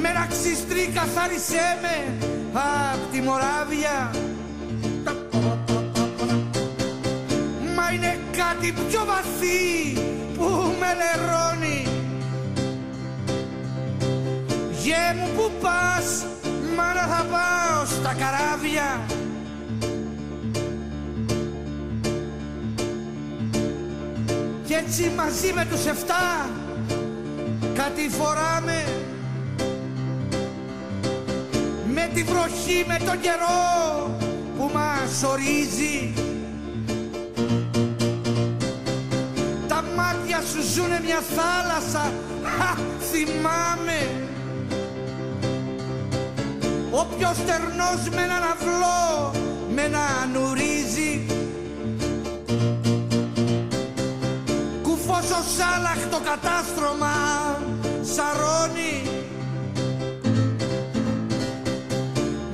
με ένα ξυστρί καθάρισέ με απ' τη Μοράβια. Μα είναι κάτι πιο βαθύ που με λερώνει Γε μου που πας, μάνα θα πάω στα καράβια. Κι έτσι μαζί με τους εφτά κάτι φοράμε. Με τη βροχή, με τον καιρό που μας ορίζει. Τα μάτια σου ζουνε μια θάλασσα, χα, θυμάμαι Όποιος στερνός με έναν αυλό, με έναν ουρίζει Κουφός ο Σάλαχ το κατάστρωμα σαρώνει.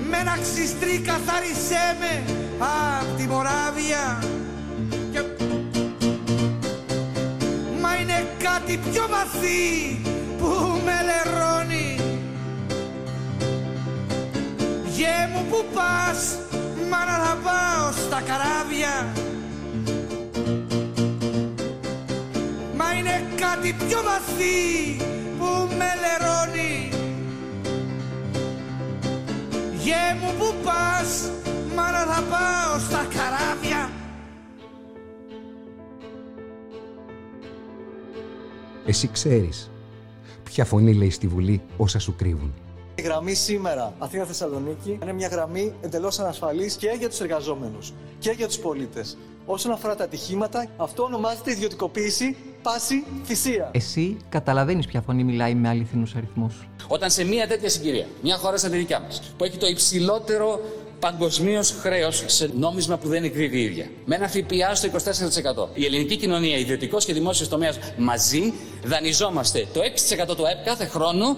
Με ένα ξυστρί καθάρισέ με απ' τη Μοράβια. Και- Μα είναι κάτι πιο βαθύ που με λερώνει Γε μου που πας, μάνα θα πάω στα καράβια. Μα είναι κάτι πιο βαθύ που με λερώνει. Γε μου που πας, μάνα θα πάω στα καράβια. Εσύ ξέρεις ποια φωνή λέει στη Βουλή όσα σου κρύβουν. Η γραμμή σήμερα Αθήνα-Θεσσαλονίκη είναι μια γραμμή εντελώς ανασφαλής και για τους εργαζόμενους και για τους πολίτες. Όσον αφορά τα ατυχήματα, αυτό ονομάζεται ιδιωτικοποίηση, πάση, θυσία. Εσύ καταλαβαίνεις ποια φωνή μιλάει με αληθινούς αριθμούς. Όταν σε μια τέτοια συγκυρία, μια χώρα σαν τη δικιά μας, που έχει το υψηλότερο παγκοσμίως χρέος σε νόμισμα που δεν εκδίδει η ίδια, με ένα ΦΠΑ στο 24%, η ελληνική κοινωνία, ιδιωτικός και δημόσιος τομέας μαζί, δανειζόμαστε το 6% του ΑΕΠ κάθε χρόνο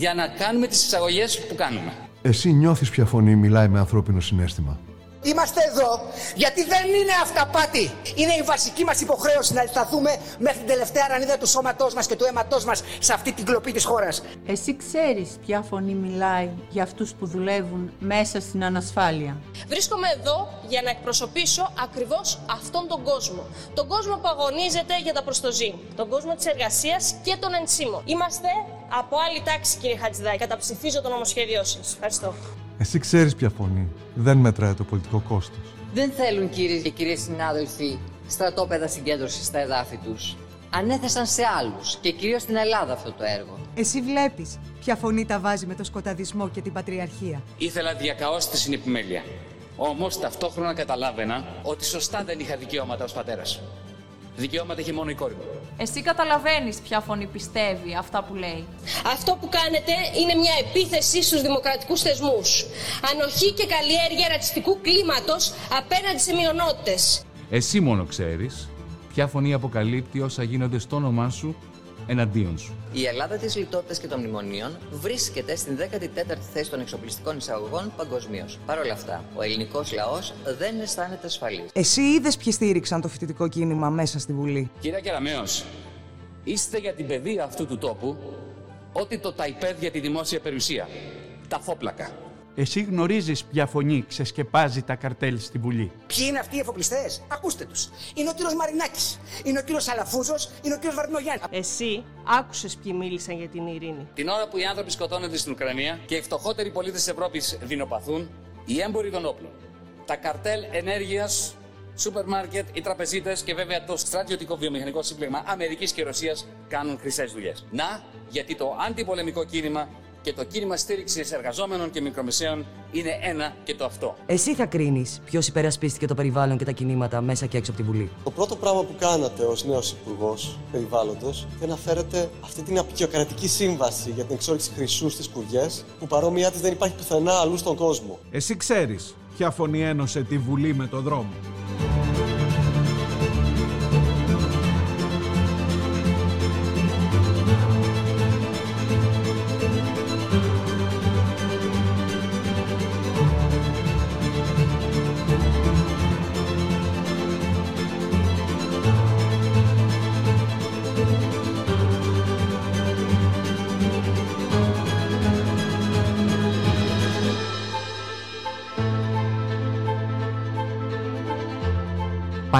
για να κάνουμε τις εισαγωγές που κάνουμε. Εσύ νιώθεις ποια φωνή μιλάει με ανθρώπινο συνέστημα. Είμαστε εδώ γιατί δεν είναι αυταπάτη. Είναι η βασική μας υποχρέωση να σταθούμε μέχρι την τελευταία ρανίδα του σώματός μας και του αίματός μας σε αυτή την κλοπή της χώρας. Εσύ ξέρεις ποια φωνή μιλάει για αυτούς που δουλεύουν μέσα στην ανασφάλεια. Βρίσκομαι εδώ για να εκπροσωπήσω ακριβώς αυτόν τον κόσμο. Τον κόσμο που αγωνίζεται για τα προστοζή. Τον κόσμο της εργασίας και των ενσύμων. Είμαστε από άλλη τάξη, κύριε Χατζηδάκη. Καταψηφίζω το νομοσχέδιό σας. Ευχαριστώ. Εσύ ξέρεις ποια φωνή. Δεν μετράει το πολιτικό κόστος. Δεν θέλουν κύριε και κυρίες συνάδελφοι στρατόπεδα συγκέντρωσης στα εδάφη τους. Ανέθεσαν σε άλλους και κυρίως στην Ελλάδα αυτό το έργο. Εσύ βλέπεις ποια φωνή τα βάζει με το σκοταδισμό και την πατριαρχία. Ήθελα διακαώς τη συνεπιμέλεια. Όμως ταυτόχρονα καταλάβαινα ότι σωστά δεν είχα δικαιώματα ως πατέρας. Δικαιώματα έχει μόνο η κόρη μου. Εσύ καταλαβαίνεις ποια φωνή πιστεύει αυτά που λέει. Αυτό που κάνετε είναι μια επίθεση στους δημοκρατικούς θεσμούς. Ανοχή και καλλιέργεια ρατσιστικού κλίματος απέναντι σε μειονότητες. Εσύ μόνο ξέρεις ποια φωνή αποκαλύπτει όσα γίνονται στο όνομά σου εναντίον σου. Η Ελλάδα της λιτότητας και των μνημονίων βρίσκεται στην 14η θέση των εξοπλιστικών εισαγωγών παγκοσμίως. Παρ' όλα αυτά, ο ελληνικός λαός δεν αισθάνεται ασφαλής. Εσύ είδες ποιοι στήριξαν το φοιτητικό κίνημα μέσα στη Βουλή; Κυρία Κεραμέο, είστε για την παιδεία αυτού του τόπου ό,τι το ταϊπέδ για τη δημόσια περιουσία. Τα φόπλακα. Εσύ γνωρίζεις ποια φωνή ξεσκεπάζει τα καρτέλ στη Βουλή. Ποιοι είναι αυτοί οι εφοπλιστές, ακούστε τους. Είναι ο κύριος Μαρινάκης, είναι ο κύριος Αλαφούζος, είναι ο κύριος Βαρδινογιάννη. Εσύ άκουσες ποιοι μίλησαν για την ειρήνη. Την ώρα που οι άνθρωποι σκοτώνονται στην Ουκρανία και οι φτωχότεροι πολίτες της Ευρώπης δεινοπαθούν, οι έμποροι των όπλων, τα καρτέλ ενέργειας, σούπερ μάρκετ, οι τραπεζίτες και βέβαια το στρατιωτικό βιομηχανικό σύμπλεγμα Αμερικής και Ρωσίας κάνουν χρυσές δουλειές. Να, γιατί το αντιπολεμικό κίνημα και το κίνημα στήριξης εργαζόμενων και μικρομεσαίων είναι ένα και το αυτό. Εσύ θα κρίνεις ποιος υπερασπίστηκε το περιβάλλον και τα κινήματα μέσα και έξω από τη Βουλή. Το πρώτο πράγμα που κάνατε ως νέος Υπουργός Περιβάλλοντος είναι να φέρετε αυτή την απεικιοκρατική σύμβαση για την εξόριξη χρυσούς στις κουριές, που παρόμοιά της δεν υπάρχει πουθενά αλλού στον κόσμο. Εσύ ξέρεις ποια φωνή ένωσε τη Βουλή με το δρόμο.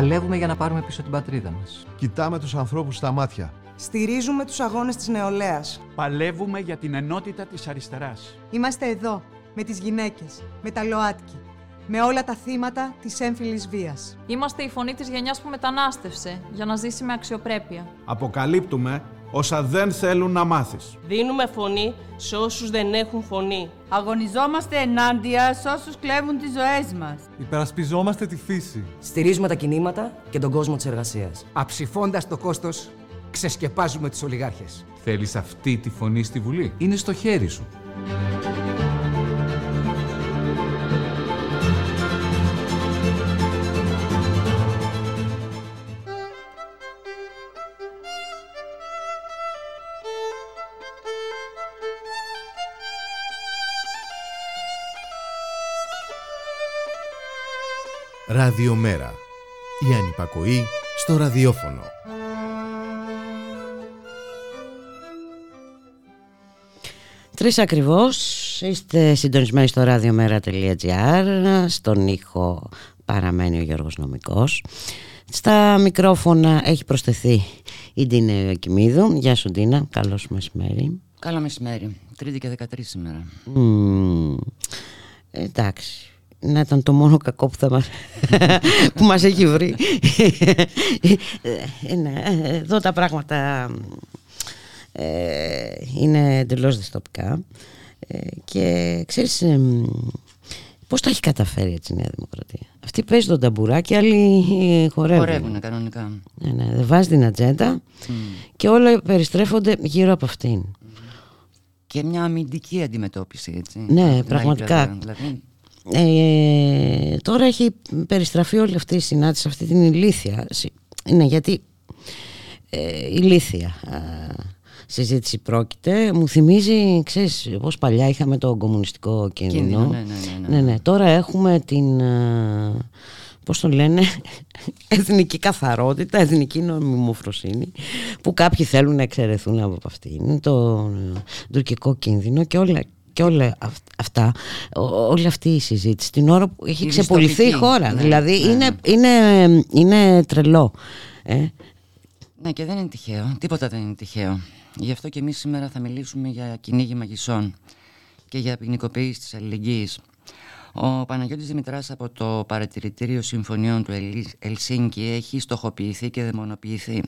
Παλεύουμε για να πάρουμε πίσω την πατρίδα μας. Κοιτάμε τους ανθρώπους στα μάτια. Στηρίζουμε τους αγώνες της νεολαίας. Παλεύουμε για την ενότητα της αριστεράς. Είμαστε εδώ, με τις γυναίκες, με τα ΛΟΑΤΚΙ, με όλα τα θύματα της έμφυλης βίας. Είμαστε η φωνή της γενιάς που μετανάστευσε για να ζήσει με αξιοπρέπεια. Αποκαλύπτουμε όσα δεν θέλουν να μάθεις. Δίνουμε φωνή σε όσους δεν έχουν φωνή. Αγωνιζόμαστε ενάντια σε όσους κλέβουν τις ζωές μας. Υπερασπιζόμαστε τη φύση. Στηρίζουμε τα κινήματα και τον κόσμο της εργασίας. Αψηφώντας το κόστος, ξεσκεπάζουμε τους ολιγάρχες. Θέλεις αυτή τη φωνή στη Βουλή; Είναι στο χέρι σου. Ραδιομέρα. Η ανυπακοή στο ραδιόφωνο. Τρεις ακριβώς, είστε συντονισμένοι στο radiomera.gr, στον ήχο παραμένει ο Γιώργος Νομικός. Στα μικρόφωνα έχει προσθεθεί η Ντίνα Ιωακημίδου. Γεια σου Ντίνα, καλώς μεσημέρι. Καλό μεσημέρι. Τρίτη και 13 σήμερα. Μμμ, εντάξει, να ήταν το μόνο κακό που, θα μας, που μας έχει βρει. Ε, ναι, εδώ τα πράγματα ε, είναι εντελώς δυστοπικά. Ε, και ξέρεις ε, πώς τα έχει καταφέρει έτσι η Νέα Δημοκρατία; Αυτή παίζει τον ταμπουράκι άλλοι χορεύουν. Χορεύουν κανονικά. Ναι, ναι, δεν βάζει την ατζέντα και όλα περιστρέφονται γύρω από αυτήν. Και μια αμυντική αντιμετώπιση έτσι. Ναι πραγματικά. δηλαδή. Ε, τώρα έχει περιστραφεί όλη αυτή η συνάντηση αυτή την ηλίθεια ναι γιατί ε, ηλίθεια συζήτηση πρόκειται. Μου θυμίζει, ξέρεις, πώς παλιά είχαμε το κομμουνιστικό κίνδυνο. Ναι, ναι, ναι, ναι, ναι. Τώρα έχουμε την, ε, πώς το λένε, εθνική καθαρότητα, εθνική νομιμοφροσύνη, που κάποιοι θέλουν να εξαιρεθούν από αυτήν, το ε, τουρκικό κίνδυνο και όλα, και όλα αυτά, όλη αυτή η συζήτηση, την ώρα που έχει ξεπολυθεί η χώρα. Ναι, δηλαδή ναι, είναι, είναι, είναι τρελό. Ε. Ναι και δεν είναι τυχαίο, τίποτα δεν είναι τυχαίο. Γι' αυτό και εμείς σήμερα θα μιλήσουμε για κυνήγι μαγισσών και για ποινικοποίηση της αλληλεγγύης. Ο Παναγιώτης Δημητράς από το Παρατηρητήριο Συμφωνιών του Ελσίνκη έχει στοχοποιηθεί και δαιμονοποιηθεί.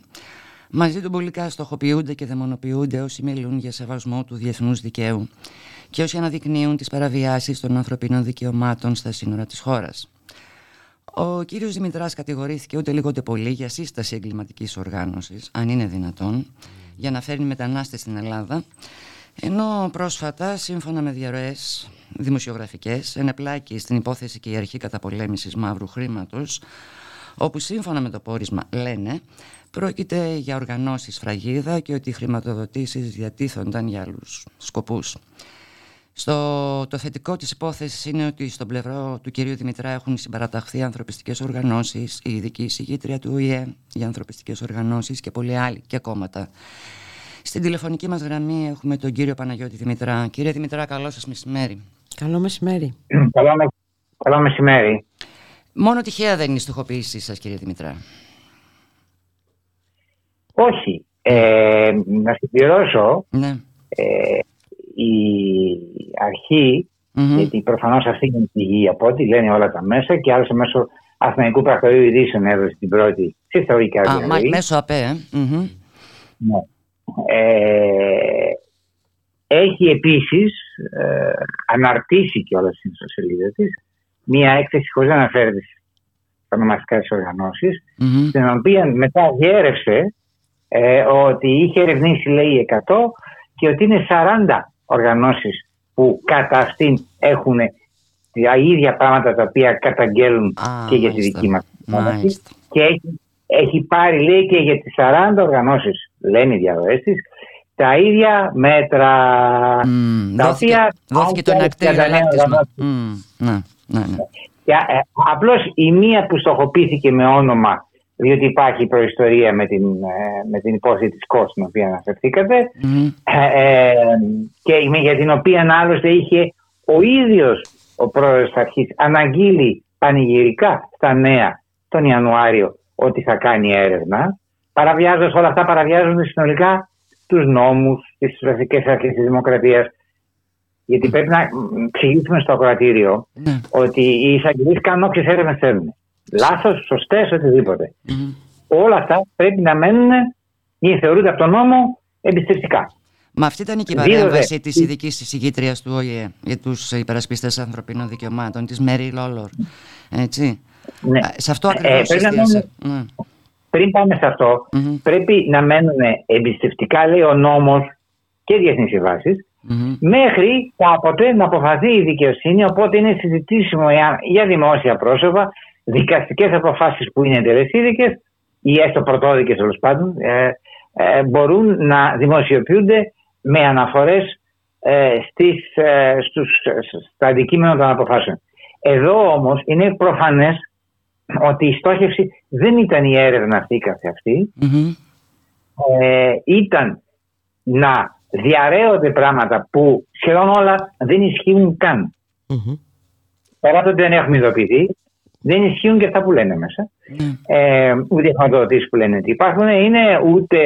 Μαζί του πολικά στοχοποιούνται και δαιμονοποιούνται όσοι μιλούν για σεβασμό του διεθνούς δικαίου και όσοι αναδεικνύουν τις παραβιάσεις των ανθρωπίνων δικαιωμάτων στα σύνορα της χώρας. Ο κύριος Δημητράς κατηγορήθηκε ούτε λίγο ούτε πολύ για σύσταση εγκληματικής οργάνωσης, αν είναι δυνατόν, για να φέρνει μετανάστες στην Ελλάδα ενώ πρόσφατα σύμφωνα με διαρροές δημοσιογραφικές ενεπλάκη στην υπόθεση και η αρχή καταπολέμησης μαύρου χρήματος όπου σύμφωνα με το πόρισμα λένε πρόκειται για οργανώσεις φραγίδα και ότι οι χρηματοδοτήσεις διατίθονταν για άλλους σκοπούς. Στο, το θετικό της υπόθεσης είναι ότι στον πλευρό του κυρίου Δημητρά έχουν συμπαραταχθεί ανθρωπιστικές οργανώσεις, η ειδική εισηγήτρια του ΟΗΕ για ανθρωπιστικές οργανώσεις και πολλοί άλλοι και κόμματα. Στην τηλεφωνική μας γραμμή έχουμε τον κύριο Παναγιώτη Δημητρά. Κύριε Δημητρά, καλό σας μεσημέρι. Καλό μεσημέρι. Καλό, με... καλό μεσημέρι. Μόνο τυχαία δεν είναι η στοχοποίησή σας κύριε Δημητρά. Όχι. Ε, να συμπληρώσω ναι. ε, η αρχη γιατί προφανώς αυτή είναι η πηγή από ό,τι λένε όλα τα μέσα και άλλωστε μέσω Αθηναϊκού Πρακτορείου Ειδήσεων έδωσε την πρώτη συστορική Α, μέσω ΑΠΕ, ε. Ναι. Ε, έχει επίσης ε, αναρτήσει και όλα στην ιστοσελίδα της μία έκθεση χωρίς να αναφέρεται στα ονομαστικά της οργανώσεις mm-hmm. στην οποία μετά διέρευσε ε, ότι είχε ερευνήσει λέει 100 και ότι είναι 40 οργανώσεις που κατά αυτήν έχουν τα ίδια πράγματα τα οποία καταγγέλουν και για τη δική μας και έχει, έχει πάρει λέει και για τις 40 οργανώσεις λένε οι διαδροές της τα ίδια μέτρα mm, τα δόθηκε, οποία δόθηκε το ενακτήριο mm, ναι, ναι, ναι. Ε, απλώς η μία που στοχοποιήθηκε με όνομα διότι υπάρχει προϊστορία με την, ε, με την υπόθεση της ΚΟΣ την οποία αναφερθήκατε. Ε, και για την οποία άλλωστε είχε ο ίδιος ο πρόεδρος της αρχής αναγγείλει πανηγυρικά στα νέα τον Ιανουάριο ότι θα κάνει έρευνα παραβιάζοντας όλα αυτά παραβιάζονται συνολικά τους νόμους, τις βασικές αρχές της δημοκρατίας. Γιατί πρέπει να εξηγήσουμε στο ακροατήριο ναι. ότι οι εισαγγελίες κάνουν όποιες έρευνες θέλουν λάθος, σωστές, οτιδήποτε. Όλα αυτά πρέπει να μένουν ή θεωρούνται από τον νόμο εμπιστευτικά. Μα αυτή ήταν και η παρέμβαση της ειδικής εισηγήτριας του ΟΗΕ για τους υπερασπιστές ανθρωπίνων δικαιωμάτων, της Μέρι Λόλορ. Έτσι. Ναι. Σε αυτό ακριβώς ε, πριν, ναι. πριν πάμε σε αυτό, πρέπει να μένουν εμπιστευτικά, λέει ο νόμος και διεθνείς συμβάσεις, μέχρι κάποτε να αποφαθεί η δικαιοσύνη. Οπότε είναι συζητήσιμο για δημόσια πρόσωπα δικαστικές αποφάσεις που είναι εντελεσίδικες ή έστω πρωτόδικες τέλος πάντων ε, ε, μπορούν να δημοσιοποιούνται με αναφορές ε, στις, ε, στους, στα αντικείμενα των αποφάσεων. Εδώ όμως είναι προφανές ότι η στόχευση δεν ήταν η έρευνα αυτή καθε αυτή, ε, ήταν να διαρρέονται πράγματα που σχεδόν όλα δεν ισχύουν καν. Mm-hmm. Πέρα από ότι δεν έχουμε ειδοποιηθεί, δεν ισχύουν και αυτά που λένε μέσα. Mm. Ε, ούτε οι χρηματοδοτήσεις που λένε ότι υπάρχουν, είναι ούτε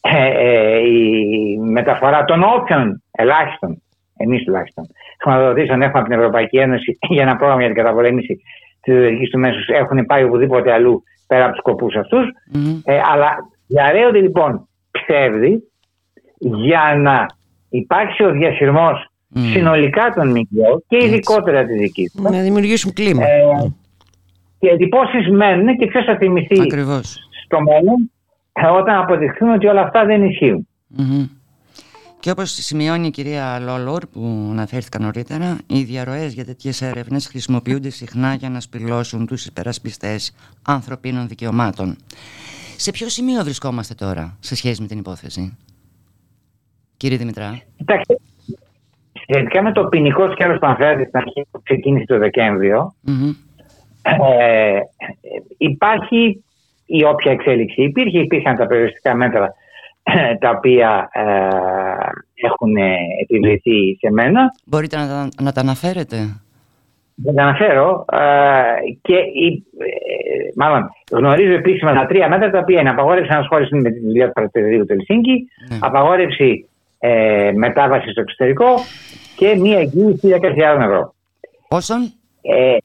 ε, ε, η μεταφορά των όποιων ελάχιστων, εμείς τουλάχιστον, χρηματοδοτήσεων έχουμε από την Ευρωπαϊκή Ένωση για ένα πρόγραμμα για την καταπολέμηση της ιδεολογική του μέσους έχουν πάει οπουδήποτε αλλού πέρα από τους σκοπούς αυτούς. Mm. Ε, αλλά διαρρέονται λοιπόν ψεύδι για να υπάρξει ο διασυρμός συνολικά των ΜΚΟ και ειδικότερα τη δική του. Να δημιουργήσουν κλίμα. Ε, και εντυπώσεις μένουν και ξέρεις θα θυμηθεί στο μέλλον ε, όταν αποδειχθούν ότι όλα αυτά δεν ισχύουν. Και όπως σημειώνει η κυρία Λόλορ που αναφέρθηκα νωρίτερα, οι διαρροές για τέτοιες έρευνες χρησιμοποιούνται συχνά για να σπηλώσουν τους υπερασπιστές ανθρωπίνων δικαιωμάτων. Σε ποιο σημείο βρισκόμαστε τώρα σε σχέση με την υπόθεση, κύριε Δημητρά; Κοιτάξτε, σχετικά με το ποινικό σκέλος που αναφέρατε στην αρχή που ξεκίνησε το δεκεμβριο ε, υπάρχει η όποια εξέλιξη υπήρχε, υπήρχαν τα περιοριστικά μέτρα τα οποία ε, έχουν επιβληθεί σε μένα. Μπορείτε να, να τα αναφέρετε; Να τα αναφέρω ε, και η, ε, μάλλον γνωρίζω επίσημα τα τρία μέτρα τα οποία είναι απαγόρευση ανασχόλησης με τη δουλειά του παρατηρητήριου του Ελσίνκη, ναι. απαγόρευση ε, μετάβαση στο εξωτερικό και μία εγγύηση 10.000 ευρώ. Πόσον; Ε,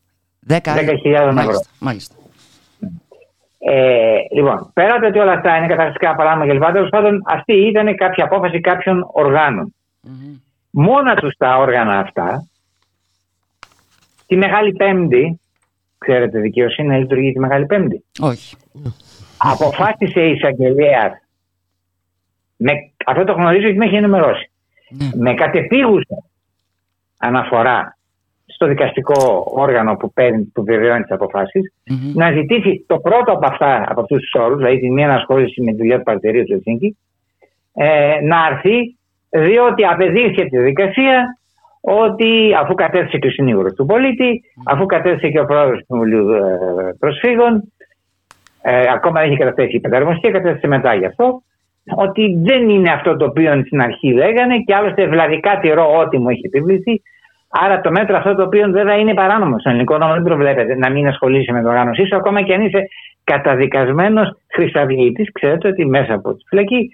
10.000 ευρώ. Μάλιστα. Ε, λοιπόν, πέρα από ότι όλα αυτά είναι καταστατικά παράνομα κλπ. Τέλος πάντων, αυτή ήταν κάποια απόφαση κάποιων Μόνα τους τα όργανα αυτά, τη Μεγάλη Πέμπτη, ξέρετε δικαιοσύνη να λειτουργεί τη Μεγάλη Πέμπτη. Όχι. Αποφάσισε η εισαγγελέα, αυτό το γνωρίζω γιατί με έχει ενημερώσει, ναι. με κατεπίγουσα αναφορά στο δικαστικό όργανο που, παίρνει, που βεβαιώνει τις αποφασει να ζητήσει το πρώτο από αυτά, από αυτούς τους όρους, δηλαδή τη μία ανασχόληση με τη δουλειά του Παρατηρίου του Ελσίνκη, ε, να έρθει διότι απεδείχθηκε τη δικασία ότι αφού κατέθεσε και ο συνήγορος του πολίτη, αφού κατέθεσε και ο πρόεδρος του Συμβουλίου ε, Προσφύγων, ε, ακόμα δεν έχει καταθέσει η πενταρμοστία, κατέθεσε μετά γι' αυτό, ότι δεν είναι αυτό το οποίο στην αρχή λέγανε και άλλωστε βλαδικά τηρώ ό,τι μου έχει επιβληθεί Άρα το μέτρο αυτό το οποίο βέβαια είναι παράνομο. Στον ελληνικό νόμο δεν προβλέπεται να μην ασχολείσαι με την οργάνωσή σου, ακόμα και αν είσαι καταδικασμένος χρυσαυγήτη. Ξέρετε ότι μέσα από τη φυλακή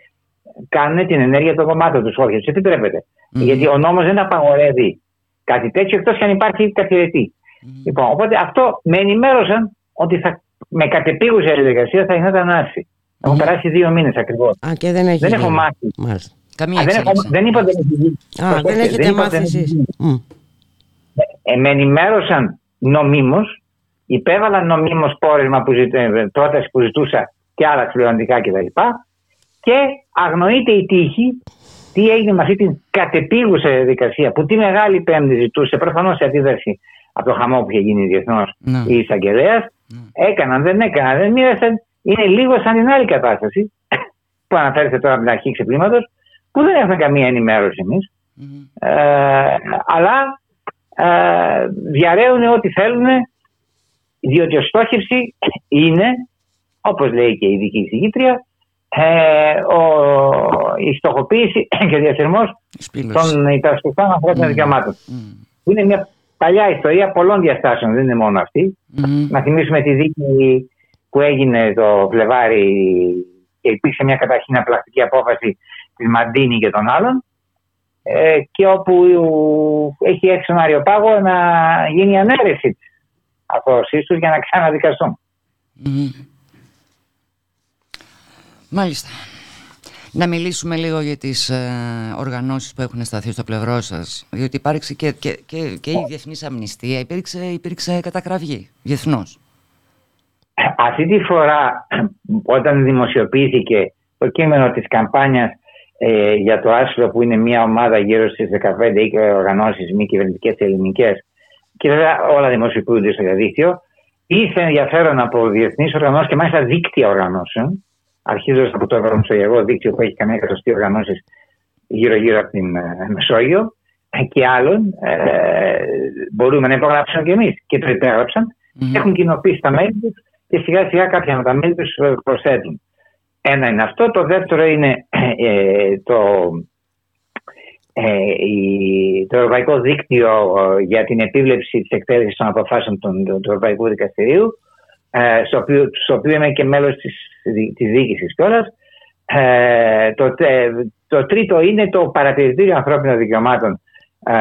κάνουν την ενέργεια των κομμάτων τους. Όχι, του επιτρέπεται. Γιατί ο νόμος δεν απαγορεύει κάτι τέτοιο εκτός και αν υπάρχει καθιερετή. Λοιπόν, οπότε αυτό με ενημέρωσαν ότι θα, με κατεπίγουσα διαδικασία θα γινόταν άρση. Mm. Έχουν περάσει δύο μήνες ακριβώς. Α, και δεν, έχει δεν έχω μάθει. Καμία δεν, έχω, δεν είπα δεν Α, δεν έχετε μάθει εσείς. Ε, με ενημέρωσαν νομίμως, υπέβαλαν νομίμως πόρεσμα που ζητέ, πρόταση που ζητούσα και άλλα συμπληρωματικά κτλ. Και αγνοείται η τύχη τι έγινε με αυτή την κατεπίγουσα διαδικασία που τη Μεγάλη Πέμπτη ζητούσε προφανώς σε αντίδραση από το χαμό που είχε γίνει διεθνώς ναι. η εισαγγελέας. Ναι. Έκαναν, δεν έκαναν, δεν μοίρασαν. Είναι λίγο σαν την άλλη κατάσταση που αναφέρεται τώρα από την αρχή ξεπλήματος, που δεν έχουμε καμία ενημέρωση εμείς. Ε, αλλά ε, διαρρέουν ό,τι θέλουν διότι ο στόχευση είναι όπως λέει και η ειδική εισηγήτρια ε, ο, η στοχοποίηση και ο διαθερμός των υπερασπιστών ανθρώπινων mm. δικαιωμάτων. Mm. Είναι μια παλιά ιστορία πολλών διαστάσεων, δεν είναι μόνο αυτή. Mm. Να θυμίσουμε τη δίκη που έγινε το Φλεβάρι και υπήρξε μια καταρχήν απλαστική απόφαση της Μαντίνη και των άλλων ε, και όπου έχει έρθει στον Αριοπάγο να γίνει ανέρεση της αθώωσής τους για να ξαναδικαστούν. Μάλιστα. Να μιλήσουμε λίγο για τις ε, οργανώσεις που έχουν σταθεί στο πλευρό σας. Διότι υπάρξει και, και, και, και η Διεθνής Αμνηστία, υπήρξε, υπήρξε κατακραυγή διεθνώς. Αυτή τη φορά όταν δημοσιοποιήθηκε το κείμενο της καμπάνιας ε, για το άσυλο που είναι μια ομάδα γύρω στις 15 οργανώσεις μη κυβερνητικές ελληνικές και βέβαια όλα δημοσιοποιούνται στο διαδίκτυο ήρθε ενδιαφέρον από διεθνείς οργανώσεις και μάλιστα δίκτυα οργανώσεων. Αρχίζοντα από το Ευρωμεσογειακό Δίκτυο που έχει καμία εκατοστή οργανώσεις γύρω-γύρω από την ε, Μεσόγειο. Και άλλων ε, μπορούμε να υπογράψουμε και εμείς. Και το υπεγραψαν Έχουν κοινοποιήσει τα μέλη τους και σιγά σιγά κάποια από τα μέλη του ε, προσθέτουν. Ένα είναι αυτό. Το δεύτερο είναι ε, το, ε, το Ευρωπαϊκό Δίκτυο ε, για την επίβλεψη της εκτέλεσης των αποφάσεων του, του Ευρωπαϊκού Δικαστηρίου ε, στο, οποίο, στο οποίο είμαι και μέλος της, της διοίκησης κιόλας. Ε, το, το τρίτο είναι το Παρατηρητήριο Ανθρώπινων Δικαιωμάτων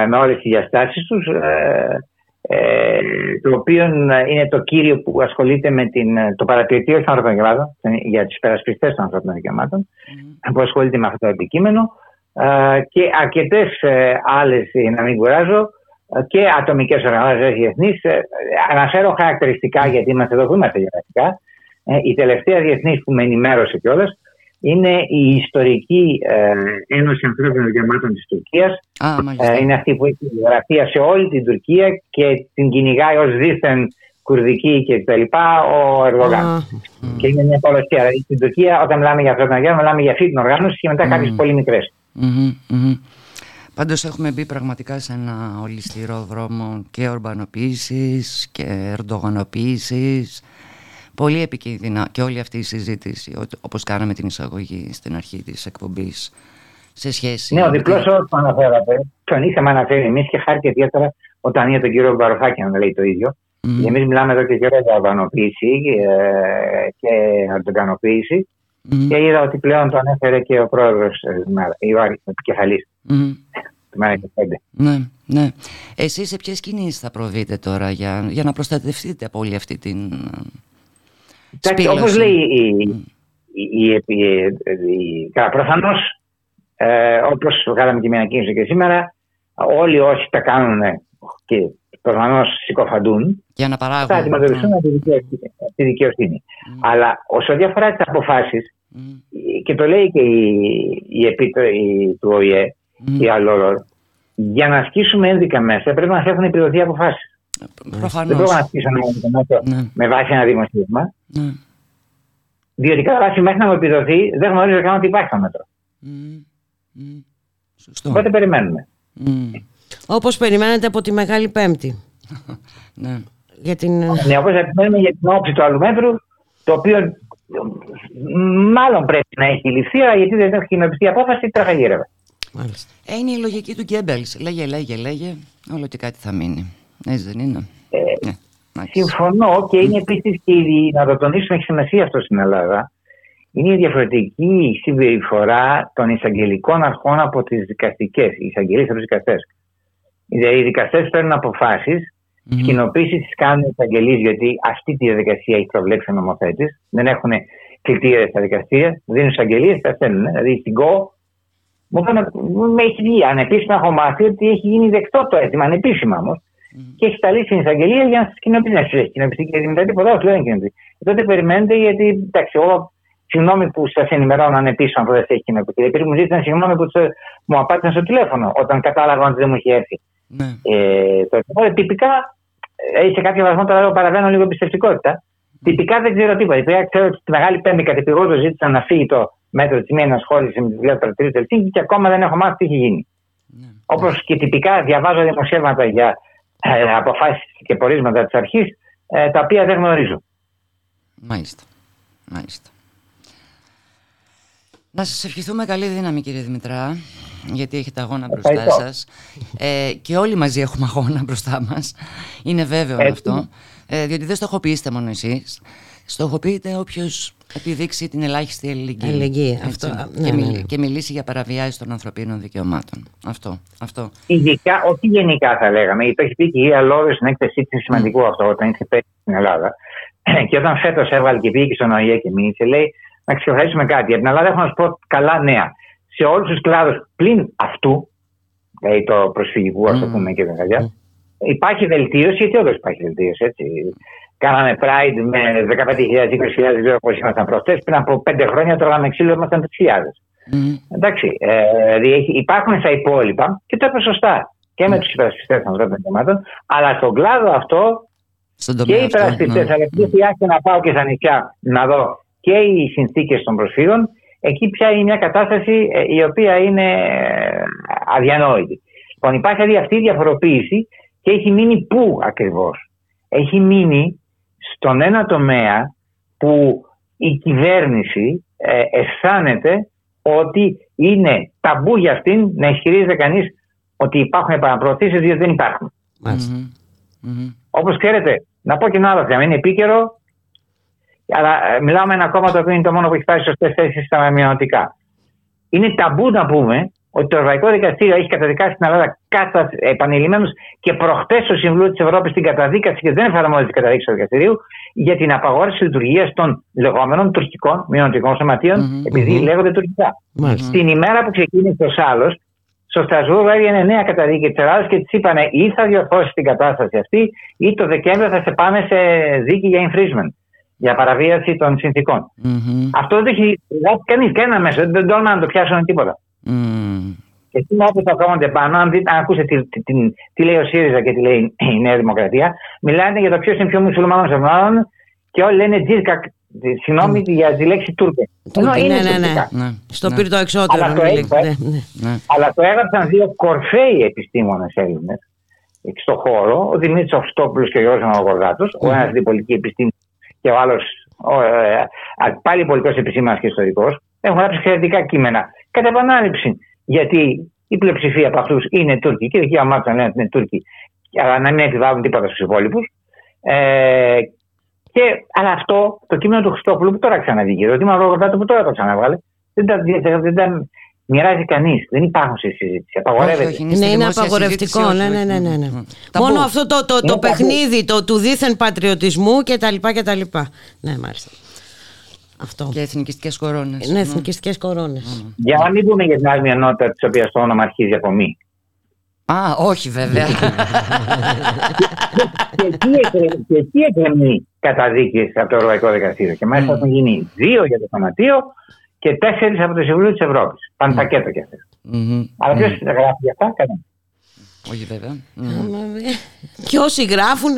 με όλες τις διαστάσεις τους ε, το οποίο είναι το κύριο που ασχολείται με την, το παρατηρητήριο των ανθρώπινων δικαιωμάτων, για τους υπερασπιστές των ανθρώπινων δικαιωμάτων, mm. που ασχολείται με αυτό το αντικείμενο. ε, και αρκετές άλλες, να μην κουράζω, και ατομικές οργανώσεις διεθνείς. Αναφέρω χαρακτηριστικά, γιατί είμαστε εδώ που είμαστε γεωγραφικά. Η τελευταία διεθνής που με ενημέρωσε κιόλας είναι η ιστορική ε, Ένωση Ανθρώπινων Δικαιωμάτων της Τουρκίας. είναι αυτή που έχει γραφεία σε όλη την Τουρκία και την κυνηγάει ως δίθεν κουρδική και τα λοιπά ο Ερδογάν. Και είναι μια πολλωστία. Δηλαδή στην Τουρκία όταν μιλάμε για ανθρώπινα δικαιώματα μιλάμε για αυτή την οργάνωση και μετά κάποιες πολύ μικρές. Πάντως έχουμε μπει πραγματικά σε ένα ολιστηρό δρόμο και ορμπανοποίησης και ερντογανοποίησης πολύ επικίνδυνα και όλη αυτή η συζήτηση όπως κάναμε την εισαγωγή στην αρχή της εκπομπής σε σχέση... Ναι, ο διπλός όρος που αναφέρατε, τον είχαμε αναφέρει εμείς και χάρη ιδιαίτερα όταν είδε τον κύριο Μπαροφάκη να λέει το ίδιο. Mm. Εμείς μιλάμε εδώ και καιρό για οργανοποίηση ε, και αντικανοποίηση mm. και είδα ότι πλέον το ανέφερε και ο πρόεδρος ε, η επικεφαλής. Mm. Ναι, ναι. Εσείς σε ποιες κινήσεις θα προβείτε τώρα για, για να προστατευτείτε από όλη αυτή την Όπως λέει η, η, η, η προφανώς, ε, όπως βγάλαμε και μια ανακοίνωση και σήμερα, όλοι όσοι τα κάνουν και προφανώς συκοφαντούν, για να παράγουν, θα αντιμετωπιστούν από τη δικαιοσύνη. Mm. Αλλά όσο διαφορά τις αποφάσεις, mm. και το λέει και η, η επίτροπη του ΟΗΕ, mm. η Αλόρορ, για να ασκήσουμε ένδικα μέσα πρέπει να έχουν επιδοθεί αποφάσεις. Προφανώς. Δεν μπορούμε να ασκήσουμε ένδικα μέσα ναι. με βάση ένα δημοσίευμα. Ναι. Διότι κατά βάση μέχρι να μου επιδοθεί δεν γνωρίζω καν ότι υπάρχει το μέτρο. Mm. Σωστό. Οπότε περιμένουμε. Mm. Όπως περιμένετε από τη Μεγάλη Πέμπτη. ναι. Για την... ναι, όπως περιμένουμε για την όψη του άλλου μέτρου, το οποίο μάλλον πρέπει να έχει ληφθεί, αλλά γιατί δεν έχει κοινοποιηθεί απόφαση, τραγαγύρευε. Μάλιστα. Ε, είναι η λογική του Γκέμπελς. Λέγε, λέγε, λέγε, όλο και κάτι θα μείνει. Έτσι δεν είναι. Ε, ναι. Συμφωνώ και είναι επίσης και η, να το τονίσουμε, έχει σημασία αυτό στην Ελλάδα. Είναι η διαφορετική συμπεριφορά των εισαγγελικών αρχών από τις δικαστικές, οι εισαγγελίες από τους δικαστές. Δηλαδή, οι δικαστές παίρνουν αποφάσεις, mm. κοινοποίησει τις κάνουν οι εισαγγελίες, γιατί αυτή τη διαδικασία έχει προβλέψει ο νομοθέτης. Δεν έχουν κλητήρε στα δικαστήρια, δίνουν εισαγγελίες, τα στέλνουν. Δηλαδή, στην ΚΟ, μου έχει βγει ανεπίσημα, έχω μάθει ότι έχει γίνει δεκτό το αίτημα, ανεπίσημα όμως και έχει τα στην εισαγγελία για να σας κοινοποιήσει. Να σα κοινοποιήσει και μετά τίποτα, όχι, δεν κοινοποιήσει. Τότε περιμένετε, γιατί εντάξει, εγώ συγγνώμη που σας ενημερώνω αν επίση αν δεν έχει κοινοποιήσει. Επειδή μου ζήτησαν συγγνώμη που μου απάντησαν στο τηλέφωνο όταν κατάλαβαν ότι δεν μου είχε έρθει. Ναι. Ε, το, τυπικά, ε, σε κάποιο βαθμό τώρα παραβαίνω λίγο εμπιστευτικότητα. Τυπικά δεν ξέρω τίποτα. Τυπικά ξέρω ότι τη Μεγάλη Πέμπτη κατεπηγόντω ζήτησαν να φύγει το μέτρο της μία ενασχόλησης με τη δουλειά του Ελσίνκη και ακόμα δεν έχω μάθει τι έχει γίνει. Ναι. Όπως και τυπικά διαβάζω δημοσιεύματα για ε, αποφάσεις και πορίσματα της αρχής ε, τα οποία δεν γνωρίζω. Μάλιστα. Μάλιστα. Να σας ευχηθούμε καλή δύναμη κύριε Δημητρά γιατί έχετε αγώνα μπροστά σας ε, και όλοι μαζί έχουμε αγώνα μπροστά μας είναι βέβαιο αυτό ε, διότι δεν στοχοποιήσετε μόνο εσείς στοχοποιείται όποιος επιδείξει την ελάχιστη ελληνική Αλληλεγγύη, αυτό, ναι, και, ναι, ναι. και, μιλήσει για παραβιάσεις των ανθρωπίνων δικαιωμάτων. Αυτό, αυτό. Ειδικά, όχι γενικά θα λέγαμε. Το έχει πει και η Γεία Λόρες στην έκθεσή της σημαντικό αυτό όταν ήρθε πέρυσι στην Ελλάδα. και όταν φέτος έβαλε και πήγε στον ΟΗΕ και μίλησε, λέει να ξεκαθαρίσουμε κάτι. Για την Ελλάδα έχω να σου πω καλά νέα. Σε όλους τους κλάδους πλην αυτού, δηλαδή το προσφυγικού, ας το πούμε και τα υπάρχει βελτίωση, γιατί όντως υπάρχει βελτίωση. Έτσι. Κάναμε Pride με 15.000-20.000 δύο όπως ήμασταν προχτέ. Πριν από πέντε χρόνια τρώγαμε ξύλο, ήμασταν 3.000. Mm. Εντάξει, ε, δηλαδή υπάρχουν στα υπόλοιπα και το είπε σωστά και με mm. τους υπερασπιστές των ανθρώπινων δικαιωμάτων, αλλά στον κλάδο αυτό και οι υπερασπιστές, ναι. αλλά και χρειάζεται να πάω και στα νησιά να δω και οι συνθήκες των προσφύγων, εκεί πια είναι μια κατάσταση ε, η οποία είναι ε, αδιανόητη. Λοιπόν, υπάρχει δηλαδή αυτή η διαφοροποίηση και έχει μείνει πού ακριβώς. Έχει μείνει στον ένα τομέα που η κυβέρνηση ε, αισθάνεται ότι είναι ταμπού για αυτήν να ισχυρίζεται κανείς ότι υπάρχουν επαναπροωθήσεις διότι δεν υπάρχουν. Mm-hmm. Όπως ξέρετε, να πω και ένα άλλο θέμα, είναι επίκαιρο αλλά μιλάμε ένα κόμμα το οποίο είναι το μόνο που έχει πάρει σωστές θέσεις στα μειονοτικά. Είναι ταμπού να πούμε ότι το Ευρωπαϊκό Δικαστήριο έχει καταδικάσει την Ελλάδα κατά επανειλημμένω και προχτές στο Συμβούλιο της Ευρώπης την καταδίκαση και δεν εφαρμόζει την καταδίκαση του δικαστηρίου για την απαγόρευση λειτουργίας των λεγόμενων τουρκικών μειονοτικών επειδή λέγονται τουρκικά. Μάλιστα. Την ημέρα που ξεκίνησε ο Σάλος, στο Στρασβούργο έβγαινε νέα καταδίκη της Ελλάδα και της είπανε ή θα διορθώσει την κατάσταση αυτή ή το Δεκέμβριο θα σε πάμε σε δίκη για infringement, για παραβίαση των συνθηκων Αυτό δεν το έχει γράψει κανείς, κανένα μέσα. Δεν τόλμα να το πιάσουν τίποτα. Και σήμερα που θα κόμματα πάνω, αν, δείτε, αν ακούσετε τι, τι, τι, τι, λέει ο ΣΥΡΙΖΑ και τι λέει η Νέα Δημοκρατία, μιλάνε για το ποιος είναι πιο μουσουλμάνος εβδομάδων και όλοι λένε τζίρκα. Συγγνώμη για τη λέξη Τούρκε. Ενώ είναι ναι, ναι, ναι. Στο ναι. πύρτο εξώτερο. Αλλά το, ναι, αλλά το έγραψαν δύο κορφαίοι επιστήμονες Έλληνες στον χώρο, ο Δημήτρης Οφστόπουλος και ο Γιώργος Αναγοργάτο, ο ένας διπολική επιστήμη και ο άλλος ε, πάλι πολιτικός επιστήμονας και ιστορικός. Έχουν γράψει εξαιρετικά κείμενα. Κατά επανάληψη γιατί η πλειοψηφία από αυτούς είναι Τούρκοι και εκεί αμάξαν λένε ότι είναι Τούρκοι, αλλά να μην επιβάλλουν τίποτα στους υπόλοιπους. Ε, και, αλλά αυτό το κείμενο του Χριστόπουλου που τώρα ξαναβγήκε, το κείμενο του που τώρα το ξαναβγάλε, δεν τα, δεν τα μοιράζει κανείς. Δεν υπάρχουν σε συζήτηση. Απαγορεύεται. Όχι, όχι, είναι, είναι απαγορευτικό. Ναι, ναι, ναι, ναι, ναι. Μόνο αυτό το, το, το, παιχνίδι το, του δίθεν πατριωτισμού κτλ. Ναι, μάλιστα. Αυτό. Και εθνικιστικές κορώνες. Ναι, εθνικιστικές κορώνες. Για να μην πούμε για την άλλη μειονότητα της οποίας το όνομα αρχίζει από μη. Α, όχι βέβαια. και εκεί εκκρεμεί καταδίκη από το Ευρωπαϊκό Δικαστήριο. Και μάλιστα έχουν γίνει δύο για το σωματείο και τέσσερις από το Συμβούλιο της Ευρώπης. Πάνε πακέτο κι αυτές. Αλλά ποιος θα γράφει για αυτά, κανένα. Όχι βέβαια. Και όσοι γράφουν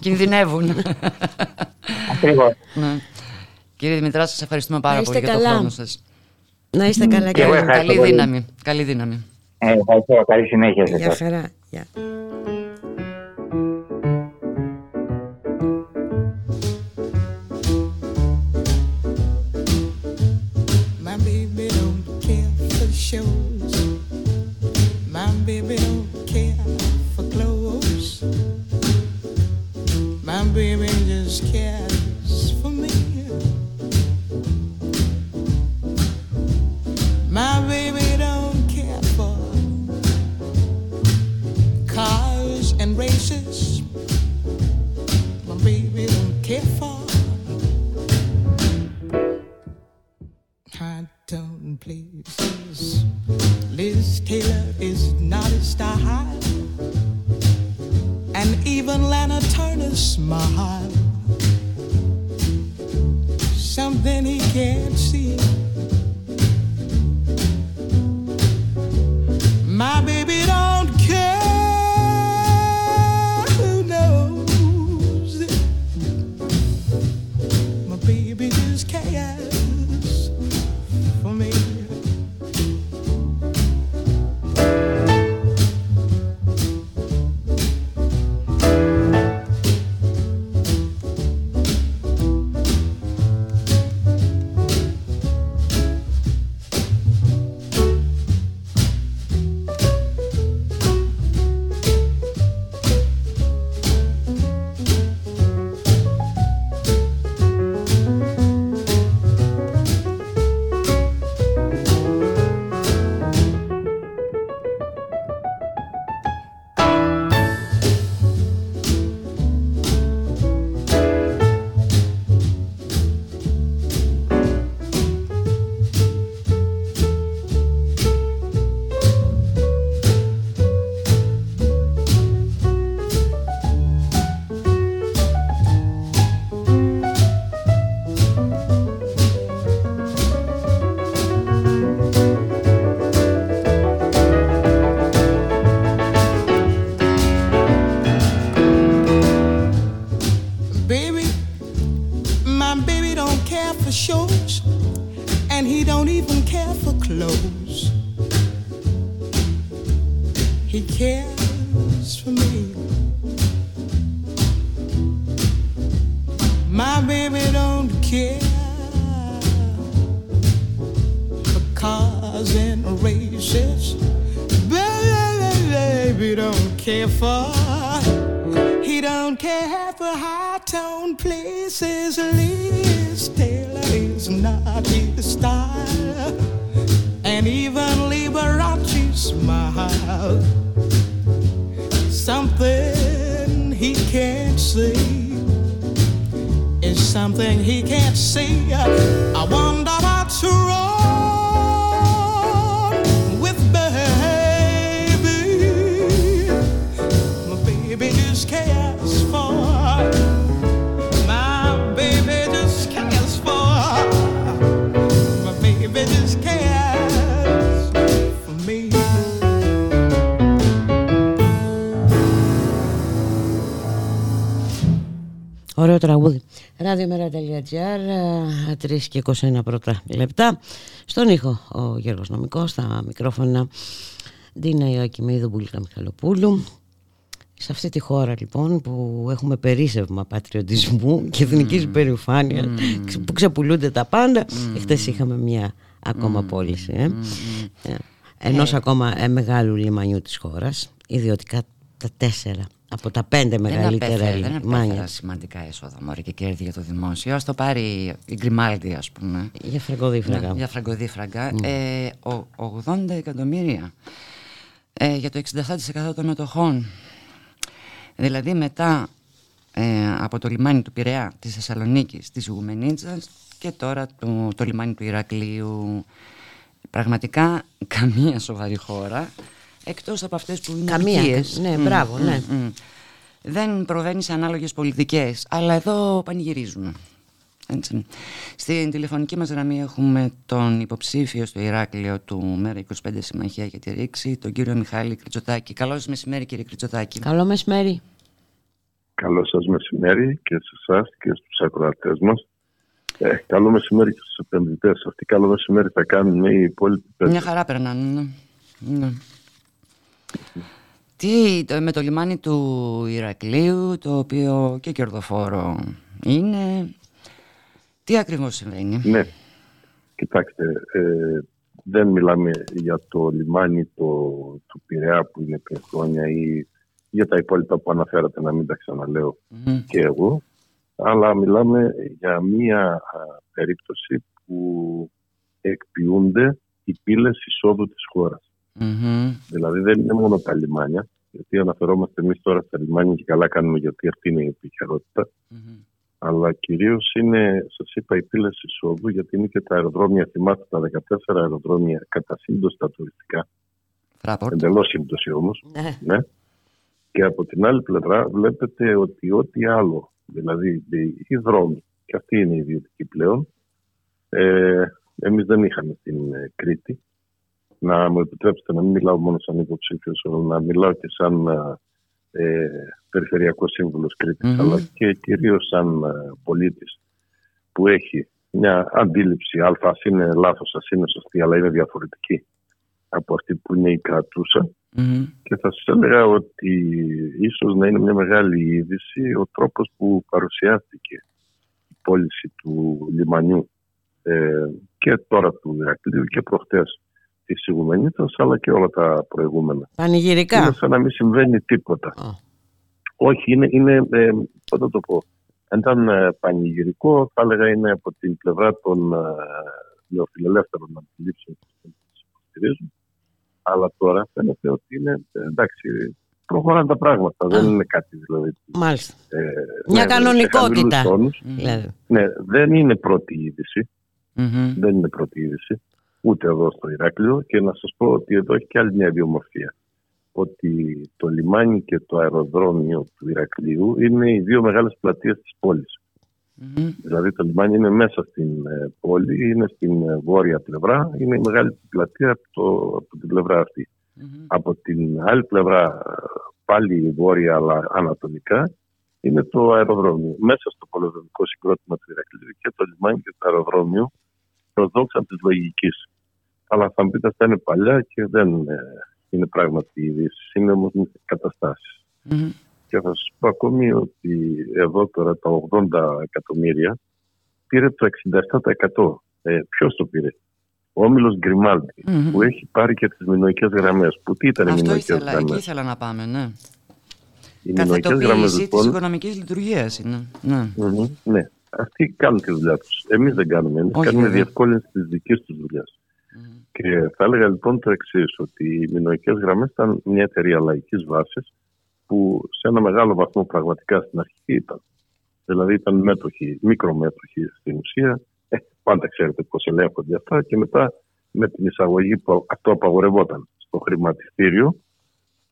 κινδυνεύουν. Ακριβώς. Κύριε Δημητρά, σας ευχαριστούμε πάρα πολύ για τον χρόνο σας. Να είστε καλά και καλή δύναμη. Καλή δύναμη. Ε, ευχαριστώ. Καλή συνέχεια. Γεια χαρά. Γεια. baby just cares tone places. Liz Taylor is not a style and even Lana Turner's smile. Something he can't see. My baby don't Ραδιομέρα.gr 3 και 21 πρώτα λεπτά. Στον ήχο ο Γιώργος Νομικός, στα μικρόφωνα Ντίνα Ιωακημίδου Μπουλίκα Μιχαλοπούλου. Σε αυτή τη χώρα λοιπόν που έχουμε περίσευμα πατριωτισμού και εθνικής mm. περηφάνεια που ξεπουλούνται τα πάντα mm. χτες είχαμε μια ακόμα πώληση ε. Ε, ενός Ε. ακόμα ε, μεγάλου λιμανιού της χώρας ιδιωτικά τα τέσσερα από τα πέντε μεγαλύτερα δεν λιμάνια απέφερα σημαντικά έσοδα μωρέ και κέρδη για το δημόσιο. Ας το πάρει η Γκριμάλτη ας πούμε. Για φραγκοδίφραγκα. Ναι, για φραγκοδίφραγκα. Mm. Ε, ο, 80 εκατομμύρια ε, για το 67% των μετοχών. Δηλαδή μετά ε, από το λιμάνι του Πειραιά, της Θεσσαλονίκης, της Γουμενίτσας και τώρα το, το λιμάνι του Ηρακλείου. Πραγματικά καμία σοβαρή χώρα εκτός από αυτές που είναι Καμία, οικίες. ναι, Μμ, μπράβο, μμ, ναι. μμ. Δεν προβαίνει σε ανάλογες πολιτικές, αλλά εδώ πανηγυρίζουμε. Έτσι. Στην τηλεφωνική μας γραμμή έχουμε τον υποψήφιο στο Ηράκλειο του ΜΕΡΑ 25 Συμμαχία για τη Ρήξη, τον κύριο Μιχάλη Κριτσοτάκη. Καλό σας μεσημέρι κύριε Κριτσοτάκη. Καλό μεσημέρι. Καλό σας μεσημέρι και σε εσάς και στους ακροατές μας. Ε, καλό μεσημέρι και στους επενδυτές. Αυτή καλό μεσημέρι θα κάνουν οι υπόλοιποι πέντε. Μια χαρά περνάνε. Ναι. Ναι. Τι το- με το λιμάνι του Ηρακλείου, το οποίο και κερδοφόρο είναι. Τι ακριβώς συμβαίνει; Ναι, κοιτάξτε, ε, δεν μιλάμε για το λιμάνι το, του Πειραιά που είναι πριν χρόνια ή για τα υπόλοιπα που αναφέρατε, να μην τα ξαναλέω Μμμ. και εγώ, αλλά μιλάμε για μία α, περίπτωση που εκποιούνται οι πύλες εισόδου της χώρας. Μμμ. Δηλαδή δεν είναι μόνο τα λιμάνια, γιατί αναφερόμαστε εμείς τώρα στα λιμάνια και καλά κάνουμε γιατί αυτή είναι η επικαιρότητα. Αλλά κυρίως είναι, σας είπα, οι πύλε εισόδου, γιατί είναι και τα αεροδρόμια. Θυμάστε τα 14 αεροδρόμια κατά σύμπτωση τα τουριστικά. Εντελώς σύμπτωση όμως. Ναι. Ναι. Και από την άλλη πλευρά βλέπετε ότι ό,τι άλλο, δηλαδή οι δρόμοι, και αυτή είναι η ιδιωτική πλέον, ε, εμείς δεν είχαμε στην ε, Κρήτη. Να μου επιτρέψετε να μην μιλάω μόνο σαν υποψήφιος, αλλά να μιλάω και σαν ε, περιφερειακός σύμβουλος Κρήτης, Μμμ. αλλά και κυρίως σαν ε, πολίτης που έχει μια αντίληψη, α ας είναι λάθος, ας είναι σωστή, αλλά είναι διαφορετική από αυτή που είναι η κρατούσα. Μμμ. Και θα σας έλεγα ότι ίσως να είναι μια μεγάλη είδηση ο τρόπος που παρουσιάστηκε η πώληση του λιμανιού ε, και τώρα του Ηρακλείου και προχτές της Ιγουμενίτας αλλά και όλα τα προηγούμενα. Πανηγυρικά. Είναι σαν να μην συμβαίνει τίποτα. Όχι, είναι, είναι ε, πώς θα το πω, αν ήταν ε, πανηγυρικό θα έλεγα είναι από την πλευρά των ε, νεοφιλελεύθερων αντιλήψεων που τις υποστηρίζουν αλλά τώρα φαίνεται ότι είναι ε, εντάξει, προχωράνε τα πράγματα. Δεν είναι κάτι δηλαδή. Μάλιστα. Ε, Μια ναι, κανονικότητα. σε χαμηλούς τόνους. Δηλαδή. Ναι, δεν είναι πρώτη είδηση. Μμμ. Δεν είναι πρώτη είδηση. Ούτε εδώ στο Ηράκλειο. Και να σας πω ότι εδώ έχει και άλλη μια ιδιομορφία. Ότι το λιμάνι και το αεροδρόμιο του Ηρακλείου είναι οι δύο μεγάλες πλατείες της πόλης. Δηλαδή το λιμάνι είναι μέσα στην ε, πόλη, είναι στην ε, βόρεια πλευρά, είναι η μεγάλη πλατεία από, το, από την πλευρά αυτή. Από την άλλη πλευρά, ε, πάλι βόρεια αλλά ανατολικά, είναι το αεροδρόμιο. Μέσα στο πολεοδομικό συγκρότημα του Ηρακλείου και το λιμάνι και το αεροδρόμιο προσδόξαν τη λογική. Αλλά θα μου πείτε αυτά είναι παλιά και δεν ε, είναι πράγματι ειδήσεις, είναι όμως καταστάσεις. Μμμ. Και θα σας πω ακόμη ότι εδώ τώρα τα 80 εκατομμύρια πήρε το 67%. Ε, Ποιος το πήρε, ο Όμιλος Γκριμάλτη, Μμμ. που έχει πάρει και τις μηνοϊκές γραμμές. Που τι ήταν οι Αυτό μηνοϊκές ήθελα, εκεί γραμμές; ήθελα να πάμε, ναι. Οι μηνοϊκές γραμμές, Καθετοποίηση της λοιπόν, οικονομικής λειτουργίας είναι. Ναι. Μμμ, Ναι. Αυτοί κάνουν τη δουλειά τους. Εμείς δεν κάνουμε. Εμείς Όχι, κάνουμε βέβαια. διευκόλυνση της δικής τους δουλειάς. Και θα έλεγα λοιπόν το εξής, ότι οι μηνοϊκές γραμμές ήταν μια εταιρεία λαϊκής βάσης που σε ένα μεγάλο βαθμό πραγματικά στην αρχή ήταν. Δηλαδή ήταν μέτοχοι, μικρομέτοχοι στην ουσία πάντα ξέρετε πώς ελέγχονται αυτά και μετά με την εισαγωγή που αυτό απαγορευόταν στο χρηματιστήριο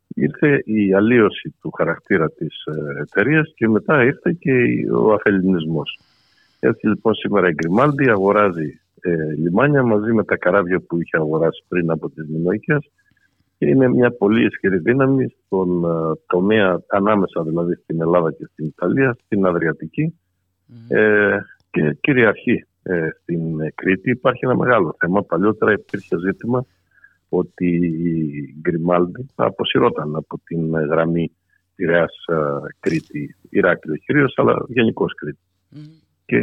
ήρθε η αλλίωση του χαρακτήρα της ε, εταιρείας και μετά ήρθε και ο αφελινισμός. Έτσι λοιπόν σήμερα η Γκριμάλντι αγοράζει ε, λιμάνια μαζί με τα καράβια που είχε αγοράσει πριν από τις Μινοϊκές και είναι μια πολύ ισχυρή δύναμη στον ε, τομέα ανάμεσα δηλαδή στην Ελλάδα και στην Ιταλία, στην Αδριατική ε, και κυριαρχεί ε, στην Κρήτη. Υπάρχει ένα μεγάλο θέμα. Παλιότερα υπήρχε ζήτημα ότι η Γκριμάλντι θα αποσυρώταν από την γραμμή Πειραιάς ε, Κρήτη, Ηράκλειο κυρίως, αλλά γενικώς Κρήτη. Και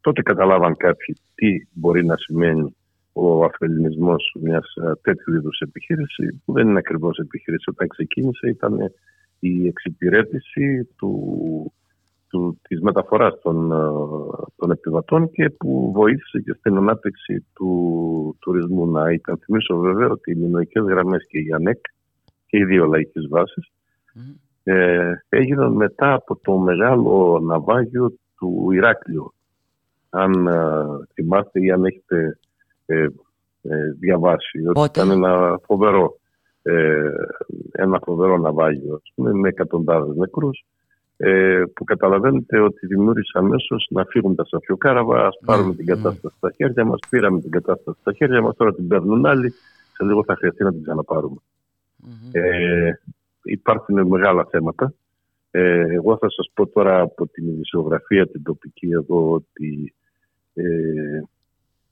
τότε καταλάβαν κάποιοι τι μπορεί να σημαίνει ο αφελινισμός μιας ε, τέτοιου είδους επιχείρηση που δεν είναι ακριβώς επιχείρηση. Όταν ξεκίνησε ήταν η εξυπηρέτηση του, του, της μεταφοράς των, ε, των επιβατών και που βοήθησε και στην ανάπτυξη του τουρισμού. Να υπενθυμίσω βέβαια ότι οι μηνοϊκές γραμμές και η ΑΝΕΚ και οι δύο λαϊκές βάσεις ε, έγιναν μετά από το μεγάλο ναυάγιο του Ηράκλειου. Αν ε, θυμάστε ή αν έχετε ε, ε, διαβάσει ότι ήταν ένα φοβερό, ε, ένα φοβερό ναυάγιο με εκατοντάδες νεκρούς ε, που καταλαβαίνετε ότι δημιούργησε αμέσως να φύγουν τα σαφιοκάραβα, ας πάρουμε την κατάσταση στα χέρια μας. Πήραμε την κατάσταση στα χέρια μας, τώρα την παίρνουν άλλοι. Σε λίγο θα χρειαστεί να την ξαναπάρουμε. Ε, υπάρχουν μεγάλα θέματα. Ε, εγώ θα σας πω τώρα από την ειδησιογραφία την τοπική εδώ ότι ε,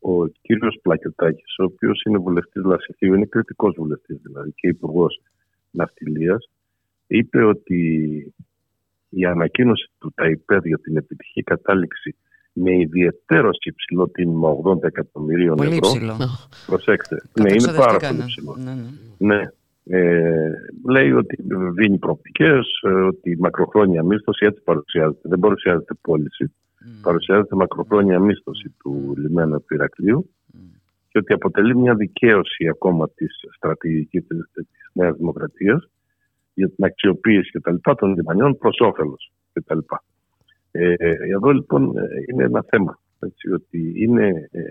ο κύριος Πλακιωτάκης, ο οποίος είναι βουλευτής Λασιθίου, είναι κριτικός βουλευτής δηλαδή και υπουργός Ναυτιλίας, είπε ότι η ανακοίνωση του ΤΑΙΠΕΔ για την επιτυχή κατάληξη με ιδιαίτερο υψηλό τίμημα 80 εκατομμυρίων πολύ ευρώ. Υψηλό. Προσέξτε. ναι, είναι πάρα πολύ υψηλό. Ναι, ναι. ναι. Ε, λέει ότι δίνει προοπτικές, ε, ότι μακροχρόνια μίσθωση έτσι παρουσιάζεται. Δεν παρουσιάζεται πώληση. Παρουσιάζεται μακροχρόνια μίσθωση του λιμένα του Ηρακλείου και ότι αποτελεί μια δικαίωση ακόμα της στρατηγικής της Νέας Δημοκρατίας για την αξιοποίηση και τα λοιπά των λιμανιών προς όφελος κτλ. Ε, εδώ λοιπόν ε, είναι ένα θέμα. Έτσι, ότι είναι ε,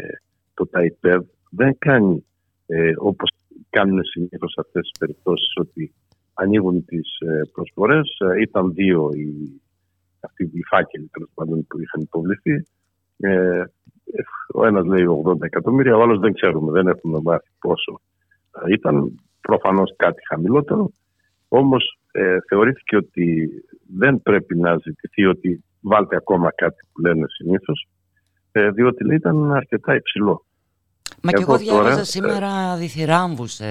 το ΤΑΙΠΕΔ δεν κάνει ε, όπως κάνουν συνήθως αυτές τις περιπτώσεις ότι ανοίγουν τις ε, προσφορές. Ε, ήταν δύο οι, αυτοί οι φάκελοι πάντων, που είχαν υποβληθεί. Ε, ο ένας λέει 80 εκατομμύρια, ο άλλος δεν ξέρουμε, δεν έχουμε μάθει πόσο ήταν. Προφανώς κάτι χαμηλότερο. Όμως ε, θεωρήθηκε ότι δεν πρέπει να ζητηθεί ότι βάλτε ακόμα κάτι που λένε συνήθως, ε, διότι λέει, ήταν αρκετά υψηλό. Μα και εγώ διάβαζα τώρα, σήμερα ε... διθυράμβους σε,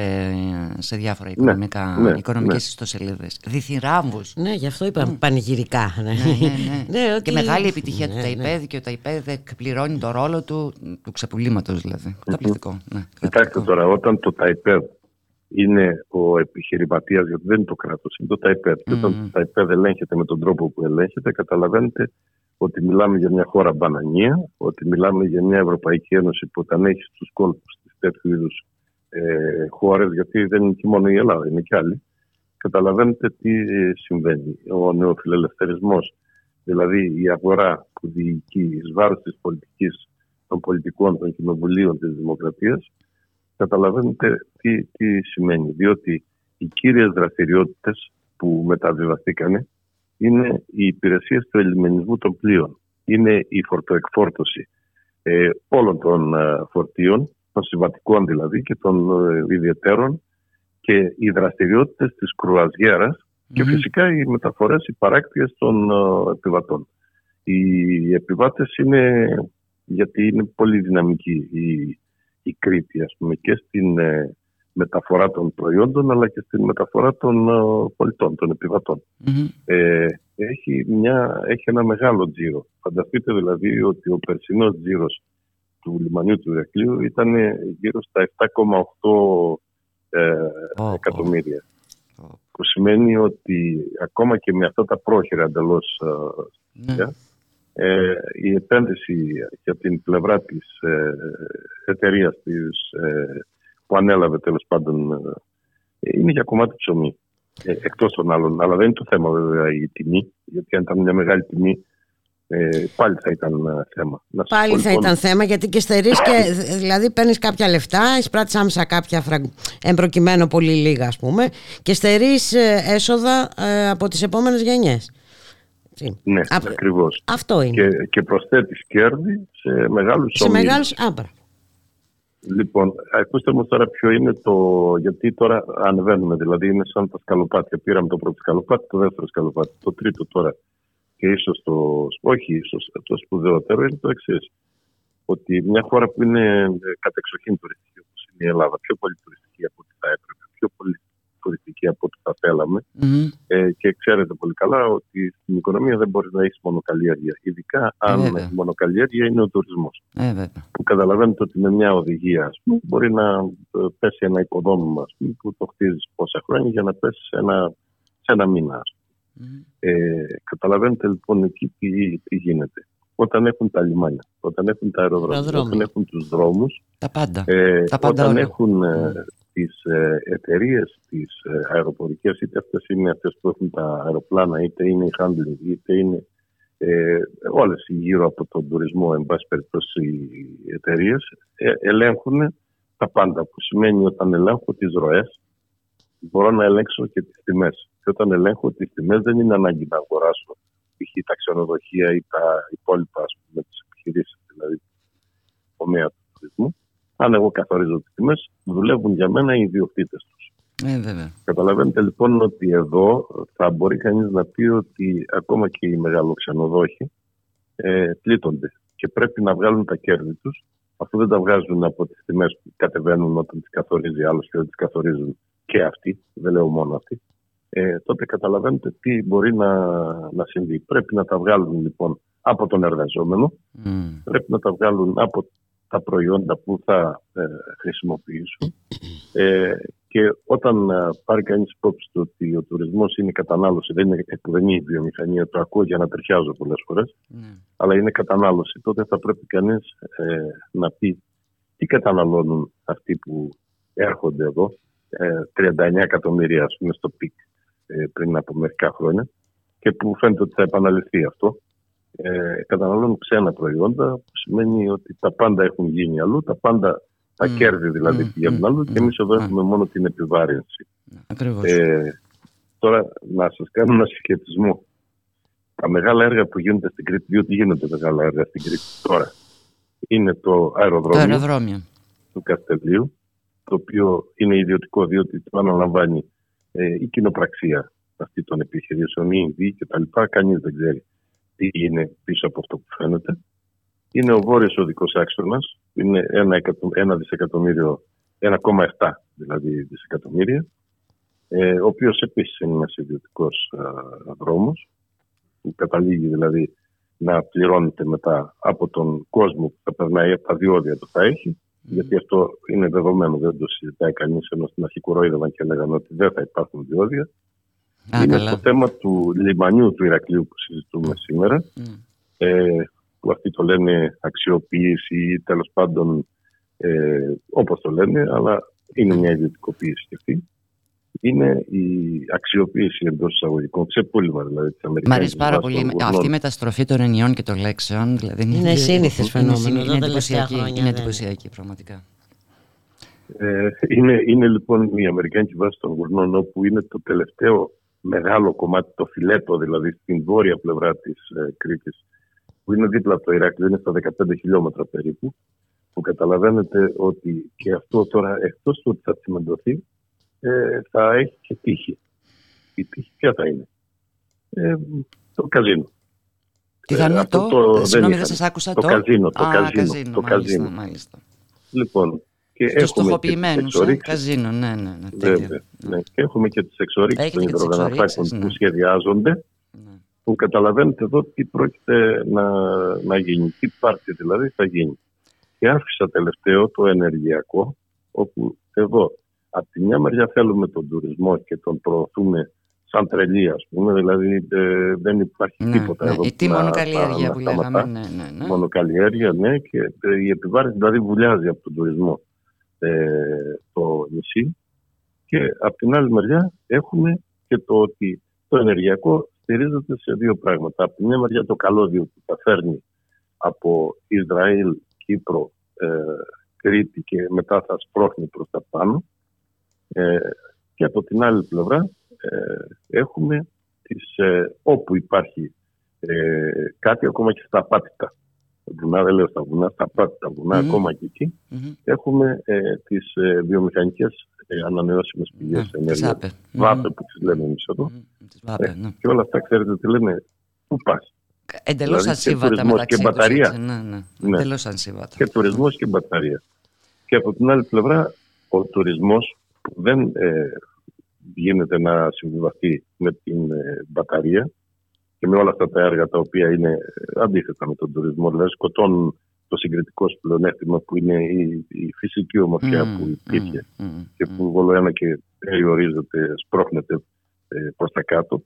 σε διάφορα ναι, οικονομικά, ναι, ναι, οικονομικές ναι. ιστοσελίδες. Διθυράμβους. Ναι, γι' αυτό είπα mm. πανηγυρικά. Ναι, ναι, ναι. ναι ότι... Και μεγάλη επιτυχία ναι, του ΤΑΙΠΕΔ και ο ΤΑΙΠΕΔ εκπληρώνει το ρόλο του, του ξεπουλήματος δηλαδή. Καταπληκτικό. Ναι, Κοιτάξτε τώρα, όταν το ΤΑΙΠΕΔ είναι ο επιχειρηματίας, γιατί δεν είναι το κράτος, είναι το ΤΑΙΠΕΔ. Και όταν το ΤΑΙΠΕΔ ελέγχεται με τον τρόπο που ελέγχεται, καταλαβαίνετε ότι μιλάμε για μια χώρα μπανανία, ότι μιλάμε για μια Ευρωπαϊκή Ένωση που όταν έχεις στου κόλπους της τέτοιου είδους ε, χώρες, γιατί δεν είναι και μόνο η Ελλάδα, είναι και άλλοι. Καταλαβαίνετε τι ε, συμβαίνει. Ο νεοφιλελευθερισμός, δηλαδή η αγορά που διοικεί εις βάρος της πολιτικής, των πολιτικών, των κοινοβουλίων της δημοκρατίας, καταλαβαίνετε τι, τι σημαίνει. Διότι οι κύριες δραστηριότητες που μεταβιβαστήκανε είναι οι υπηρεσίες του ελιμενισμού των πλοίων. Είναι η φορτοεκφόρτωση ε, όλων των ε, φορτίων, των συμβατικών δηλαδή και των ε, ιδιαιτέρων και οι δραστηριότητες της κρουαζιέρας και φυσικά οι μεταφορές, οι παράκτειες των ε, επιβατών. Οι επιβάτες είναι, γιατί είναι πολύ δυναμικοί οι η Κρήτη, ας πούμε, και στην ε, μεταφορά των προϊόντων, αλλά και στην μεταφορά των ε, πολιτών, των επιβατων Ε, έχει, μια, έχει ένα μεγάλο τζίρο. Φανταστείτε δηλαδή ότι ο περσινός τζίρος του λιμανιού του Ηρακλείου ήταν γύρω στα 7,8 ε, εκατομμύρια. Που σημαίνει ότι ακόμα και με αυτά τα πρόχειρα εντελώς ε, ε, η επένδυση για την πλευρά της ε, εταιρείας της, ε, που ανέλαβε τέλος πάντων ε, είναι για κομμάτι ψωμί. Ε, εκτός των άλλων. Αλλά δεν είναι το θέμα βέβαια η τιμή, γιατί αν ήταν μια μεγάλη τιμή ε, πάλι θα ήταν ε, θέμα. Να σας Πάλι πω, θα λοιπόν, ήταν θέμα γιατί και στερείς και δηλαδή παίρνεις κάποια λεφτά, εισπράττεις άμεσα κάποια φραγ... εμπροκειμένο πολύ λίγα ας πούμε και στερείς ε, έσοδα ε, από τις επόμενες γενιές. Έτσι. Ναι, Απ- ακριβώς. Αυτό είναι. Και, και προσθέτεις κέρδη σε μεγάλους Σε ομίλους. μεγάλους άμπρα. Λοιπόν, ακούστε μου τώρα ποιο είναι το. Γιατί τώρα ανεβαίνουμε, δηλαδή είναι σαν τα σκαλοπάτια. Πήραμε το πρώτο σκαλοπάτι, το δεύτερο σκαλοπάτι, το τρίτο τώρα. Και ίσως το. Όχι, ίσως το σπουδαιότερο είναι το εξής. Ότι μια χώρα που είναι ε, κατεξοχήν τουριστική, όπως είναι η Ελλάδα, πιο πολύ τουριστική από ό,τι θα έπρεπε, πιο πολύ τουριστική από ό,τι θα θέλαμε. Ε, και ξέρετε πολύ καλά ότι στην οικονομία δεν μπορείς να έχεις μονοκαλλιέργεια. Ειδικά αν βέβαια. η μονοκαλλιέργεια είναι ο τουρισμός Ε, βέβαια. που καταλαβαίνετε ότι με μια οδηγία ας πούμε, μπορεί να ε, πέσει ένα οικοδόμημα ας πούμε, που το χτίζεις πόσα χρόνια για να πέσει σε ένα, σε ένα μήνα. ας πούμε. Ε, καταλαβαίνετε λοιπόν εκεί τι, τι γίνεται. Όταν έχουν τα λιμάνια, όταν έχουν τα αεροδρόμια, Αεροδρόμια. όταν έχουν τους δρόμους, Τα πάντα. ε, Τα πάντα όταν όλα. έχουν ε, τις ε, εταιρείες τις ε, αεροπορικές, είτε αυτές είναι αυτές που έχουν τα αεροπλάνα, είτε είναι οι handling, είτε είναι ε, όλες οι γύρω από τον τουρισμό, εν πάση περιπτώσει οι εταιρείες, ε, ελέγχουν τα πάντα, που σημαίνει όταν ελέγχω τις ροές, μπορώ να ελέγξω και τις τιμές. Και όταν ελέγχω τις τιμές δεν είναι ανάγκη να αγοράσω π.χ. τα ξενοδοχεία ή τα υπόλοιπα ας πούμε, τις επιχειρήσεις, δηλαδή τομέα του τουρισμού. Αν εγώ καθορίζω τις τιμές, δουλεύουν για μένα οι ιδιοκτήτες τους. Ε, βέβαια. Καταλαβαίνετε λοιπόν ότι εδώ θα μπορεί κανείς να πει ότι ακόμα και οι μεγαλοξενοδόχοι ε, πλήττονται και πρέπει να βγάλουν τα κέρδη τους αφού δεν τα βγάζουν από τις τιμές που κατεβαίνουν όταν τις καθορίζει άλλος και δεν τις καθορίζουν και αυτοί, δεν λέω μόνο αυτοί, ε, τότε καταλαβαίνετε τι μπορεί να, να συμβεί. Πρέπει να τα βγάλουν λοιπόν από τον εργαζόμενο, πρέπει να τα βγάλουν από τα προϊόντα που θα ε, χρησιμοποιήσουν. Ε, και όταν ε, πάρει κανείς υπόψη του ότι ο τουρισμός είναι κατανάλωση, δεν είναι, που δεν είναι η βιομηχανία, το ακούω για να τριχιάζω πολλές φορές, αλλά είναι κατανάλωση, τότε θα πρέπει κανείς ε, να πει τι καταναλώνουν αυτοί που έρχονται εδώ, ε, 39 εκατομμύρια ας πούμε στο peak ε, πριν από μερικά χρόνια και που φαίνεται ότι θα επαναληφθεί αυτό. Ε, καταναλώνουν ξένα προϊόντα, που σημαίνει ότι τα πάντα έχουν γίνει αλλού, τα πάντα, τα κέρδη δηλαδή πηγαίνουν αλλού και εμείς εδώ έχουμε μόνο την επιβάρυνση. Ακριβώς. Ε, τώρα να σας κάνω ένα συσχετισμό. Τα μεγάλα έργα που γίνονται στην Κρήτη, διότι γίνονται μεγάλα έργα στην Κρήτη τώρα, είναι το Το αεροδρόμιο αεροδρόμιο. του Καστελίου, το οποίο είναι ιδιωτικό διότι το αναλαμβάνει ε, η κοινοπραξία αυτή των επιχειρήσεων, η Ινδία και τα λοιπά. Κανείς δεν ξέρει τι είναι πίσω από αυτό που φαίνεται. Είναι ο βόρειος οδικός άξονας, που είναι ένα, εκατο, ένα δισεκατομμύριο, 1,7 δηλαδή δισεκατομμύρια, ε, ο οποίος επίσης είναι ένας ιδιωτικός ε, δρόμος, που καταλήγει δηλαδή να πληρώνεται μετά από τον κόσμο που θα περνάει από τα διόδια που θα έχει, γιατί αυτό είναι δεδομένο, δεν το συζητάει κανείς, ενώ στην αρχή κοροϊδεύαν και έλεγαν ότι δεν θα υπάρχουν διόδια. Α, είναι καλά. το θέμα του λιμανιού του Ηρακλείου που συζητούμε σήμερα, ε, που αυτοί το λένε αξιοποίηση ή τέλος πάντων ε, όπως το λένε, αλλά είναι μια ιδιωτικοποίηση και αυτή. Είναι η αξιοποίηση εντός εισαγωγικών, ξεπούλημα δηλαδή της Μ' Αμερικανικής. αρέσει πάρα πολύ αυτή η μεταστροφή των ενιών και των λέξεων. Δηλαδή Είναι σύνηθες φαινόμενο, Είναι, εδώ είναι τελευταία εντυπωσιακή, χρόνια είναι δεν εντυπωσιακή πραγματικά. Ε, είναι, είναι λοιπόν η Αμερικάνικη βάση των Γουρνών όπου είναι το τελευταίο μεγάλο κομμάτι, το φιλέτο δηλαδή στην βόρεια πλευρά της ε, Κρήτης που είναι δίπλα από το Ηράκλειο, είναι στα 15 χιλιόμετρα περίπου που καταλαβαίνετε ότι και αυτό τώρα εκτός του ότι θα τσιμεντωθεί ε, θα έχει και τύχη. Η τύχη ποια θα είναι; Ε, το καζίνο. Τι θα είναι αυτό το, δεν συγγνώμη δεν είχαν. σας άκουσα το το. καζίνο. Το Α, καζίνο, το μάλιστα, καζίνο. μάλιστα. Λοιπόν, και Τους έχουμε και τις στοχοποιημένους, ε, εξορίξεις. καζίνο, ναι, ναι, ναι, τέτοιο. Βέβαια. Ναι. Και έχουμε και τις εξορίξεις Έχετε των και τις υδρογαναθράκων εξορίξεις, που ναι. σχεδιάζονται που καταλαβαίνετε εδώ τι πρόκειται να, να γίνει, τι πάρτι δηλαδή θα γίνει. Και άφησα τελευταίο το ενεργειακό, όπου εδώ από τη μια μεριά θέλουμε τον τουρισμό και τον προωθούμε σαν τρελή, ας πούμε, δηλαδή ε, δεν υπάρχει Ναι, τίποτα ναι, εδώ η που τι να- μονοκαλλιέργεια να- που να λέγαμε, σταματά. ναι, ναι, ναι. Μονοκαλλιέργεια, ναι, και ε, η επιβάρυνση δηλαδή βουλιάζει από τον τουρισμό ε, το νησί. Και από την άλλη μεριά έχουμε και το ότι το ενεργειακό στηρίζεται σε δύο πράγματα. Από τη μια μεριά το καλώδιο που τα φέρνει από Ισραήλ, Κύπρο, ε, Κρήτη και μετά θα σπρώχνει προς τα πάνω. Ε, και από την άλλη πλευρά ε, έχουμε τις, ε, όπου υπάρχει ε, κάτι ακόμα και στα πάτητα. Βουνά, δεν λέω στα βουνά, στα πάτητα βουνά, ακόμα και εκεί, έχουμε ε, τις ε, βιομηχανικές ε, ανανεώσιμες πηγές Ναι, ενέργειας. τις Βάπε που τις λέμε εμείς εδώ. βάπε, Ε, ναι. Και όλα αυτά ξέρετε τι λένε, πού πας. Εντελώς Δηλαδή, και ασύμβατα τουρισμός μεταξύ και τους, μπαταρία. έτσι, ναι, ναι. Ναι. Εντελώς ασύμβατα. Και τουρισμός και μπαταρία. Και από την άλλη πλευρά, ο τουρισμός που δεν ε, γίνεται να συμβιβαστεί με την ε, μπαταρία και με όλα αυτά τα έργα τα οποία είναι ε, αντίθετα με τον τουρισμό, δηλαδή σκοτώνουν το συγκριτικό σου πλεονέκτημα που είναι η, η φυσική ομορφιά Μμμ, που υπήρχε μμμ, και που όλο ένα και περιορίζεται, σπρώχνεται ε, προς τα κάτω.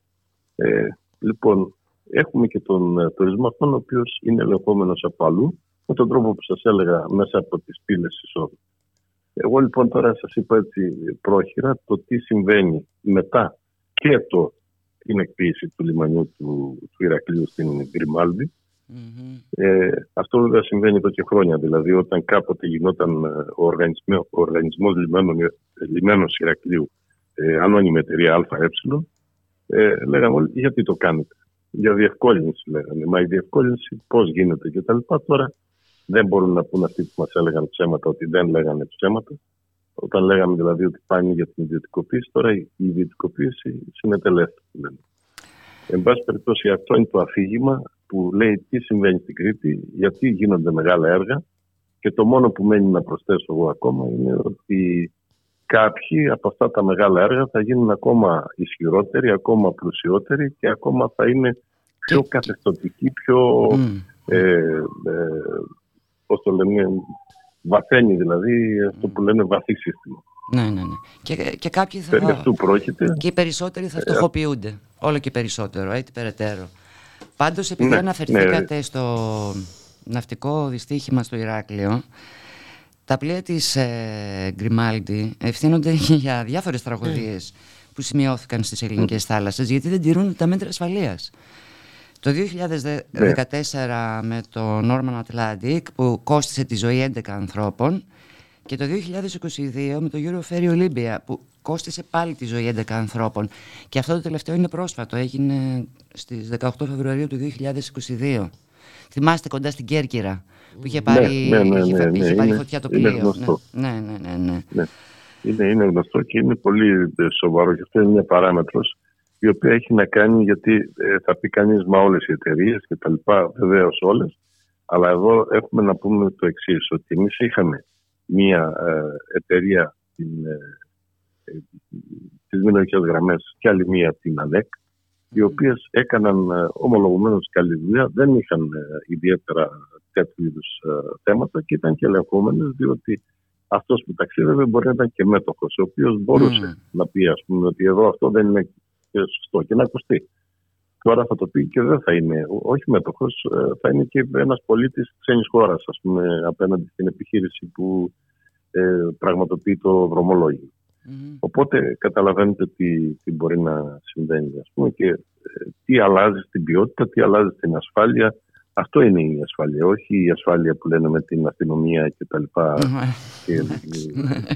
Ε, λοιπόν, έχουμε και τον ε, τουρισμό αυτόν ο οποίος είναι ελεγχόμενος από αλλού με τον τρόπο που σας έλεγα μέσα από τις πύλες εισόδου. Εγώ λοιπόν τώρα σας είπα έτσι πρόχειρα το τι συμβαίνει μετά και το, την εκποίηση του λιμανιού του, του Ηρακλείου στην Γκριμάλδη. Ε, αυτό βέβαια συμβαίνει εδώ και χρόνια. Δηλαδή, όταν κάποτε γινόταν ε, ο, οργανισμό, ο οργανισμός λιμένων, ε, λιμένος Ηρακλείου, ε, ανώνυμη εταιρεία ΑΕ, ε, λέγαμε όλοι γιατί το κάνετε; Για διευκόλυνση λέγανε. Μα η διευκόλυνση πώς γίνεται κτλ. Τώρα δεν μπορούν να πούν αυτοί που μας έλεγαν ψέματα ότι δεν λέγανε ψέματα. Όταν λέγαμε δηλαδή ότι πάνε για την ιδιωτικοποίηση, τώρα η ιδιωτικοποίηση συνετελέφθη. λένε. Εν πάση περιπτώσει, αυτό είναι το αφήγημα που λέει τι συμβαίνει στην Κρήτη, γιατί γίνονται μεγάλα έργα και το μόνο που μένει να προσθέσω εγώ ακόμα είναι ότι κάποιοι από αυτά τα μεγάλα έργα θα γίνουν ακόμα ισχυρότεροι, ακόμα πλουσιότεροι και ακόμα θα είναι πιο καθεστωτικοί, πιο ε, ε, πώς το λένε, βαθαίνει δηλαδή αυτό που λένε βαθύ σύστημα. Ναι, ναι, ναι. Και, και κάποιοι θα... Περί αυτού πρόκειται. Και οι περισσότεροι θα Ε, φτωχοποιούνται. Όλο και περισσότερο, έτσι περαιτέρω. Πάντως, επειδή Ναι, αναφερθήκατε ναι. στο ναυτικό δυστύχημα στο Ηράκλειο, τα πλοία της ε, Γκριμάλντι ευθύνονται για διάφορες τραγωδίες που σημειώθηκαν στις ελληνικές θάλασσες, γιατί δεν τηρούν τα μέτρα ασφαλείας. Το 2014 με το Norman Atlantic που κόστισε τη ζωή 11 ανθρώπων και το 2022 με το Euroferry Olympia που κόστισε πάλι τη ζωή 11 ανθρώπων. Και αυτό το τελευταίο είναι πρόσφατο, έγινε στις 18 Φεβρουαρίου του 2022. Θυμάστε κοντά στην Κέρκυρα που είχε πάρει, ναι, ναι, είχε, ναι, είχε ναι, πάρει είναι- φωτιά το είναι πλοίο. γνωστό. Ναι, ναι, ναι, ναι. Ναι. Είναι, είναι γνωστό και είναι πολύ ε, σοβαρό και αυτό είναι μια παράμετρος η οποία έχει να κάνει γιατί ε, θα πει κανείς μα όλες οι εταιρείες και τα λοιπά βεβαίως όλες. Αλλά εδώ έχουμε να πούμε το εξής ότι εμείς είχαμε μια ε, εταιρεία την, ε, ε, τις μηνωικές γραμμές και άλλη μία την ΑΝΕΚ οι οποίες έκαναν ε, ομολογουμένως καλή δουλειά, δεν είχαν ε, ιδιαίτερα τέτοιου είδους θέματα και ήταν και ελεγχόμενες διότι αυτός που ταξίδευε μπορεί να ήταν και μέτοχος ο οποίος μπορούσε να πει ας πούμε ότι εδώ αυτό δεν είναι σωστό και να ακουστεί. Τώρα θα το πει και δεν θα είναι, ό- όχι μέτοχος, ε, θα είναι και ένας πολίτης ξένης χώρας ας πούμε απέναντι στην επιχείρηση που ε, πραγματοποιεί το δρομολόγιο. Οπότε καταλαβαίνετε τι, τι μπορεί να συμβαίνει ας πούμε, και ε, τι αλλάζει στην ποιότητα, τι αλλάζει στην ασφάλεια. Αυτό είναι η ασφάλεια, όχι η ασφάλεια που λένε με την αστυνομία και τα λοιπά και ε,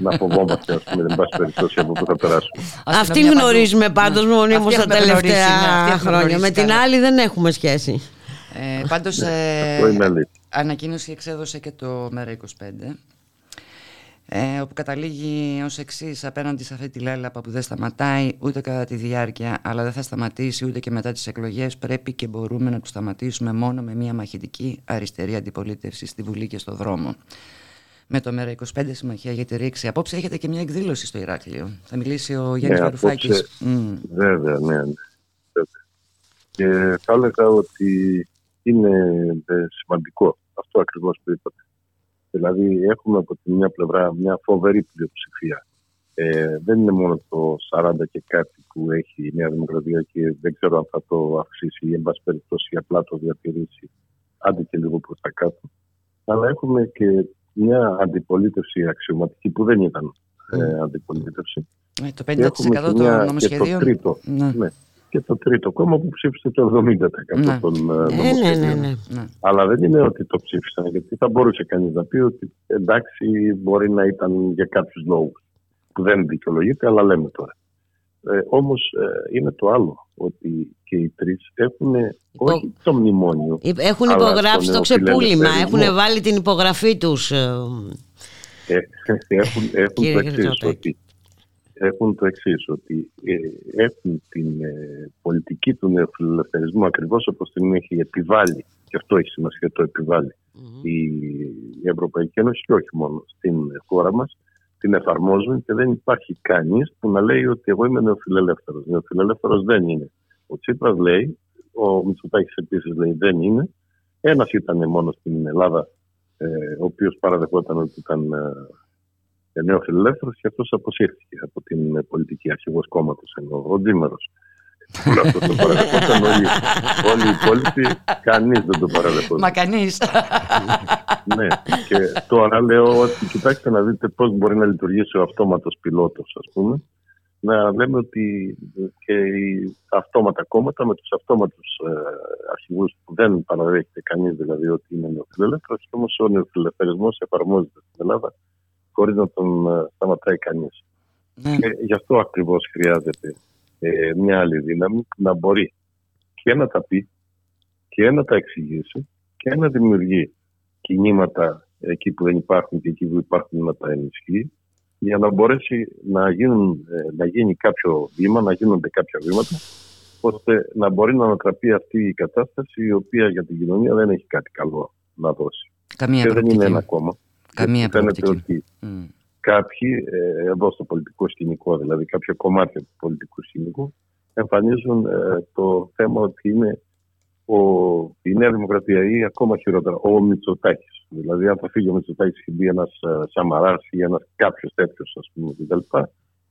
να φοβόμαστε ας πούμε, δεν πάση περιπτώσει από πού θα περάσουμε. Αυτή γνωρίζουμε πάντως μονίμως Αυτή τα έχουμε γνωρίσει, ναι, τελευταία αυτή έχουμε χρόνια. Με γνωρίσει την καλά. άλλη δεν έχουμε σχέση. Ε, πάντως, ε, Αυτό είναι αλήθεια. ανακοίνωση εξέδωσε και το ΜΕΡΑ25 ε, όπου καταλήγει ως εξής απέναντι σε αυτή τη λέλαπα που δεν σταματάει ούτε κατά τη διάρκεια αλλά δεν θα σταματήσει ούτε και μετά τις εκλογές πρέπει και μπορούμε να τους σταματήσουμε μόνο με μια μαχητική αριστερή αντιπολίτευση στη Βουλή και στο δρόμο. Με το ΜΕΡΑ25 Συμμαχία για τη Ρήξη. Απόψε έχετε και μια εκδήλωση στο Ηράκλειο. Θα μιλήσει ο Γιάννης Ναι, Βαρουφάκης. απόψε- Μμ. Βέβαια, ναι. ναι. Βέβαια. Και θα έλεγα ότι είναι ε, σημαντικό αυτό ακριβώς που είπατε. Δηλαδή έχουμε από τη μια πλευρά μια φοβερή πλειοψηφία. Ε, δεν είναι μόνο το 40 και κάτι που έχει η Νέα Δημοκρατία και δεν ξέρω αν θα το αυξήσει ή εν πάση περιπτώσει απλά το διατηρήσει άντε και λίγο προς τα κάτω. Αλλά έχουμε και μια αντιπολίτευση αξιωματική που δεν ήταν ε, αντιπολίτευση. Ε, το Και έχουμε 50% και μια- των νομοσχεδίων. Και το τρίτο, Ναι. ναι. Και το τρίτο κόμμα που ψήφισε το 70% Ναι. των ε, Ναι, ναι, νομοσχεδίων. ναι, ναι. Αλλά δεν είναι ότι το ψήφισαν, γιατί θα μπορούσε κανείς να πει ότι εντάξει μπορεί να ήταν για κάποιους λόγους που δεν δικαιολογείται, αλλά λέμε τώρα. Ε, όμως ε, είναι το άλλο, ότι και οι τρεις έχουν όχι το μνημόνιο. Έχουν αλλά υπογράψει τον το ξεπούλημα, νεοφιλελευθερισμό. έχουν βάλει την υπογραφή τους. ε, Ε, έχουν, έχουν Κύριε το εξή Χρυσοτάκη. ότι, έχουν το εξής, ότι ε, έχουν την ε, πολιτική του νεοφιλελευθερισμού ακριβώς όπως την έχει επιβάλει και αυτό έχει σημασία το επιβάλλει η, η Ευρωπαϊκή Ένωση και όχι μόνο στην χώρα μας την εφαρμόζουν και δεν υπάρχει κανείς που να λέει ότι εγώ είμαι νεοφιλελεύθερος. Νεοφιλελεύθερος δεν είναι. Ο Τσίπρας λέει, ο Μητσοτάκης επίσης λέει δεν είναι. Ένας ήταν μόνος στην Ελλάδα ε, ο οποίος παραδεχόταν ότι ήταν ε, νεοφιλελεύθερος και αυτός αποσύρθηκε από την ε, πολιτική αρχηγός κόμματος ενώ ο Τζίμερος. Όλο αυτό το παραδεχόταν όλοι, όλοι οι υπόλοιποι, κανείς δεν το παραδεχόταν. Μα κανείς. Ναι, και τώρα λέω ότι κοιτάξτε να δείτε πώς μπορεί να λειτουργήσει ο αυτόματος πιλότος, ας πούμε. Να λέμε ότι και οι αυτόματα κόμματα με τους αυτόματους ε, αρχηγούς που δεν παραδέχεται κανείς δηλαδή ότι είναι νεοφιλελεύθερος και όμως ο νεοφιλελευθερισμός εφαρμόζεται στην Ελλάδα χωρίς να τον ε, σταματάει κανείς. Και γι' αυτό ακριβώς χρειάζεται ε, μια άλλη δύναμη που να μπορεί και να τα πει και να τα εξηγήσει και να δημιουργεί κινήματα εκεί που δεν υπάρχουν και εκεί που υπάρχουν να τα ενισχύει για να μπορέσει να, γίνουν, ε, να γίνει κάποιο βήμα, να γίνονται κάποια βήματα ώστε να μπορεί να ανατραπεί αυτή η κατάσταση η οποία για την κοινωνία δεν έχει κάτι καλό να δώσει. Καμία και δεν είναι προοπτική. ένα κόμμα. Καμία Γιατί φαίνεται προοπτική. ότι κάποιοι ε, εδώ στο πολιτικό σκηνικό, δηλαδή κάποια κομμάτια του πολιτικού σκηνικού, εμφανίζουν ε, το θέμα ότι είναι ο, η Νέα Δημοκρατία ή ακόμα χειρότερα ο Μητσοτάκης. Δηλαδή, αν θα φύγει ο Μητσοτάκης και μπει ένας Σαμαράς ή ένας κάποιος τέτοιος, ας πούμε, κτλ.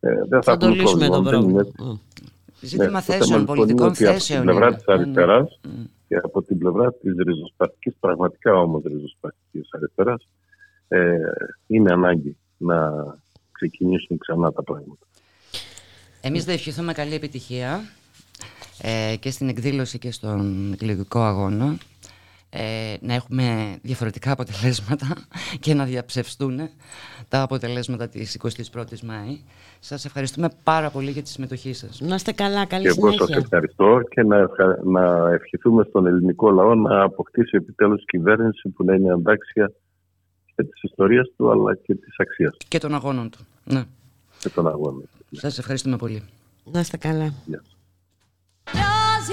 Ε, δεν θα, Θα το έχουμε λύσουμε πρόβλημα. το Δεν είναι πρόβλημα. έτσι. Ζήτημα Ναι, το θέσεων, θέμα, λοιπόν, πολιτικών είναι ότι θέσεων Από την πλευρά είναι. της αριστεράς και από την πλευρά της ριζοσπαστικής, πραγματικά όμως ριζοσπαστικής αριστεράς, ε, είναι ανάγκη να ξεκινήσουν ξανά τα πράγματα. Εμείς θα ευχηθούμε καλή επιτυχία ε, και στην εκδήλωση και στον εκλογικό αγώνα ε, να έχουμε διαφορετικά αποτελέσματα και να διαψευστούν τα αποτελέσματα της 21ης Μάη. Σας ευχαριστούμε πάρα πολύ για τη συμμετοχή σας. Να είστε καλά, καλή Και εγώ σας συνέχεια. ευχαριστώ και να, ευχα- να ευχηθούμε στον ελληνικό λαό να αποκτήσει επιτέλους κυβέρνηση που να είναι αντάξια και της ιστορίας του αλλά και της αξίας Και των αγώνων του. Ναι. και των αγώνων. Σας ευχαριστούμε πολύ. Να είστε καλά. Does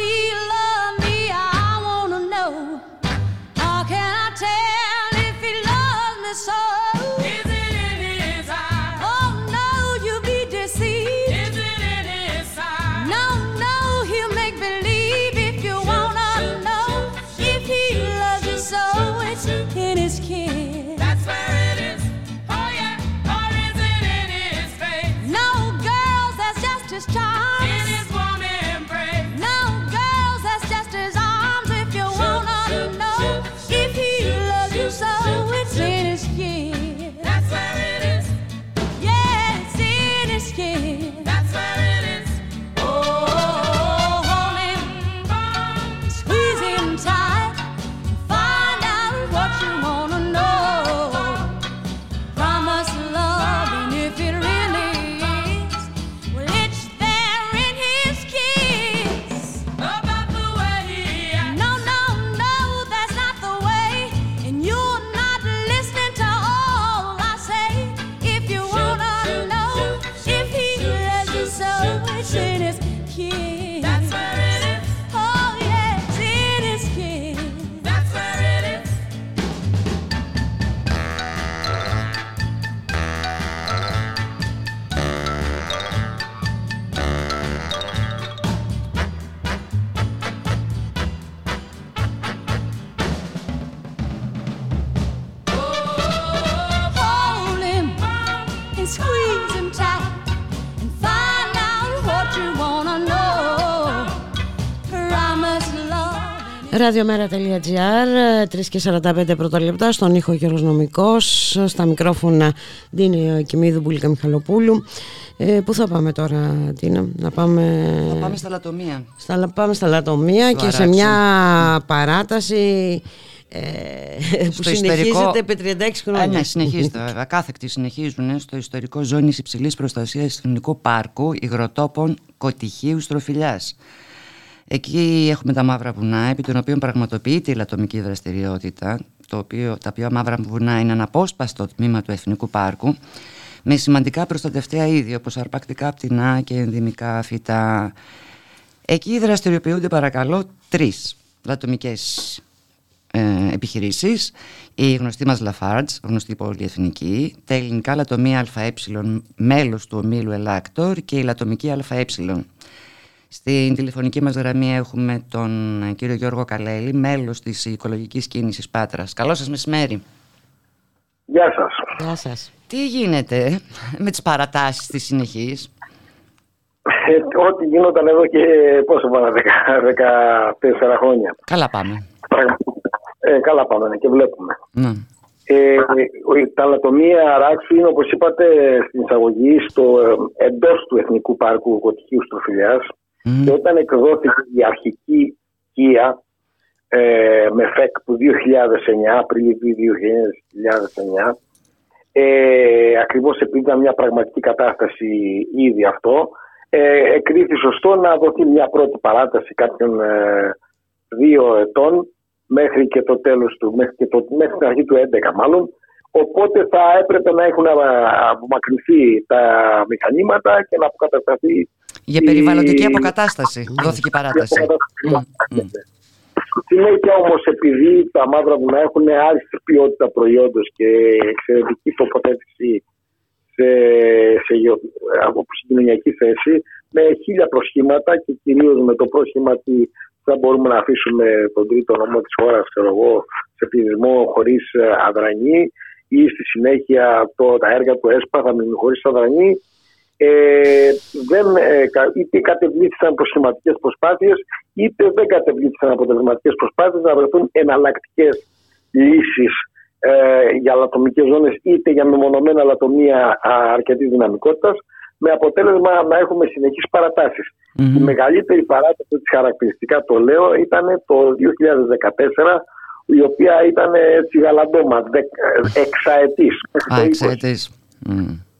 Ραδιομέρα.gr 3 και 45 πρώτα λεπτά στον ήχο Γιώργος Νομικός στα μικρόφωνα Δίνη Κιμίδου Μπουλίκα Μιχαλοπούλου ε, Πού θα πάμε τώρα Τίνα να πάμε... Θα πάμε στα λατομεία στα, Πάμε στα λατομεία και σε μια παράταση ε, που συνεχίζεται επί 36 χρόνια. Ε, ναι, συνεχίζεται. Ακάθεκτοι συνεχίζουν στο ιστορικό ζώνης υψηλής προστασίας Εθνικού Πάρκου Υγροτόπων Κοτυχίου Στροφιλιάς. Εκεί έχουμε τα μαύρα βουνά, επί των οποίων πραγματοποιείται η λατομική δραστηριότητα, το οποίο, τα οποία μαύρα βουνά είναι αναπόσπαστο τμήμα του Εθνικού Πάρκου, με σημαντικά προστατευτέα είδη, όπως αρπακτικά πτηνά και ενδυμικά φυτά. Εκεί δραστηριοποιούνται παρακαλώ τρεις λατομικές ε, επιχειρήσεις. Η γνωστή μας Lafarge, γνωστή πολυεθνική, τα ελληνικά λατομεία ΑΕ, μέλος του ομίλου Ελάκτορ και η λατομική ΑΕ. Στην τηλεφωνική μας γραμμή έχουμε τον ε, κύριο Γιώργο Καλέλη, μέλος της οικολογικής κίνησης Πάτρας. Καλό σας μεσημέρι. Γεια σας. Γεια σας. Τι γίνεται με τις παρατάσεις της συνεχής; Ε, ό,τι γινόταν εδώ και πόσο πάνε, 14 χρόνια. Καλά πάμε. Ε, καλά πάμε ναι, και βλέπουμε. Ναι. Ε, τα λατομεία Ράξου είναι όπως είπατε στην εισαγωγή στο, ε, εντός του Εθνικού Πάρκου Κωτυχίου Στροφιλιάς και όταν εκδόθηκε η αρχική ΚΙΑ ε, με ΦΕΚ του 2009, Απρίλιο 2009, ε, ακριβώς επειδή ήταν μια πραγματική κατάσταση ήδη αυτό, ε, εκρίθη σωστό να δοθεί μια πρώτη παράταση κάποιων ε, δύο ετών μέχρι και το τέλος του, μέχρι, και το, μέχρι την αρχή του 2011 μάλλον, Οπότε θα έπρεπε να έχουν απομακρυνθεί τα μηχανήματα και να αποκατασταθεί για περιβαλλοντική αποκατάσταση. Δόθηκε η παράταση. Στη συνέχεια όμως, επειδή τα μαύρα βουνά έχουν άριστη ποιότητα προϊόντος και εξαιρετική τοποθέτηση σε, σε, από συγκοινωνιακή θέση, με χίλια προσχήματα και κυρίως με το πρόσχημα ότι θα μπορούμε να αφήσουμε τον τρίτο νόμο της χώρας, σε πληθυσμό χωρίς ε, αδρανή ή στη συνέχεια το, τα έργα του ΕΣΠΑ θα μείνουν χωρίς αδρανή ε, δεν, ε, είτε κατεβλήθησαν προσχηματικές προσπάθειες είτε δεν κατεβλήθησαν αποτελεσματικές προσπάθειες να βρεθούν εναλλακτικές λύσεις ε, για λατομικές ζώνες είτε για μεμονωμένα λατομεία αρκετής δυναμικότητας με αποτέλεσμα να έχουμε συνεχείς παρατάσεις. Η μεγαλύτερη παράταση της χαρακτηριστικά το λέω ήταν το 2014 η οποία ήταν έτσι γαλαντόμα, εξαετής. Α, εξαετής.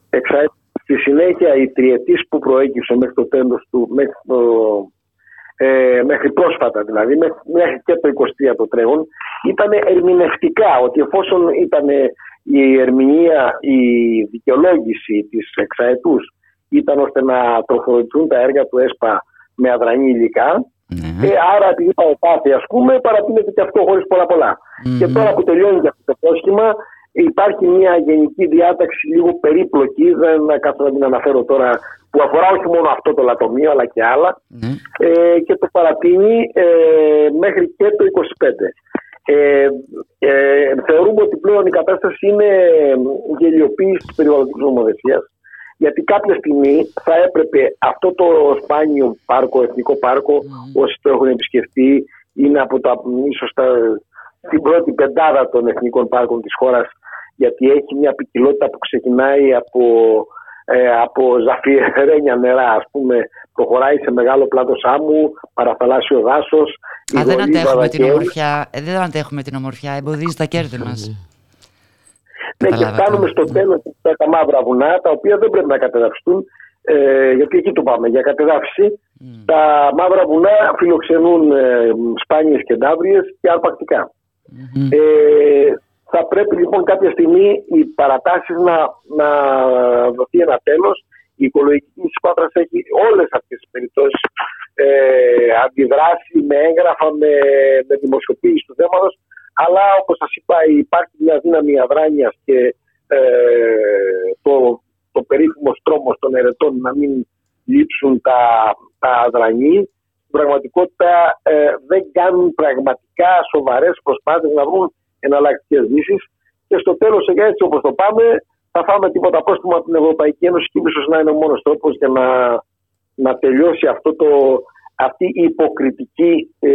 Εξαετής. Στη συνέχεια η τριετής που προέκυψε μέχρι το τέλος του, μέχρι, το, ε, μέχρι πρόσφατα δηλαδή, μέχρι και το 23 το τρέχον, ήταν ερμηνευτικά ότι εφόσον ήταν η ερμηνεία, η δικαιολόγηση της εξαετούς ήταν ώστε να τροφοδοτηθούν τα έργα του ΕΣΠΑ με αδρανή υλικά, ναι. ε, άρα επειδή πάθη ας πούμε παρατείνεται και αυτό χωρίς πολλά πολλά. Και τώρα που τελειώνει και αυτό το πρόσχημα Υπάρχει μια γενική διάταξη λίγο περίπλοκη, δεν καθόλου να την αναφέρω τώρα, που αφορά όχι μόνο αυτό το λατομείο αλλά και άλλα Ναι. ε, και το παρατείνει ε, μέχρι και το 25. Ε, ε, θεωρούμε ότι πλέον η κατάσταση είναι γελιοποίηση της περιβαλλοντικής νομοθεσίας γιατί κάποια στιγμή θα έπρεπε αυτό το σπάνιο πάρκο, εθνικό πάρκο, όσοι το έχουν επισκεφτεί, είναι από τα ίσως τα, την πρώτη πεντάδα των εθνικών πάρκων της χώρας γιατί έχει μια ποικιλότητα που ξεκινάει από, ε, από ζαφιερένια νερά, ας πούμε, προχωράει σε μεγάλο πλάτος άμμου, παραθαλάσσιο δάσος. Α, δεν αντέχουμε την ομορφιά, ε, δεν αντέχουμε την ομορφιά, εμποδίζει τα κέρδη μας. Ναι, και φτάνουμε στο τέλος τα μαύρα βουνά, τα οποία δεν πρέπει να κατεδαφιστούν, ε, γιατί εκεί το πάμε, για κατεδάφιση. Τα μαύρα βουνά φιλοξενούν ε, σπάνιες κεντάβριες και αρπακτικά. Ε, θα πρέπει λοιπόν κάποια στιγμή οι παρατάσεις να, να δοθεί ένα τέλος. Η οικολογική της Πάτρας έχει όλες αυτές τις περιπτώσεις ε, αντιδράσει με έγγραφα, με, με δημοσιοποίηση του θέματος. Αλλά όπως σας είπα υπάρχει μια δύναμη αδράνειας και ε, το, το περίφημος στρώμος των ερετών να μην λείψουν τα, τα αδρανή στην πραγματικότητα ε, δεν κάνουν πραγματικά σοβαρές προσπάθειες να βρουν εναλλακτικές λύσεις. Και στο τέλος, έτσι όπως το πάμε, θα φάμε τίποτα πρόστιμο από την Ευρωπαϊκή Ένωση και ίσως να είναι ο μόνος τρόπος για να, να τελειώσει αυτό το αυτή η υποκριτική ε,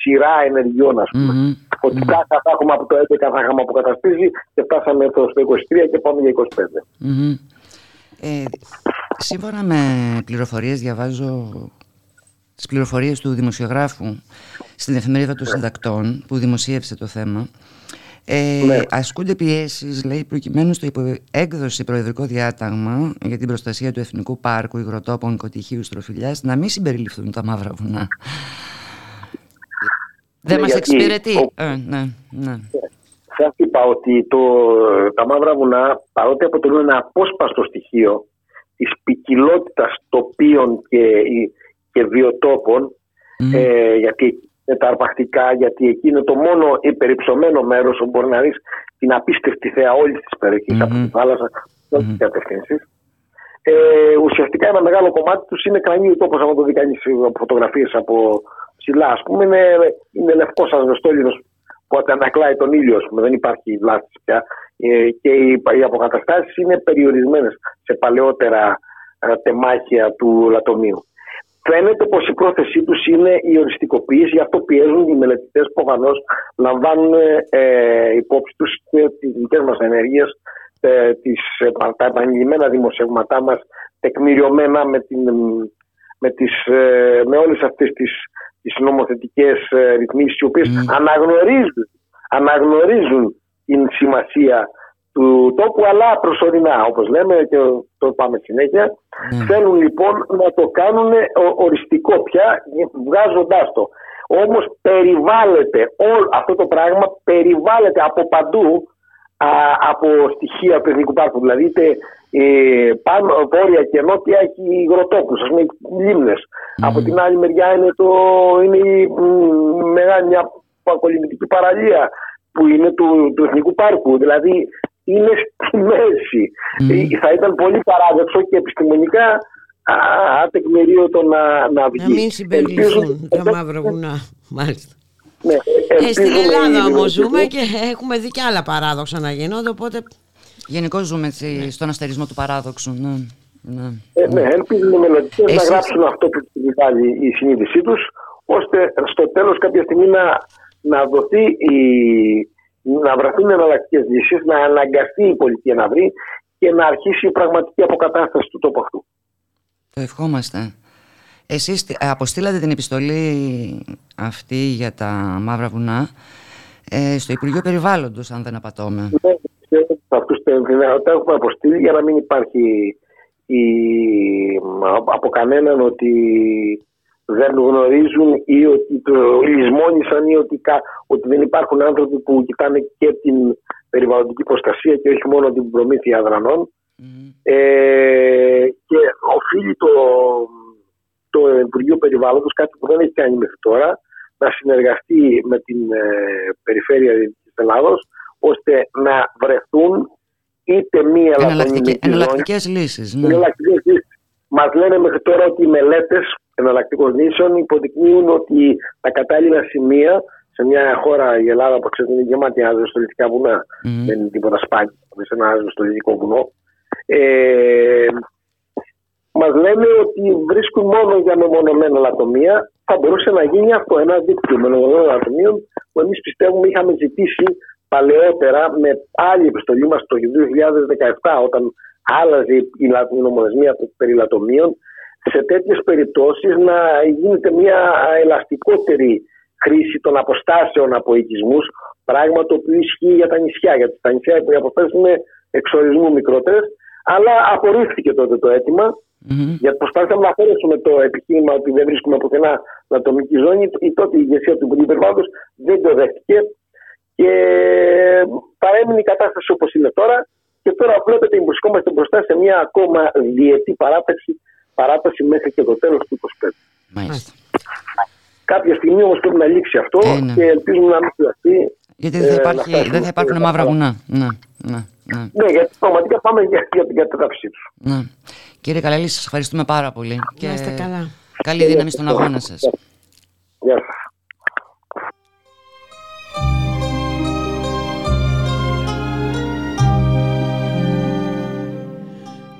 σειρά ενεργειών, ας πούμε. Ότι κάθε θα έχουμε από το 11 θα είχαμε αποκαταστήσει και φτάσαμε το στο 23 και πάμε για 25. Μμμ. Ε, σύμφωνα με πληροφορίες διαβάζω τις πληροφορίες του δημοσιογράφου στην εφημερίδα των συντακτών που δημοσίευσε το θέμα ε, Ναι. ασκούνται πιέσεις λέει προκειμένου στο έκδοση προεδρικό διάταγμα για την προστασία του Εθνικού Πάρκου Υγροτόπων Κωτυχίου Στροφιλιάς να μην συμπεριληφθούν τα μαύρα βουνά δεν Ναι, μας γιατί εξυπηρετεί ο- ε, ναι, ναι. Σας είπα ότι το, τα μαύρα βουνά παρότι αποτελούν ένα απόσπαστο στοιχείο της ποικιλότητας τοπίων και, και βιοτόπων ε, γιατί εκεί είναι τα αρπακτικά, γιατί εκεί είναι το μόνο υπερυψωμένο μέρος όπου μπορεί να δεις την απίστευτη θέα όλης της περιοχής από τη θάλασσα σε όλες τις κατευθύνσεις. Ε, ουσιαστικά ένα μεγάλο κομμάτι τους είναι κρανίου τόπος άμα το δει κανείς από φωτογραφίες από ψηλά ας πούμε είναι, είναι λευκός ασβεστόλινος που αντανακλάει τον ήλιο ας πούμε, δεν υπάρχει βλάστηση πια ε, και οι, οι αποκαταστάσεις είναι περιορισμένες σε παλαιότερα ε, τεμάχια του λατομείου. Φαίνεται πως η πρόθεσή τους είναι η οριστικοποίηση, γι' αυτό πιέζουν οι μελετητές που προφανώς λαμβάνουν ε, υπόψη τους και τις δικές μας ενέργειες, ε, τις, ε, τα επανειλημμένα δημοσιεύματά μας, τεκμηριωμένα με, την, με, τις, ε, με όλες αυτές τις, τις νομοθετικές ε, ρυθμίσεις οι οποίες αναγνωρίζουν, αναγνωρίζουν την σημασία του τόπου αλλά προσωρινά όπως λέμε και το πάμε συνέχεια. Θέλουν λοιπόν να το κάνουν ο- οριστικό πια βγάζοντάς το. Όμως περιβάλλεται όλο αυτό το πράγμα περιβάλλεται από παντού α, από στοιχεία του Εθνικού Πάρκου δηλαδή είτε ε, πάνω, βόρεια και νότια έχει υγροτόπους, ας πούμε λίμνες. Από την άλλη μεριά είναι, το, είναι η μ, μεγάλη μια παρκολυμνητική παραλία που είναι του, του Εθνικού Πάρκου. Δηλαδή είναι στη μέση Ε, θα ήταν πολύ παράδοξο και επιστημονικά α, ατεκμηρίωτο να, να βγει Να μην συμπεριληφθούν Ελπίζω- τα μαύρα βουνά. Μάλιστα. ναι, Ε, στην ελπίζουμε Ελλάδα οι όμως δημοσιογράφοι- ζούμε και έχουμε δει και άλλα παράδοξα να γίνονται, οπότε Γενικώ ζούμε έτσι, στον αστερισμό του παράδοξου ναι. Ναι. Ε, ναι, ελπίζουν οι μελλοντικές να Εσείς- γράψουν αυτό που τους βγάλει η συνείδησή τους, ώστε στο τέλος κάποια στιγμή να, να δοθεί η, να βρεθούν εναλλακτικές λύσεις, να αναγκαστεί η πολιτεία να βρει και να αρχίσει η πραγματική αποκατάσταση του τόπου αυτού. Το ευχόμαστε. Εσείς τι- αποστήλατε την επιστολή αυτή για τα μαύρα βουνά ε, στο Υπουργείο Περιβάλλοντος, αν δεν απατώμε. Ναι, πιστεύω ότι σε αυτούς τα τα έχουμε αποστείλει για να μην υπάρχει η, από κανέναν ότι δεν γνωρίζουν ή ότι το λησμόνησαν ή ότι, κα- ότι δεν υπάρχουν άνθρωποι που κοιτάνε και την περιβαλλοντική προστασία και όχι μόνο την προμήθεια δρανών. Ε, και οφείλει το, το Υπουργείο Περιβάλλοντος, κάτι που δεν έχει κάνει μέχρι τώρα, να συνεργαστεί με την ε, Περιφέρεια της Ελλάδος, ώστε να βρεθούν είτε μία Εναλλακτικέ, λαθρονιμική ζώνη, εναλλακτικές λύσεις. Ναι. εναλλακτικές λύσεις. Μας λένε μέχρι τώρα ότι οι μελέτες εναλλακτικών λύσεων υποδεικνύουν ότι τα κατάλληλα σημεία σε μια χώρα, η Ελλάδα που ξέρετε είναι γεμάτη αζωστολιτικά βουνά, δεν είναι τίποτα σπάνιο, σε ένα αζωστολιτικό βουνό. Ε, μας λένε ότι βρίσκουν μόνο για μεμονωμένα λατομεία. Θα μπορούσε να γίνει αυτό, ένα δίκτυο μεμονωμένων λατομείων που εμείς πιστεύουμε είχαμε ζητήσει παλαιότερα με άλλη επιστολή μας το 2017 όταν άλλαζε η λα- η νομοθεσία του περί λατομείων σε τέτοιες περιπτώσεις να γίνεται μια ελαστικότερη χρήση των αποστάσεων από οικισμούς πράγμα το οποίο ισχύει για τα νησιά γιατί στα νησιά οι αποστάσεις είναι εξορισμού μικρότερες αλλά απορρίφθηκε τότε το αίτημα γιατί προσπάθησαμε να αφαιρέσουμε το επιχείρημα ότι δεν βρίσκουμε πουθενά ατομική ζώνη. Η τότε η ηγεσία του Υπουργείου Περιβάλλοντος δεν το δέχτηκε και παρέμεινε η κατάσταση όπως είναι τώρα. Και τώρα βλέπετε βρισκόμαστε μπροστά σε μια ακόμα διετή παράταση, παράταση μέχρι και το τέλος του 25. Μάλιστα. Κάποια στιγμή όμως πρέπει να λήξει αυτό Ε, ναι. και ελπίζουμε να μην χρειαστεί. Γιατί δεν θα, ε, να υπάρχει, φτάσουμε δεν θα υπάρχουν σε- μαύρα βουνά. Ναι, ναι, ναι. Ναι, γιατί πραγματικά πάμε για, για την κατεδάφιση τους. ναι. Κύριε Καλαλή, σας ευχαριστούμε πάρα πολύ. Να είστε καλά. Καλή δύναμη στον αγώνα σας. Γεια σας.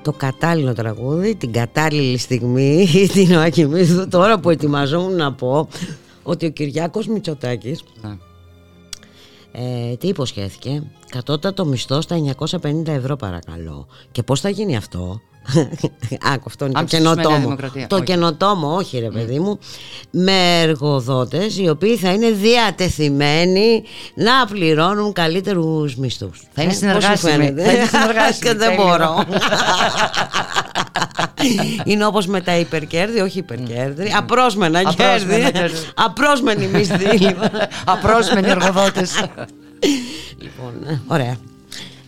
Το κατάλληλο τραγούδι, την κατάλληλη στιγμή, την Ακιμίδου, τώρα που ετοιμαζόμουν να πω ότι ο Κυριάκος Μητσοτάκης Ναι. ε, τι υποσχέθηκε, κατώτατο μισθό στα 950 ευρώ παρακαλώ. Και πώς θα γίνει αυτό, Άκου, αυτό είναι το Άμψη σημαίνει καινοτόμο. Δημοκρατία. Το Όχι. καινοτόμο, όχι ρε παιδί μου, με εργοδότες οι οποίοι θα είναι διατεθειμένοι να πληρώνουν καλύτερους μισθούς. Θα είναι Ε, πώς σου συνεργάσιμοι. φαίνεται; Θα είναι συνεργάσιμοι, Και δεν τέλειο. μπορώ. είναι όπως με τα υπερκέρδη, όχι υπερκέρδη, απρόσμενα Απρόσμενα κέρδη. κέρδη. Απρόσμενοι μισθοί. λοιπόν. Απρόσμενοι εργοδότες. Λοιπόν, ε, ωραία.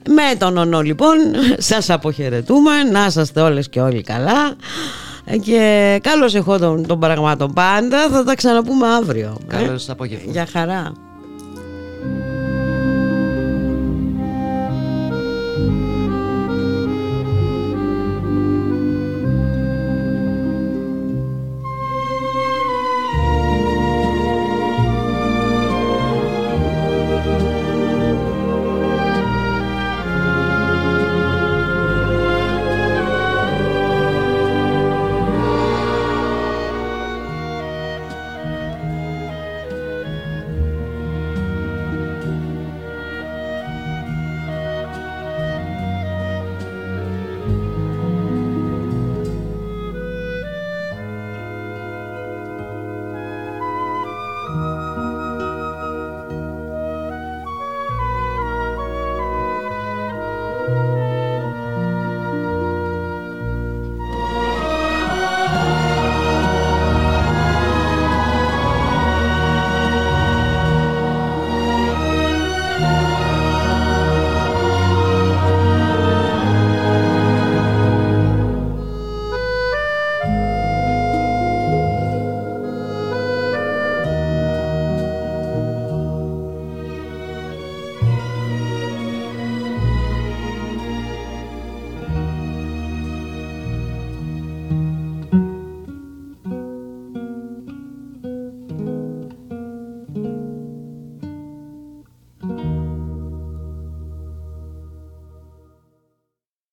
Με τον ονό λοιπόν σας αποχαιρετούμε Να είσαστε όλες και όλοι καλά Ε, Και καλώς εχώ των, των πραγμάτων πάντα Θα τα ξαναπούμε αύριο ε. Καλώς απόγευμα. Για χαρά